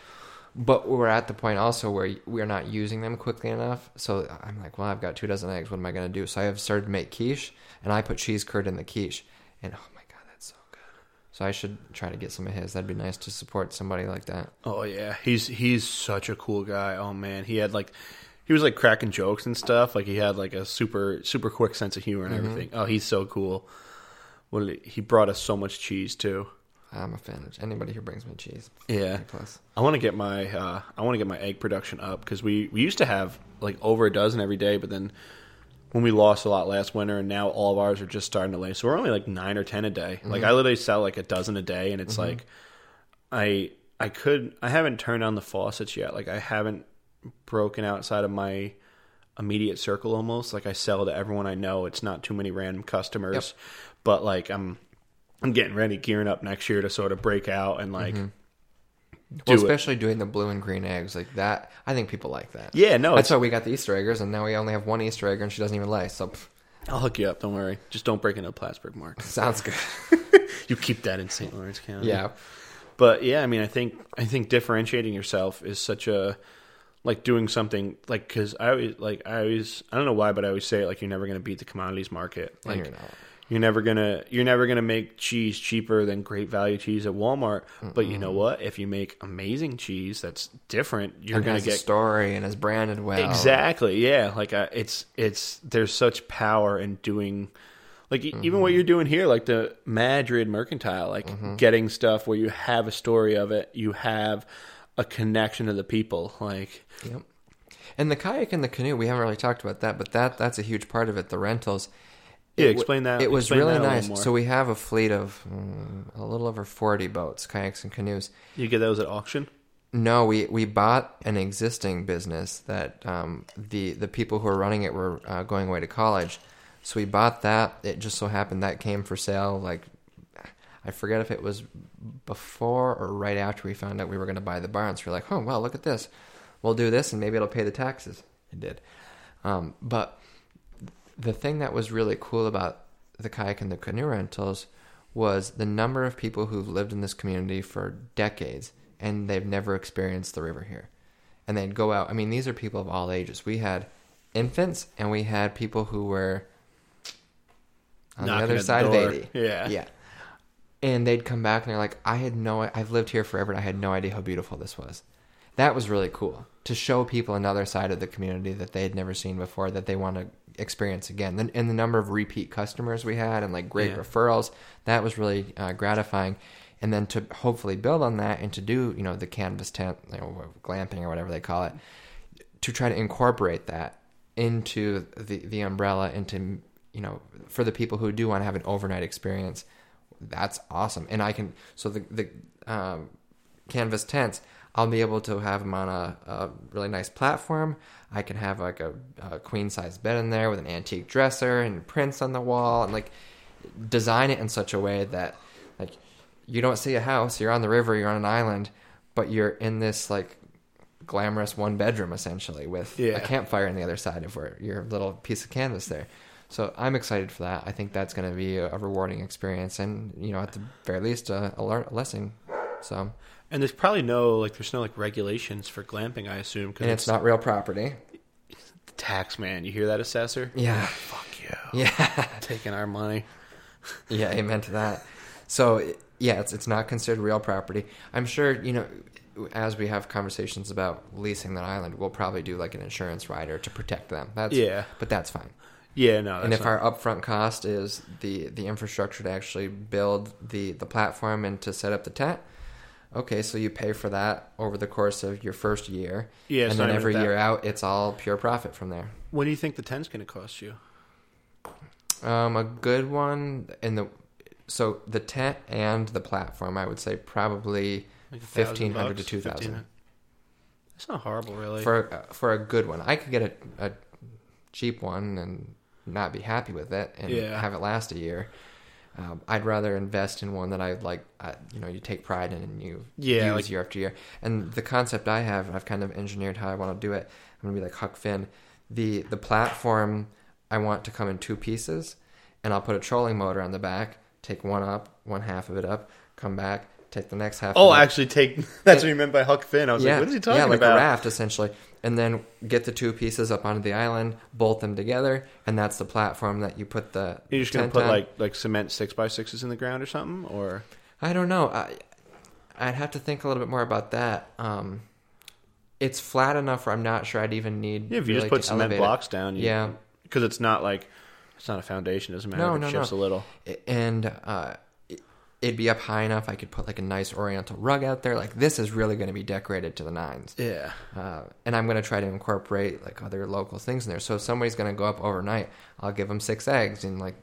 But we're at the point also where we're not using them quickly enough. So I'm like, well, I've got two dozen eggs. What am I going to do? So I have started to make quiche, and I put cheese curd in the quiche, and oh my god, that's so good. So I should try to get some of his. That'd be nice to support somebody like that. Oh yeah, he's he's such a cool guy. Oh man, he had like he was like cracking jokes and stuff. Like he had like a super super quick sense of humor and mm-hmm. everything. Oh, he's so cool. Well, he brought us so much cheese too. I'm a fan of anybody who brings me cheese. Yeah. Plus. I want to get my uh, I want to get my egg production up because we we used to have like over a dozen every day, but then when we lost a lot last winter, and now all of ours are just starting to lay, so we're only like nine or ten a day. Like I literally sell like a dozen a day, and it's like I I could I haven't turned on the faucets yet. Like I haven't broken outside of my immediate circle almost. Like I sell to everyone I know. It's not too many random customers, but like I'm I'm getting ready, gearing up next year to sort of break out and like. Mm-hmm. Well, do it. especially doing the blue and green eggs like that. I think people like that. Yeah, no, That's why we got the Easter eggers, and now we only have one Easter egg, and she doesn't even lay. So pff, I'll hook you up. Don't worry. Just don't break into a Plattsburgh mark. sounds good. You keep that in St. Lawrence County. yeah, but yeah, I mean, I think I think differentiating yourself is such a like doing something like because I always like I always I don't know why, but I always say it like you're never going to beat the commodities market. Like you're never gonna you're never gonna make cheese cheaper than great value cheese at Walmart. But you know what? If you make amazing cheese that's different, you're And gonna has a get story and is branded well. Exactly. Yeah. Like uh, it's it's there's such power in doing like e even what you're doing here, like the Madrid Mercantile, like getting stuff where you have a story of it, you have a connection to the people. Like Yep. And the kayak and the canoe, we haven't really talked about that, but that that's a huge part of it. The rentals. Yeah, explain that- It was explain really that a little nice. So we have a fleet of mm, a little over forty boats, kayaks and canoes. you get those at auction. No, we, we bought an existing business that um, the the people who were running it were uh, going away to college, so we bought that. It just so happened that came for sale. Like I forget if it was before or right after we found out we were going to buy the barn. So we're like, oh well, look at this. We'll do this, and maybe it'll pay the taxes. It did, um, but the thing that was really cool about the kayak and the canoe rentals was the number of people who've lived in this community for decades and they've never experienced the river here. And they'd go out. I mean, these are people of all ages. We had infants and we had people who were on Knocking the other at the side of 80. Yeah. Yeah. And they'd come back and they're like, I had no, I've lived here forever and I had no idea how beautiful this was. That was really cool to show people another side of the community that they had never seen before that they want to experience again. And- And the number of repeat customers we had and like great Yeah. referrals, that was really uh, gratifying. And then to hopefully build on that and to do, you know, the canvas tent, you know, glamping or whatever they call it, to try to incorporate that into the the umbrella into you know for the people who do want to have an overnight experience that's awesome and i can so the the um, canvas tents i'll be able to have them on a, a really nice platform i can have like a, a queen size bed in there with an antique dresser and prints on the wall and like design it in such a way that like you don't see a house you're on the river you're on an island but you're in this like glamorous one bedroom essentially with Yeah. a campfire on the other side of where your little piece of canvas there. So I'm excited for that. I think that's going to be a, a rewarding experience, and you know, at the very least, a, a lear- lesson. So, And there's probably no like there's no like regulations for glamping. I assume because and it's not real property. tax man. You hear that, assessor? Yeah, Fuck Joe. Yeah, Taking our money. yeah, amen to that. So yeah, it's it's not considered real property. I'm sure you know. As we have conversations about leasing that island, we'll probably do like an insurance rider to protect them. That's Yeah. but that's fine. Yeah, no. and if not- our upfront cost is the the infrastructure to actually build the the platform and to set up the tent, okay, so you pay for that over the course of your first year, Yeah, and then every year out, it's all pure profit from there. what do you think the tent's going to cost you? Um, a good one in the so the tent and the platform, I would say probably Like 1500 to 2000 That's not horrible, really. for uh, for a good one. I could get a, a cheap one and not be happy with it and Yeah. have it last a year. Um, I'd rather invest in one that I like. I, you know, you take pride in and you Yeah, use like- year after year. And the concept I have, I've kind of engineered how I want to do it. I'm gonna be like Huck Finn. The the platform I want to come in two pieces, and I'll put a trolling motor on the back. Take one up, one half of it up, come back, take the next half. oh, of it actually, take. That's what you meant by Huck Finn. I was like, what is he talking about? yeah, like about? a raft essentially, and then get the two pieces up onto the island, bolt them together, and that's the platform that you put the. You're just gonna put on. like like cement six by sixes in the ground or something, or I don't know. I I'd have to think a little bit more about that. Um, it's flat enough where I'm not sure I'd even need. yeah, if you really just put cement elevate it. blocks down, you, Yeah. because it's not like it's not a foundation. Doesn't matter No, if it no, shifts no. a little. and uh, it- it'd be up high enough. I could put like a nice Oriental rug out there. Like this is really going to be decorated to the nines. Yeah, Uh, and I'm going to try to incorporate like other local things in there. So if somebody's going to go up overnight, I'll give them six eggs and like,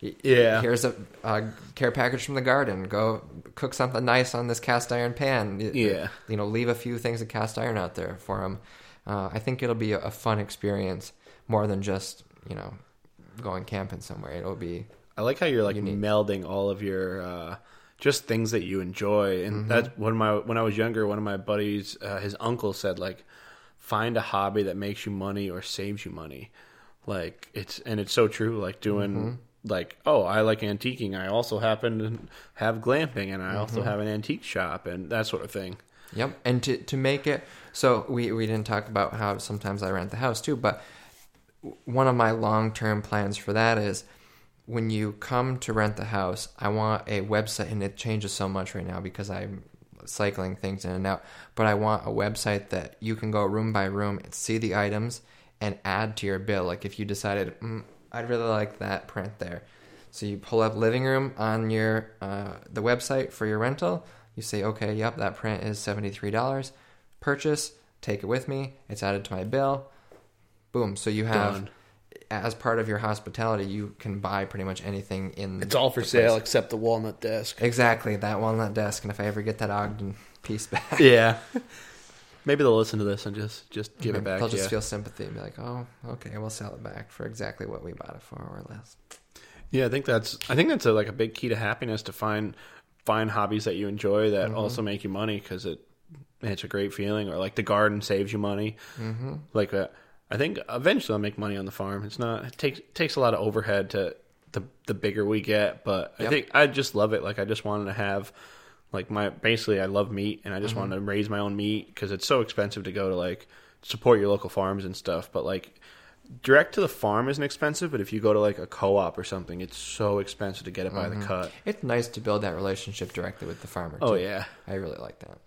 Yeah. here's a, a care package from the garden. Go cook something nice on this cast iron pan. Yeah. you know, leave a few things of cast iron out there for them. Uh, I think it'll be a, a fun experience more than just you know going camping somewhere. It'll be I like how you're like Unique. melding all of your uh, just things that you enjoy, and Mm-hmm. that's when my when I was younger. One of my buddies, uh, his uncle said like, find a hobby that makes you money or saves you money. Like it's and it's so true. Like doing Mm-hmm. like oh I like antiquing. I also happen to have glamping, and I also Mm-hmm. have an antique shop and that sort of thing. Yep, and to to make it so we we didn't talk about how sometimes I rent the house too, but one of my long term plans for that is when you come to rent the house, I want a website, and it changes so much right now because I'm cycling things in and out. But I want a website that you can go room by room and see the items and add to your bill. Like if you decided, mm, I'd really like that print there, so you pull up living room on your uh, the website for your rental. You say, okay, yep, that print is seventy three dollars. Purchase, take it with me. It's added to my bill. Boom. So you have, Done. As part of your hospitality, you can buy pretty much anything in. It's all for the sale place. except the walnut desk. Exactly that walnut desk, and if I ever get that Ogden piece back, yeah. Maybe they'll listen to this and just just give it back. They'll just you. feel sympathy and be like, "Oh, okay, we'll sell it back for exactly what we bought it for, or less." Yeah, I think that's I think that's a, like a big key to happiness to find find hobbies that you enjoy that also make you money because it it's a great feeling. Or like the garden saves you money. Mm-hmm. Like uh, I think eventually I'll make money on the farm. It's not it takes takes a lot of overhead to the the bigger we get, but I think I just love it. Like I just wanted to have like my basically I love meat and I just mm-hmm. wanted to raise my own meat because it's so expensive to go to like support your local farms and stuff. But like direct to the farm isn't expensive, but if you go to like a co-op or something, it's so expensive to get it by the mm-hmm. cut. It's nice to build that relationship directly with the farmer. Oh yeah, I really like that. have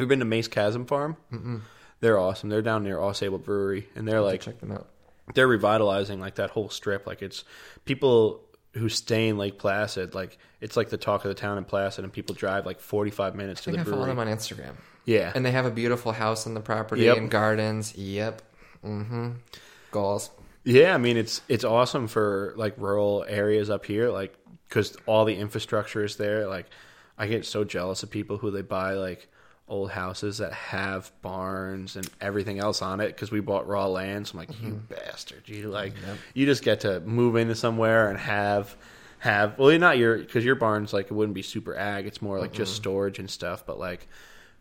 you been to Mace Chasm Farm? Mm-mm. They're awesome. They're down near Ausable Brewery, and they're like Check them out. they're revitalizing like that whole strip. Like it's people who stay in Lake Placid. Like it's like the talk of the town in Placid, and people drive like forty five minutes I to the I follow brewery. them on Instagram, yeah, and they have a beautiful house on the property Yep. and gardens. Yep. Mm-hmm. Goals. Yeah, I mean it's it's awesome for like rural areas up here, like because all the infrastructure is there. Like I get so jealous of people who they buy like old houses that have barns and everything else on it because we bought raw land. So I'm like, you mm-hmm. bastard, you like you just get to move into somewhere and have have well, you're not your because your barns like it wouldn't be super ag. It's more like just storage and stuff. But like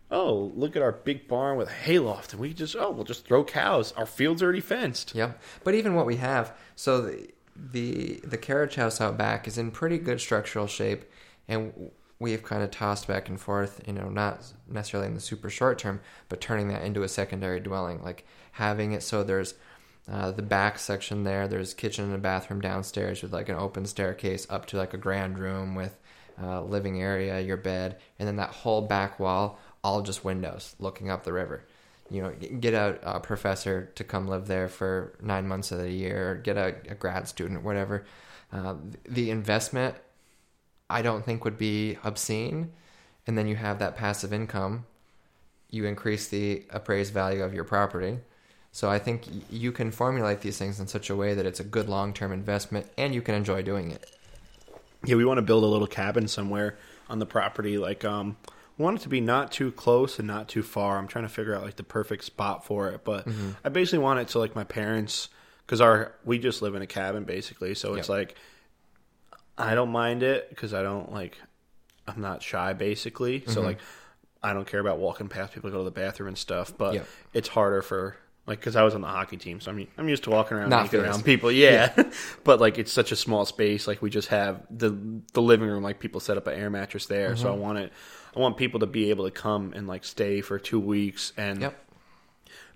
oh, look at our big barn with a hayloft, and we just oh, we'll just throw cows. Our field's already fenced. Yep. But even what we have, so the the, the carriage house out back is in pretty good structural shape, and we've kind of tossed back and forth. You know, not necessarily in the super short term, but turning that into a secondary dwelling, like having it so there's Uh, the back section there, there's kitchen and a bathroom downstairs with like an open staircase up to like a grand room with uh, living area, your bed, and then that whole back wall, all just windows looking up the river. You know, get a, a professor to come live there for nine months of the year, or get a, a grad student, whatever. Uh, the investment, I don't think would be obscene, and then you have that passive income. You increase the appraised value of your property. So I think you can formulate these things in such a way that it's a good long-term investment, and you can enjoy doing it. Yeah, we want to build a little cabin somewhere on the property. Like, um, we want it to be not too close and not too far. I'm trying to figure out like the perfect spot for it, but I basically want it to like my parents because our we just live in a cabin basically, so it's Yep. like I don't mind it because I don't like I'm not shy basically, so like I don't care about walking past people to go to the bathroom and stuff, but Yep. it's harder for. Like, because I was on the hockey team, so I'm I'm used to walking around, Not around people. Yeah, but like it's such a small space. Like we just have the the living room. Like people set up an air mattress there, so I Mm-hmm. want it. I want people to be able to come and like stay for two weeks and Yep.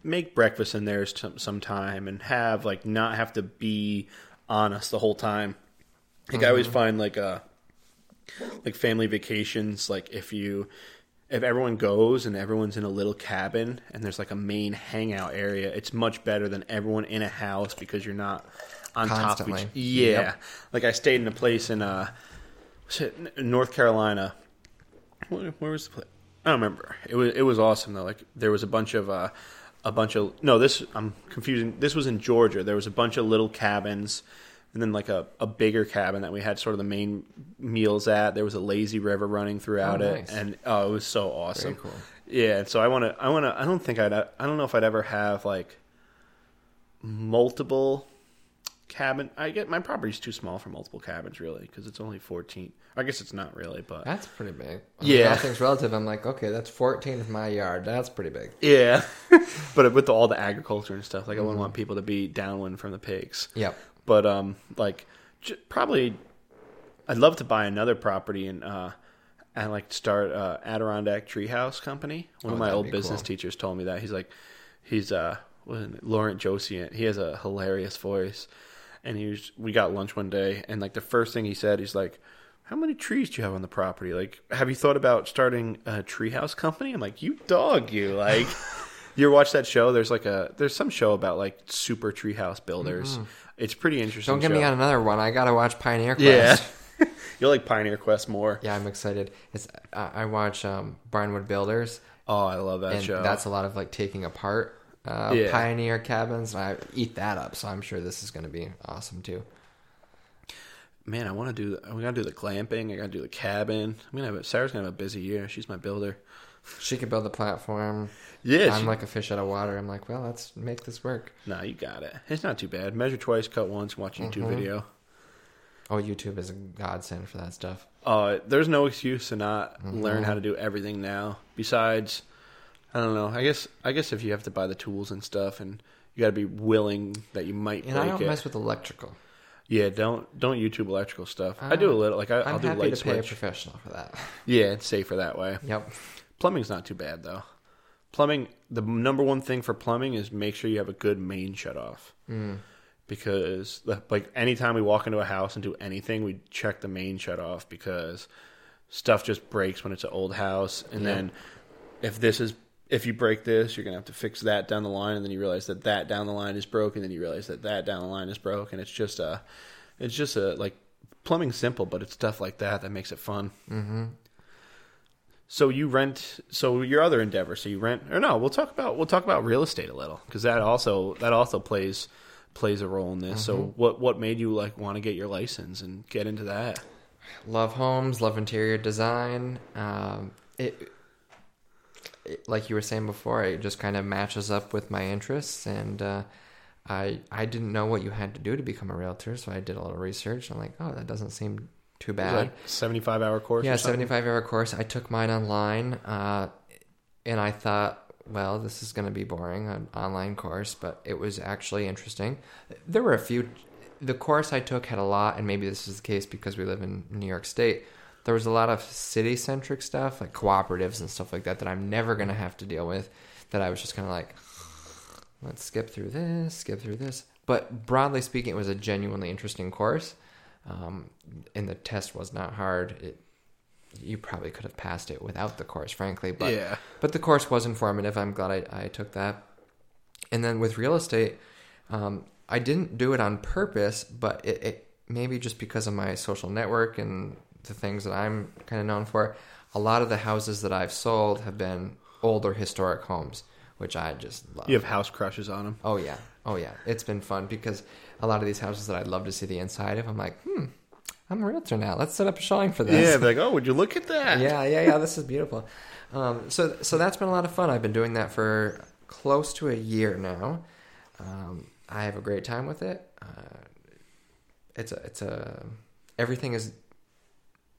make breakfast in there some sometime and have like not have to be on us the whole time. Like I always Mm-hmm. find like uh like family vacations like if you if everyone goes and everyone's in a little cabin and there's like a main hangout area, it's much better than everyone in a house because you're not on top of Constantly. each. Yeah, Yep. like I stayed in a place in uh, was it N- North Carolina. Where, where was the place? I don't remember. It was it was awesome though. Like there was a bunch of uh, a bunch of no. This I'm confusing. This was in Georgia. There was a bunch of little cabins, and then like a, a bigger cabin that we had sort of the main meals at. There was a lazy river running throughout Oh, it, and oh, it was so awesome. Cool. Yeah, so I want to. I want to. I don't think I'd. I don't know if I'd ever have like multiple cabin. I get my property's too small for multiple cabins, really, because it's only fourteen. I guess it's not really, but That's pretty big. I Yeah. Mean, nothing's relative. I'm like, okay, that's 14 of my yard. That's pretty big. yeah. but with all the agriculture and stuff, like I wouldn't mm-hmm. want people to be downwind from the pigs. Yep. But um, like j- probably, I'd love to buy another property and uh, and like start uh, Adirondack Treehouse Company. One Oh, of my old business cool. teachers told me that he's like, he's uh, what is it, Laurent Josient. He has a hilarious voice, and he was. We got lunch one day, and like the first thing he said, he's like. How many trees do you have on the property? Like, have you thought about starting a treehouse company? I'm like, you dog, you like. You ever watch that show? There's like a there's some show about like super treehouse builders. It's pretty interesting. Don't get me on another one. I gotta watch Pioneer Quest. Yeah, you like Pioneer Quest more. Yeah, I'm excited. It's I I watch um, Barnwood Builders, Oh, I love that and show. that's a lot of like taking apart uh, Yeah. Pioneer cabins. And I eat that up, so I'm sure this is going to be awesome too. man. I want to do. We gotta do the glamping. I gotta do the cabin. I'm gonna have. A, Sarah's gonna have a busy year. She's my builder. She could build the platform. Yeah, I'm she- like a fish out of water. I'm like, well, let's make this work. Nah, you got it. It's not too bad. Measure twice, cut once, watch YouTube mm-hmm. video. Oh, YouTube is a godsend for that stuff. Uh, there's no excuse to not mm-hmm. learn how to do everything now. Besides, I don't know. I guess I guess if you have to buy the tools and stuff, and you got to be willing that you might And I don't it. mess with electrical. yeah, don't don't YouTube electrical stuff. I do uh, a little. Like I, I'm I'll do happy light to pay a professional for that. Yeah, it's safer that way. Yep. Plumbing's not too bad though. Plumbing, the number one thing for plumbing is make sure you have a good main shut off. Mm. Because the- like anytime we walk into a house and do anything, we check the main shut off because stuff just breaks when it's an old house. And Yeah. then if this is if you break this, you're gonna have to fix that down the line, and then you realize that that down the line is broken, then you realize that that down the line is broken. And it's just a, it's just a like plumbing's simple, but it's stuff like that that makes it fun. Mm-hmm. So you rent. So your other endeavor. So you rent, or no? We'll talk about we'll talk about real estate a little because that also that also plays plays a role in this. So what what made you like want to get your license and get into that? Love homes, love interior design. Um, it, it, like you were saying before, it just kind of matches up with my interests, and uh, I I didn't know what you had to do to become a realtor, so I did a little research. I'm like, oh, that doesn't seem too bad. Like seventy five hour course. yeah, 75 hour course. I took mine online, uh, and I thought, well, this is going to be boring, an online course, but it was actually interesting. There were a few. The course I took had a lot, and maybe this is the case because we live in New York State. There was a lot of city centric stuff, like cooperatives and stuff like that, that I'm never going to have to deal with. That I was just kind of like, let's skip through this, skip through this. But broadly speaking, it was a genuinely interesting course. Um, and the test was not hard. It, you probably could have passed it without the course, frankly. But yeah. but the course was informative. I'm glad I, I took that. And then with real estate, um, I didn't do it on purpose, but it, it maybe just because of my social network and the things that I'm kind of known for. A lot of the houses that I've sold have been older historic homes, which I just love. You have house crushes on them. Oh yeah, oh yeah. It's been fun because a lot of these houses that I'd love to see the inside of, I'm like, hmm, I'm a realtor now. Let's set up a showing for this. Yeah, like, oh, would you look at that? yeah, yeah, yeah. This is beautiful. Um, so, so that's been a lot of fun. I've been doing that for close to a year now. Um, I have a great time with it. Uh, it's a, it's a, everything is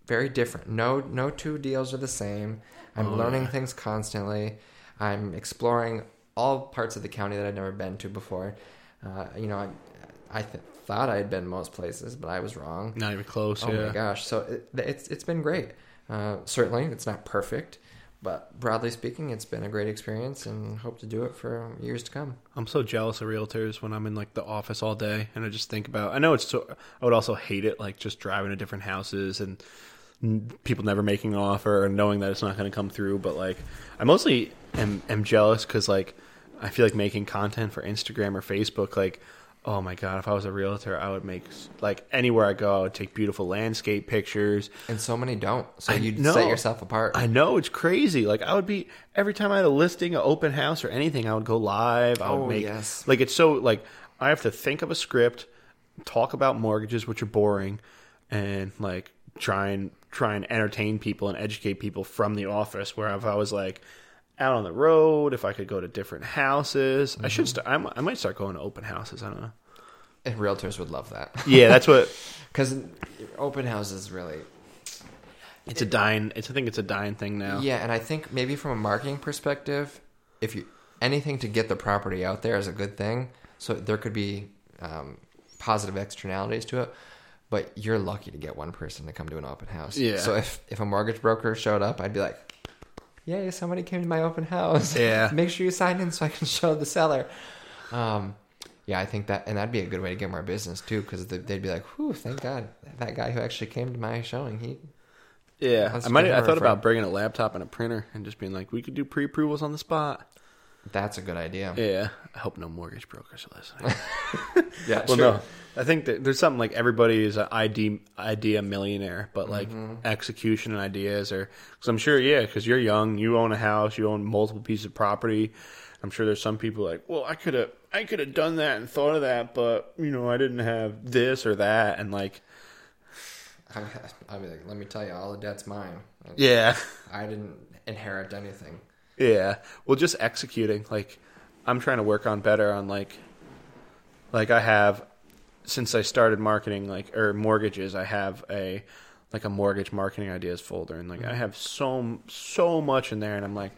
very different. No, no two deals are the same. I'm Oh, learning yeah. things constantly. I'm exploring all parts of the county that I've never been to before. Uh, you know, I, th- thought I had been most places, but I was wrong. Not even close. Oh yeah. my gosh! So it, it's it's been great. Uh, certainly, it's not perfect, but broadly speaking, it's been a great experience, and hope to do it for years to come. I'm so jealous of realtors when I'm in like the office all day and I just think about. I know it's so. I would also hate it like just driving to different houses and people never making an offer and knowing that it's not going to come through. But like, I mostly am, am jealous because like I feel like making content for Instagram or Facebook. Like, oh my god, if I was a realtor, I would make like anywhere I go, I would take beautiful landscape pictures. And so many don't. So you set yourself apart. I know it's crazy. Like I would be every time I had a listing, an open house, or anything, I would go live. I would Oh, make yes. like it's so like I have to think of a script, talk about mortgages, which are boring, and like try and try and entertain people and educate people from the office. Where if I was like out on the road, if I could go to different houses, I Mm-hmm. should start. I'm, I might start going to open houses. I don't know. and realtors would love that Yeah, that's what because open houses really. it's a dying. It's I think it's a dying thing now. Yeah, and I think maybe from a marketing perspective, if you anything to get the property out there is a good thing. So there could be um, positive externalities to it, but you're lucky to get one person to come to an open house. Yeah. So if if a mortgage broker showed up, I'd be like, "Yay, somebody came to my open house. Yeah. Make sure you sign in so I can show the seller." Um, yeah, I think that, and that'd be a good way to get more business too, because they'd be like, "Whew, thank God that guy who actually came to my showing, he Yeah, I might. I thought friend. about bringing a laptop and a printer and just being like, we could do pre-approvals on the spot. that's a good idea." Yeah, I hope no mortgage brokers are listening. Yeah, well, no, I think that there's something like everybody is an ID idea millionaire, but like mm-hmm. execution and ideas are. Because I'm sure, yeah, because you're young, you own a house, you own multiple pieces of property. I'm sure there's some people like, well, I could have, I could have done that and thought of that, but you know, I didn't have this or that, and like, I, I'd be like, let me tell you, all the debt's mine. yeah. I didn't inherit anything. Yeah. Well, just executing. Like, I'm trying to work on better on like, like I have since I started marketing like or mortgages. I have a like a mortgage marketing ideas folder, and like I mm-hmm. have so so much in there, and I'm like,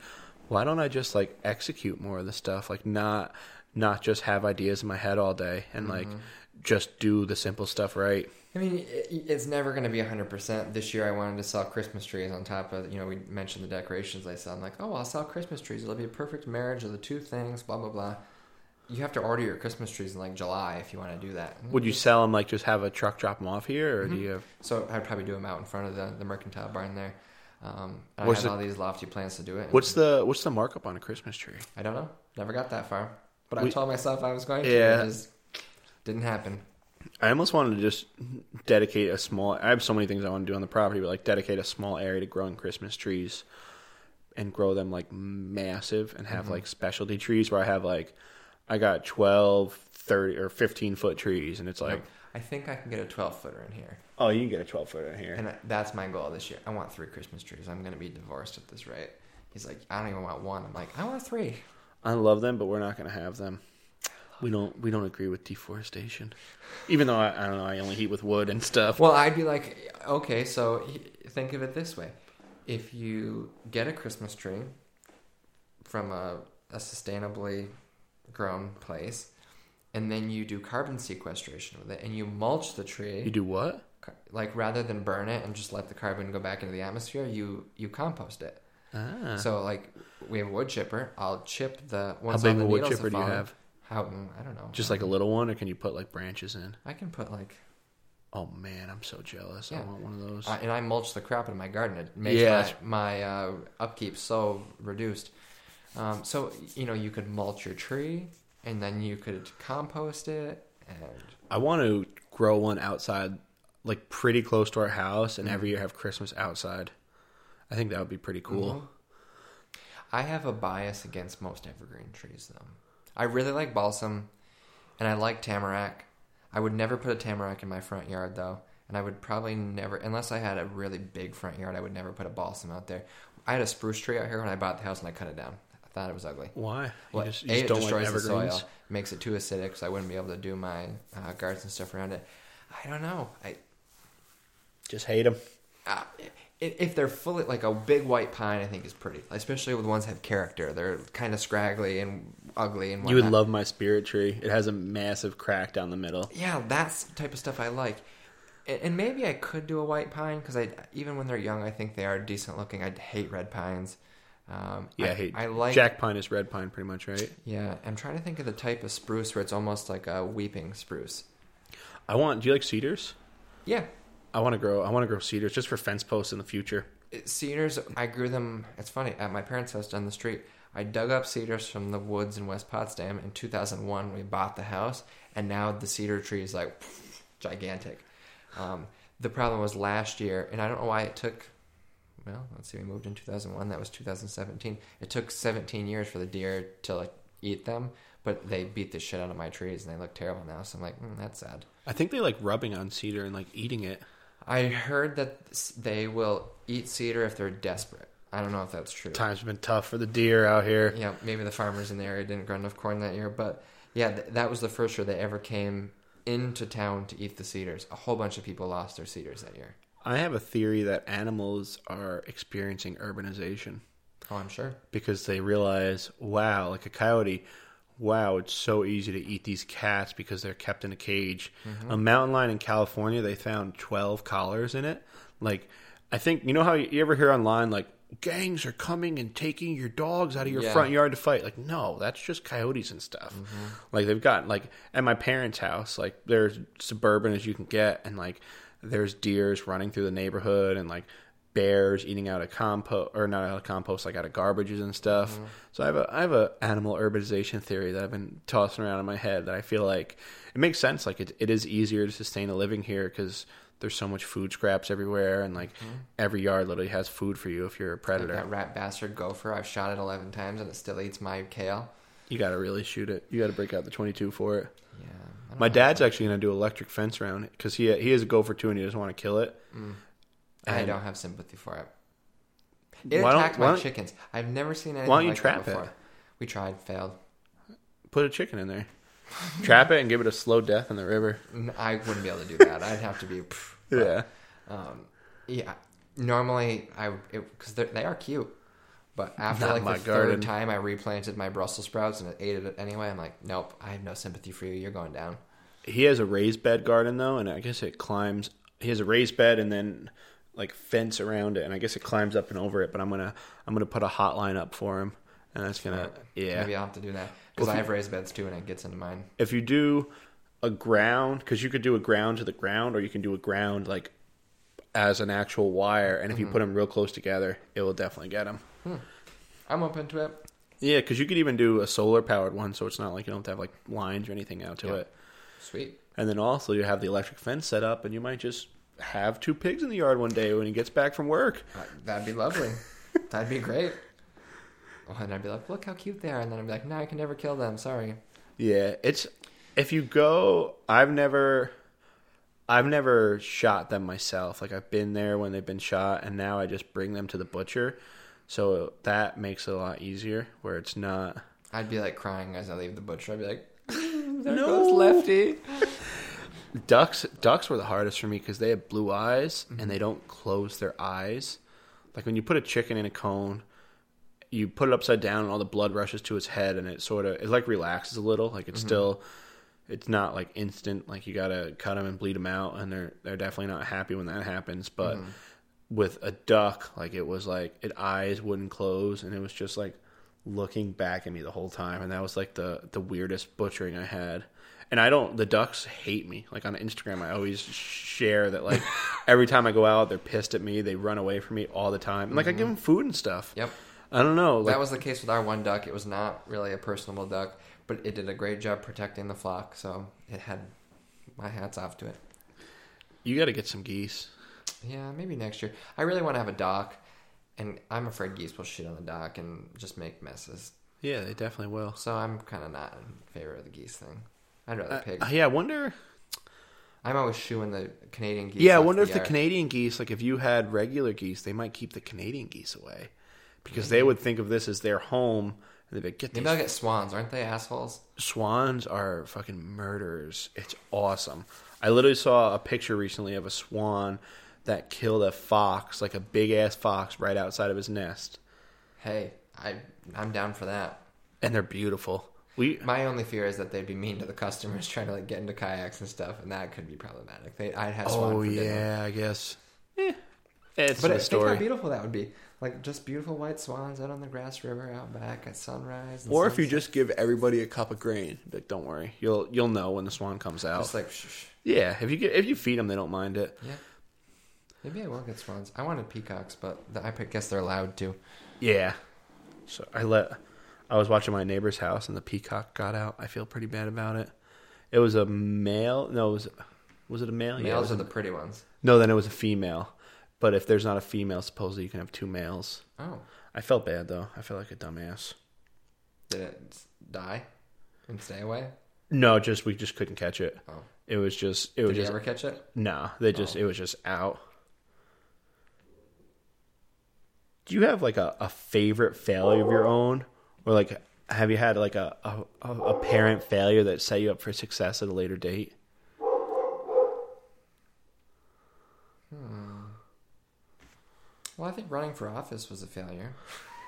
why don't I just like execute more of the stuff? Like not not just have ideas in my head all day, and like mm-hmm. just do the simple stuff right. I mean, it's never going to be 100%. This year I wanted to sell Christmas trees on top of, you know, we mentioned the decorations I sell. I'm like, oh, I'll sell Christmas trees. It'll be a perfect marriage of the two things, blah, blah, blah. You have to order your Christmas trees in like July if you want to do that. Would you sell them like just have a truck drop them off here, or do you have? So I'd probably do them out in front of the, the mercantile barn there. Um, I have the- all these lofty plans to do it. What's the what's the markup on a Christmas tree? I don't know. Never got that far. But I told myself I was going to. Yeah. It just didn't happen. I almost wanted to just dedicate a small. I have so many things I want to do on the property, but like dedicate a small area to growing Christmas trees, and grow them like massive, and have like specialty trees where I have like, I got 12, 30, or fifteen foot trees, and it's like, I think I can get a 12 footer in here. oh, you can get a twelve footer in here. And that's my goal this year. I want three Christmas trees. I'm going to be divorced at this rate. He's like, I don't even want one. I'm like, I want three. I love them, but we're not going to have them. We don't. We don't agree with deforestation, even though I, I don't know. I only heat with wood and stuff. Well, I'd be like, okay, so think of it this way: if you get a Christmas tree from a, a sustainably grown place, and then you do carbon sequestration with it, and you mulch the tree, You do what? like rather than burn it and just let the carbon go back into the atmosphere, you you compost it. Ah. So like we have a wood chipper. I'll chip the How big of a wood chipper do you have? How mm, I don't know. Just like a little one, or can you put like branches in? I can put like Oh man, I'm so jealous. I want one of those. I, and I mulch the crap out of my garden. It makes Yeah. my, my uh, upkeep so reduced. Um, so you know, you could mulch your tree, and then you could compost it, and I want to grow one outside, like pretty close to our house, and Mm-hmm. every year have Christmas outside. I think that would be pretty cool. Mhm. I have a bias against most evergreen trees, though. I really like balsam, and I like tamarack. I would never put a tamarack in my front yard, though, and I would probably never, unless I had a really big front yard, I would never put a balsam out there. I had a spruce tree out here when I bought the house, and I cut it down. Thought it was ugly. Why? You Well, just, you A, it don't like destroys the soil, makes it too acidic, so I wouldn't be able to do my uh, gardens and stuff around it. I don't know. I Just hate them. uh, if they're fully like a big white pine, I think is pretty, especially with ones that have character. They're kind of scraggly and ugly and You would love my spirit tree. It has a massive crack down the middle. Yeah, that's the type of stuff I like. And and maybe I could do a white pine because I even when they're young, I think they are decent looking. I hate red pines. Um, Yeah, I, hate I like Jack pine is red pine, pretty much, right? Yeah, I'm trying to think of the type of spruce where it's almost like a weeping spruce. I want. Do you like cedars? Yeah, I want to grow. I want to grow cedars just for fence posts in the future. It- cedars. I grew them. It's funny at my parents' house down the street. I dug up cedars from the woods in West Potsdam in 2001. We bought the house, and now the cedar tree is like gigantic. Um, the problem was last year, and I don't know why it took. Well, let's see. We moved in 2001. That was 2017. It took 17 years for the deer to like eat them, but they beat the shit out of my trees, and they look terrible now. So I'm like, mm, that's sad. I think they like rubbing on cedar and like eating it. I heard that they will eat cedar if they're desperate. I don't know if that's true. Times have been tough for the deer out here. Yeah, maybe the farmers in the area didn't grow enough corn that year, but yeah, th- that was the first year they ever came into town to eat the cedars. A whole bunch of people lost their cedars that year. I have a theory that animals are experiencing urbanization Oh, I'm sure. because they realize, wow, like a coyote, wow, it's so easy to eat these cats because they're kept in a cage. Mm-hmm. A mountain lion in California, they found 12 collars in it. Like, I think, you know how you ever hear online, like, gangs are coming and taking your dogs out of your Yeah. front yard to fight? Like, no, that's just coyotes and stuff. Mm-hmm. Like, they've got, like, at my parents' house, like, they're suburban as you can get, and, like, there's deers running through the neighborhood and, like, bears eating out of compost or not out of compost like out of garbages and stuff. Mm-hmm. So i have a i have a animal urbanization theory that i've been tossing around in my head that i feel like it makes sense. Like it, it is easier to sustain a living here because there's so much food scraps everywhere and like mm-hmm. every yard literally has food for you if you're a Like predator. that rat bastard gopher, I've shot it 11 times and it still eats my kale. you gotta really shoot it. You gotta break out the 22 for it. Yeah. I my know. dad's actually gonna do electric fence around it because he he has a gopher too and he doesn't want to kill it I and- don't have sympathy for it. It Why attacked my chickens. I've never seen anything Why don't you like trap it? before. We tried, failed. put a chicken in there trap it and give it a slow death in the river I wouldn't be able to do that. I'd have to be. pff, but- yeah Um, yeah. Normally, I because they are cute, but after Not like my the garden. third time I replanted my Brussels sprouts and it ate it anyway, I'm like, nope, I have no sympathy for you. You're going down. He has a raised bed garden though, and I guess it climbs. He has a raised bed and then like fence around it, and I guess it climbs up and over it. But I'm gonna I'm gonna put a hotline up for him, and that's gonna yeah. Maybe I'll have to do that because Well, I have raised beds too, and it gets into mine. If you do a ground, because you could do a ground to the ground, or you can do a ground like as an actual wire, and if Mm-hmm. you put them real close together, it will definitely get them. I'm open to it. Yeah, because you could even do a solar powered one, so it's not like you don't have to have like lines or anything out to Yeah. it. Sweet. And then also you have the electric fence set up, and you might just have two pigs in the yard one day when he gets back from work. Uh, That'd be lovely. That'd be great. Oh, and I'd be like, look how cute they are, and then I'd be like, no, I can never kill them. Sorry. Yeah, it's if you go, I've never I've never shot them myself. Like I've been there when they've been shot and now I just bring them to the butcher. So that makes it a lot easier where it's not I'd be like crying as I leave the butcher. I'd be like, there No. goes Lefty. ducks ducks were the hardest for me cuz they have blue eyes Mm-hmm. and they don't close their eyes. Like when you put a chicken in a cone, you put it upside down and all the blood rushes to its head and it sort of it like relaxes a little. Like it's Mm-hmm. still it's not like instant like you got to cut them and bleed them out and they're they're definitely not happy when that happens, but Mm-hmm. With a duck like it was like it eyes wouldn't close and it was just like looking back at me the whole time, and that was like the the weirdest butchering I had. And I don't. The ducks hate me. Like on Instagram, I always share that. Like every time I go out, they're pissed at me. They run away from me all the time. And like I give mm-hmm. them food and stuff. Yep. I don't know. Like, that was the case with our one duck. It was not really a personable duck, but it did a great job protecting the flock. So it had my hats off to it. you got to get some geese. Yeah, maybe next year. I really want to have a dock, and I'm afraid geese will shit on the dock and just make messes. Yeah, they definitely will. So I'm kind of not in favor of the geese thing. I'd rather Uh, pigs. yeah, I wonder. I'm always shooing the Canadian geese. Yeah, I wonder if the. Canadian geese, like if you had regular geese, they might keep the Canadian geese away because they would think of this as their home. And they'd be like, get Maybe these I'll get swans. Aren't they assholes? swans are fucking murderers. It's awesome. I literally saw a picture recently of a swan that killed a fox, like a big ass fox, right outside of his nest, Hey, I I'm down for that. and they're beautiful. We My only fear is that they'd be mean to the customers trying to like get into kayaks and stuff, and that could be problematic. They, I'd have swan oh for dinner. yeah, I guess. Eh, it's But a it, think how beautiful that would be. Like just beautiful white swans out on the grass river out back at sunrise. and Or if you just give everybody a cup of grain, like don't worry, you'll you'll know when the swan comes out. just like shh, shh. yeah, if you get if you feed them, they don't mind it. yeah. Maybe I will get swans. I wanted peacocks, but the, I guess they're allowed to. Yeah. So I let I was watching my neighbor's house and the peacock got out. I feel pretty bad about it. It was a male. No, it was was it a male? Yeah, Males was are a- the pretty ones. no, then it was a female. But if there's not a female, supposedly you can have two males. Oh, I felt bad though. I felt like a dumbass. did it die and stay away? No, just we just couldn't catch it. Oh, It was just it was did you just ever catch it? no. They just Oh. it was just out. Do you have like a, a favorite failure of your own, or like have you had like a, a a parent failure that set you up for success at a later date? Well, I think running for office was a failure.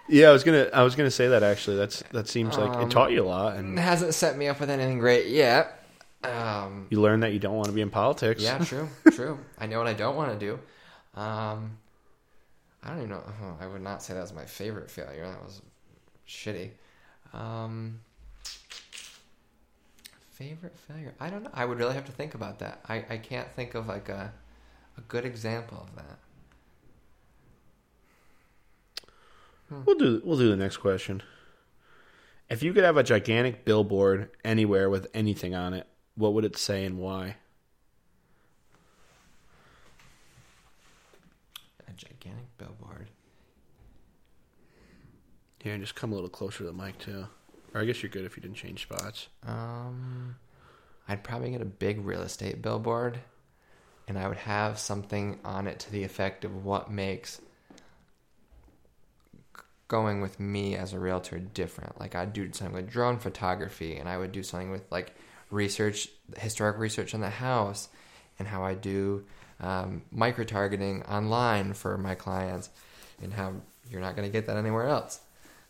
Yeah, I was gonna I was gonna say that actually. That's that seems like Um, it taught you a lot, It and hasn't set me up with anything great yet. Um, you learned that you don't want to be in politics. yeah, true, true. I know what I don't want to do. Um, I don't even know. oh, I would not say that was my favorite failure. That was shitty. Um, favorite failure? I don't know. I would really have to think about that. I, I can't think of like a a good example of that. We'll do we'll do the next question. If you could have a gigantic billboard anywhere with anything on it, what would it say and why? A gigantic billboard. Here, and just come a little closer to the mic too. Or I guess you're good if you didn't change spots. Um, I'd probably get a big real estate billboard, and I would have something on it to the effect of what makes going with me as a realtor different. Like I'd do something with drone photography, and I would do something with like research, historic research on the house, and how I do um, micro targeting online for my clients, and how you're not going to get that anywhere else.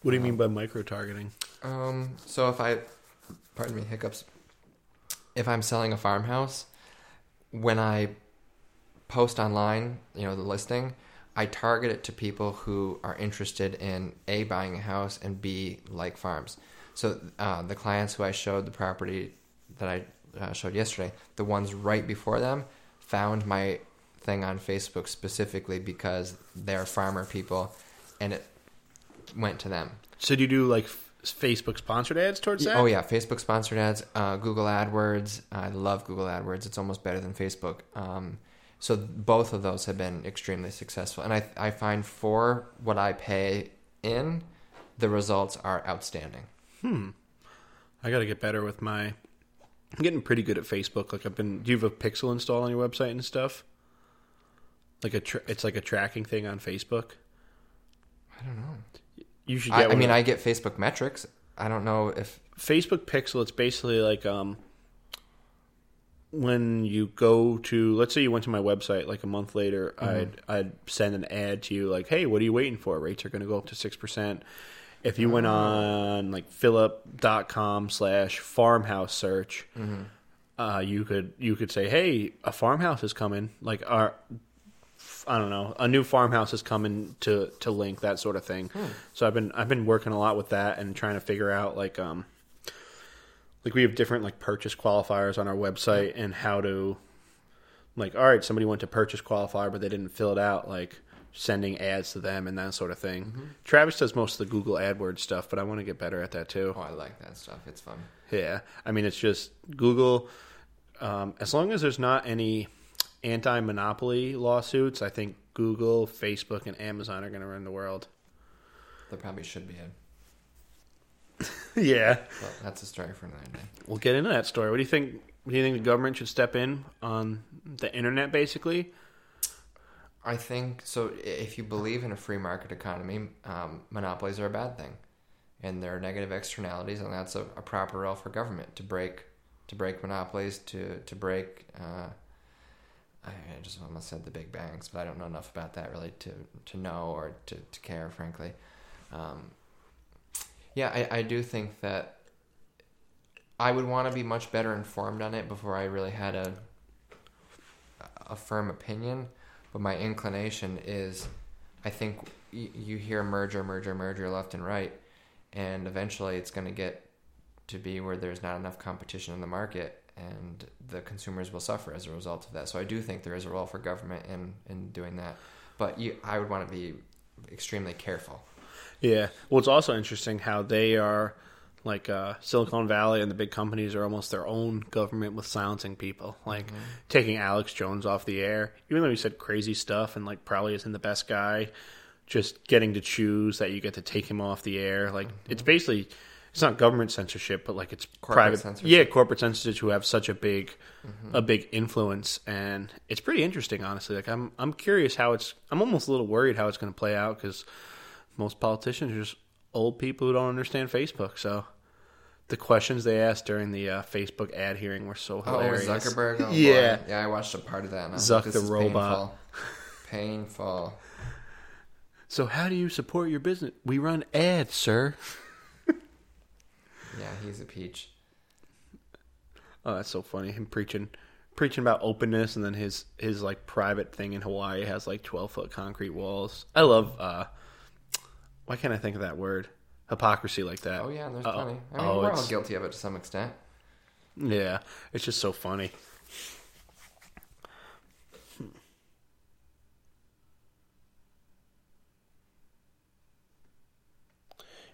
What do you mean by micro targeting? Um, so if I, pardon me, hiccups. If I'm selling a farmhouse, when I post online, you know, the listing, I target it to people who are interested in A, buying a house, and B, like farms. So uh, the clients who I showed the property that I uh, showed yesterday, the ones right before them, found my thing on Facebook specifically because they're farmer people, and it went to them. So do you do like Facebook sponsored ads towards that? Oh yeah, Facebook sponsored ads, uh, Google AdWords. I love Google AdWords. It's almost better than Facebook. Um, so both of those have been extremely successful, and I I find for what I pay in, the results are outstanding. Hmm. I got to get better with my. I'm getting pretty good at Facebook. Like I've been. Do you have a pixel install on your website and stuff? Like a, tra- it's like a tracking thing on Facebook. I don't know. You should. Get I, I mean, I get Facebook metrics. I don't know if Facebook Pixel, it's basically like um, when you go to, let's say you went to my website like a month later, I'd I'd send an ad to you like, hey, what are you waiting for? Rates are going to go up to six percent. If you went on like Philip.com slash farmhouse search, uh, you could you could say, hey, a farmhouse is coming. Like our I don't know a new farmhouse is coming to to link that sort of thing. So I've been I've been working a lot with that and trying to figure out like um like we have different like purchase qualifiers on our website and how to like all right somebody went to purchase qualifier but they didn't fill it out like sending ads to them and that sort of thing. Travis does most of the Google AdWords stuff, but I want to get better at that too. Oh, I like that stuff. It's fun. Yeah, I mean it's just Google. Um, as long as there's not any anti-monopoly lawsuits, I think Google, Facebook, and Amazon are going to run the world. There probably should be a. yeah, Well, that's a story for another day. we'll get into that story. What do you think? Do you think the government should step in on the internet, basically? I think so. If you believe in a free market economy, um, monopolies are a bad thing, and there are negative externalities, and that's a, a proper role for government to break to break monopolies, to to break. Uh, I just almost said the big banks, but I don't know enough about that really to to know or to, to care, frankly. Um, yeah, I, I do think that I would want to be much better informed on it before I really had a a firm opinion. But my inclination is, I think y- you hear merger, merger, merger left and right, and eventually it's going to get to be where there's not enough competition in the market, and the consumers will suffer as a result of that. So I do think there is a role for government in in doing that, but you, I would want to be extremely careful. Yeah. Well, it's also interesting how they are like uh, Silicon Valley and the big companies are almost their own government with silencing people, like taking Alex Jones off the air, even though he said crazy stuff and like probably isn't the best guy. Just getting to choose that you get to take him off the air, like it's basically it's not government censorship, but like it's Corporate private censorship. Yeah, corporate censorship who have such a big a big influence, and it's pretty interesting, honestly. Like I'm I'm curious how it's. I'm almost a little worried how it's going to play out because most politicians are just old people who don't understand Facebook. So the questions they asked during the uh, Facebook ad hearing were so hilarious. Oh. Zuckerberg. Oh, yeah, boy. yeah. I watched a part of that. And Zuck like, the robot. Painful. painful. So how do you support your business? We run ads, sir. Yeah, he's a peach. Oh, that's so funny. Him preaching, preaching about openness, and then his his like private thing in Hawaii has like twelve foot concrete walls. I love. uh Why can't I think of that word? Hypocrisy like that. Oh yeah, and there's Uh-oh. plenty. I mean, Oh, we're all it's- guilty of it to some extent. Yeah, it's just so funny.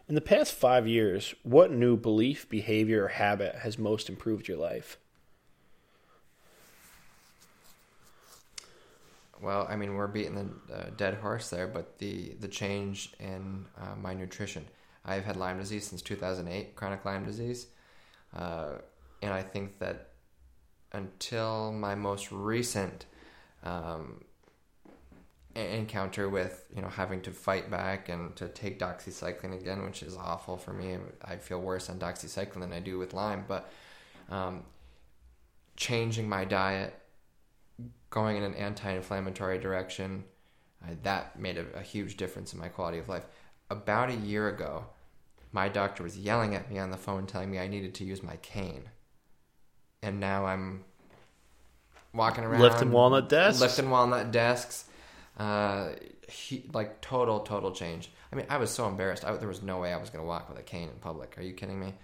In the past five years, what new belief, behavior, or habit has most improved your life? Well, I mean, we're beating the uh, dead horse there, but the the change in uh, my nutrition. I've had Lyme disease since 2008, chronic Lyme disease, uh, and I think that until my most recent um, encounter with you know having to fight back and to take doxycycline again, which is awful for me. I feel worse on doxycycline than I do with Lyme, but um, changing my diet going in an anti-inflammatory direction that made a, a huge difference in my quality of life about a year ago my doctor was yelling at me on the phone telling me i needed to use my cane and now i'm walking around Lifting walnut desks? lifting walnut desks uh, he, like total total change i mean i was so embarrassed I, there was no way i was going to walk with a cane in public are you kidding me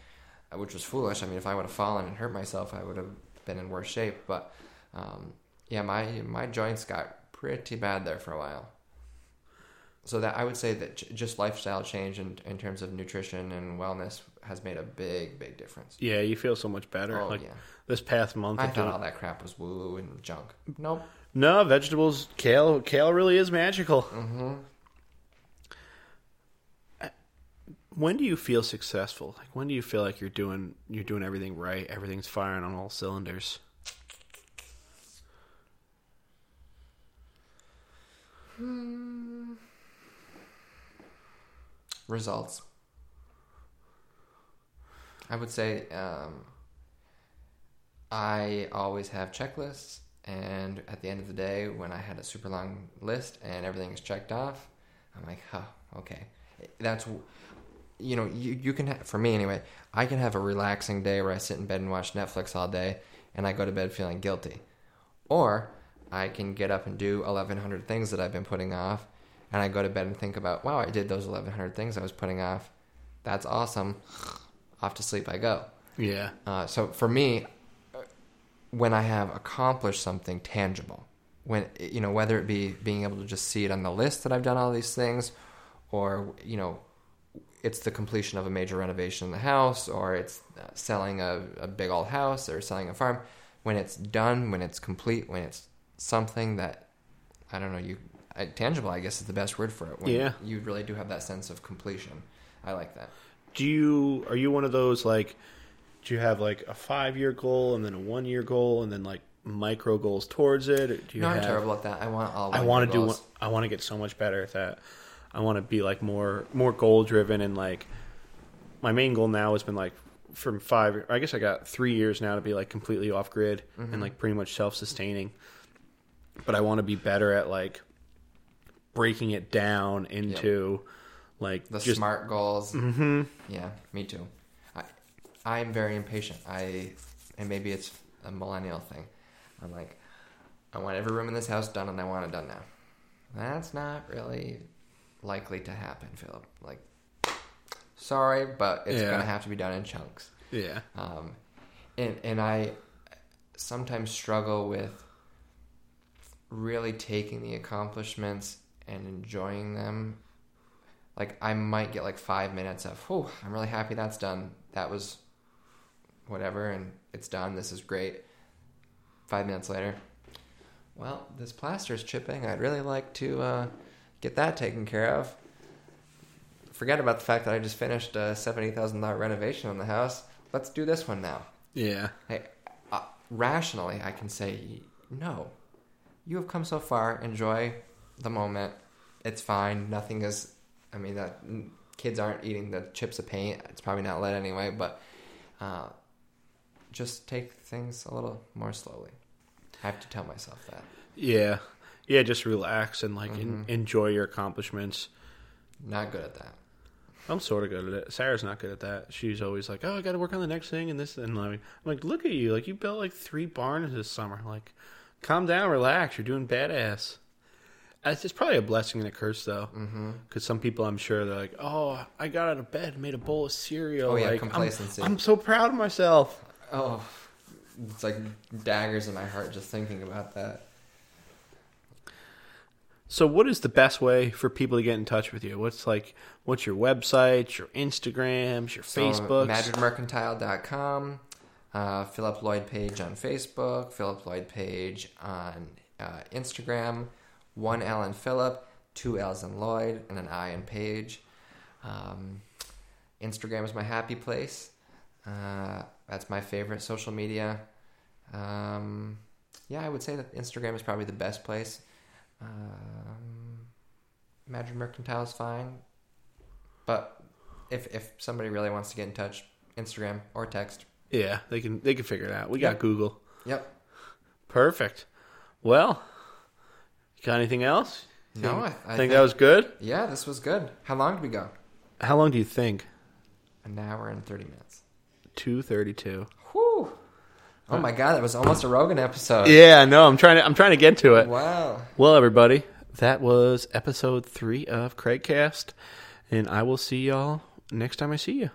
Uh, which was foolish i mean if i would have fallen and hurt myself i would have been in worse shape but um, yeah, my my joints got pretty bad there for a while. So that I would say that j- just lifestyle change in, in terms of nutrition and wellness has made a big big difference. Yeah, you feel so much better. Oh like yeah, this past month, I thought all that crap was woo woo and junk. Nope. No vegetables. Kale, kale really is magical. hmm When do you feel successful? Like when do you feel like you're doing you're doing everything right? Everything's firing on all cylinders. Results. I would say um, I always have checklists, and at the end of the day, when I had a super long list and everything is checked off, I'm like, huh, okay. That's, you know, you, you can, ha- for me anyway, I can have a relaxing day where I sit in bed and watch Netflix all day, and I go to bed feeling guilty. Or I can get up and do 1,100 things that I've been putting off, and I go to bed and think about, wow, I did those 1,100 things I was putting off. That's awesome. Off to sleep I go. Yeah. Uh, so for me, when I have accomplished something tangible, when you know whether it be being able to just see it on the list that I've done all these things, or you know, it's the completion of a major renovation in the house, or it's uh, selling a, a big old house, or selling a farm. When it's done, when it's complete, when it's something that I don't know, you I, tangible, I guess is the best word for it. When Yeah. you really do have that sense of completion. I like that. Do you are you one of those like do you have like a five year goal and then a one year goal and then like micro goals towards it? Or do you No, I'm terrible at that. I want all. I want to do. goals. I want to get so much better at that. I want to be like more more goal driven and like my main goal now has been like from five. I guess I got three years now to be like completely off grid Mm-hmm. and like pretty much self sustaining. But I want to be better at like breaking it down into like the just smart goals. hmm Yeah, me too. I'm very impatient. I and maybe it's a millennial thing. I'm like, I want every room in this house done, and I want it done now. That's not really likely to happen, Philip. Like, sorry, but it's Yeah. gonna have to be done in chunks. yeah Um, and and I sometimes struggle with really taking the accomplishments and enjoying them. Like I might get like five minutes of, oh, I'm really happy that's done. That was whatever, and it's done. This is great. Five minutes later, well, this plaster's chipping. I'd really like to uh, get that taken care of. Forget about the fact that I just finished a seventy thousand dollar renovation on the house. Let's do this one now. yeah Hey, uh, rationally, I can say no. You have come so far. Enjoy the moment. It's fine. Nothing is. I mean, that kids aren't eating the chips of paint. It's probably not lead anyway. But uh, just take things a little more slowly. I have to tell myself that. yeah yeah. Just relax and like en- Mhm. enjoy your accomplishments. Not good at that. I'm sort of good at it. Sarah's not good at that. She's always like, "Oh, I got to work on the next thing and this." And like, I'm like, "Look at you! Like you built like three barns this summer. Like, calm down, relax. You're doing badass." It's probably a blessing and a curse though, Mm-hmm. because some people I'm sure they're like, "Oh, I got out of bed, made a bowl of cereal. Oh, yeah, like, I'm- complacency. I'm, so proud of myself." Oh, it's like daggers in my heart just thinking about that. So, what is the best way for people to get in touch with you? What's like, what's your websites, your Instagrams, your So, Facebooks? MadridMercantile.com, uh, Philip Lloyd Paige on Facebook, Philip Lloyd Paige on uh, Instagram, one L in Philip, two L's in Lloyd, and an I in Paige. Um, Instagram is my happy place. Uh, that's my favorite social media. Um, yeah, I would say that Instagram is probably the best place. Um, Madrid Mercantile is fine, but if if somebody really wants to get in touch, Instagram or text. yeah, they can they can figure it out. We got Yep. Google. Yep. Perfect. Well, you got anything else? No, I, think, I think that was good. Yeah, this was good. How long did we go? How long do you think? An hour and thirty minutes. Two thirty-two. Whew. Oh my god, that was almost a Rogan episode. Yeah, no, I'm trying to I'm trying to get to it. Wow. Well, everybody, that was episode three of Craigcast, and I will see y'all next time I see you.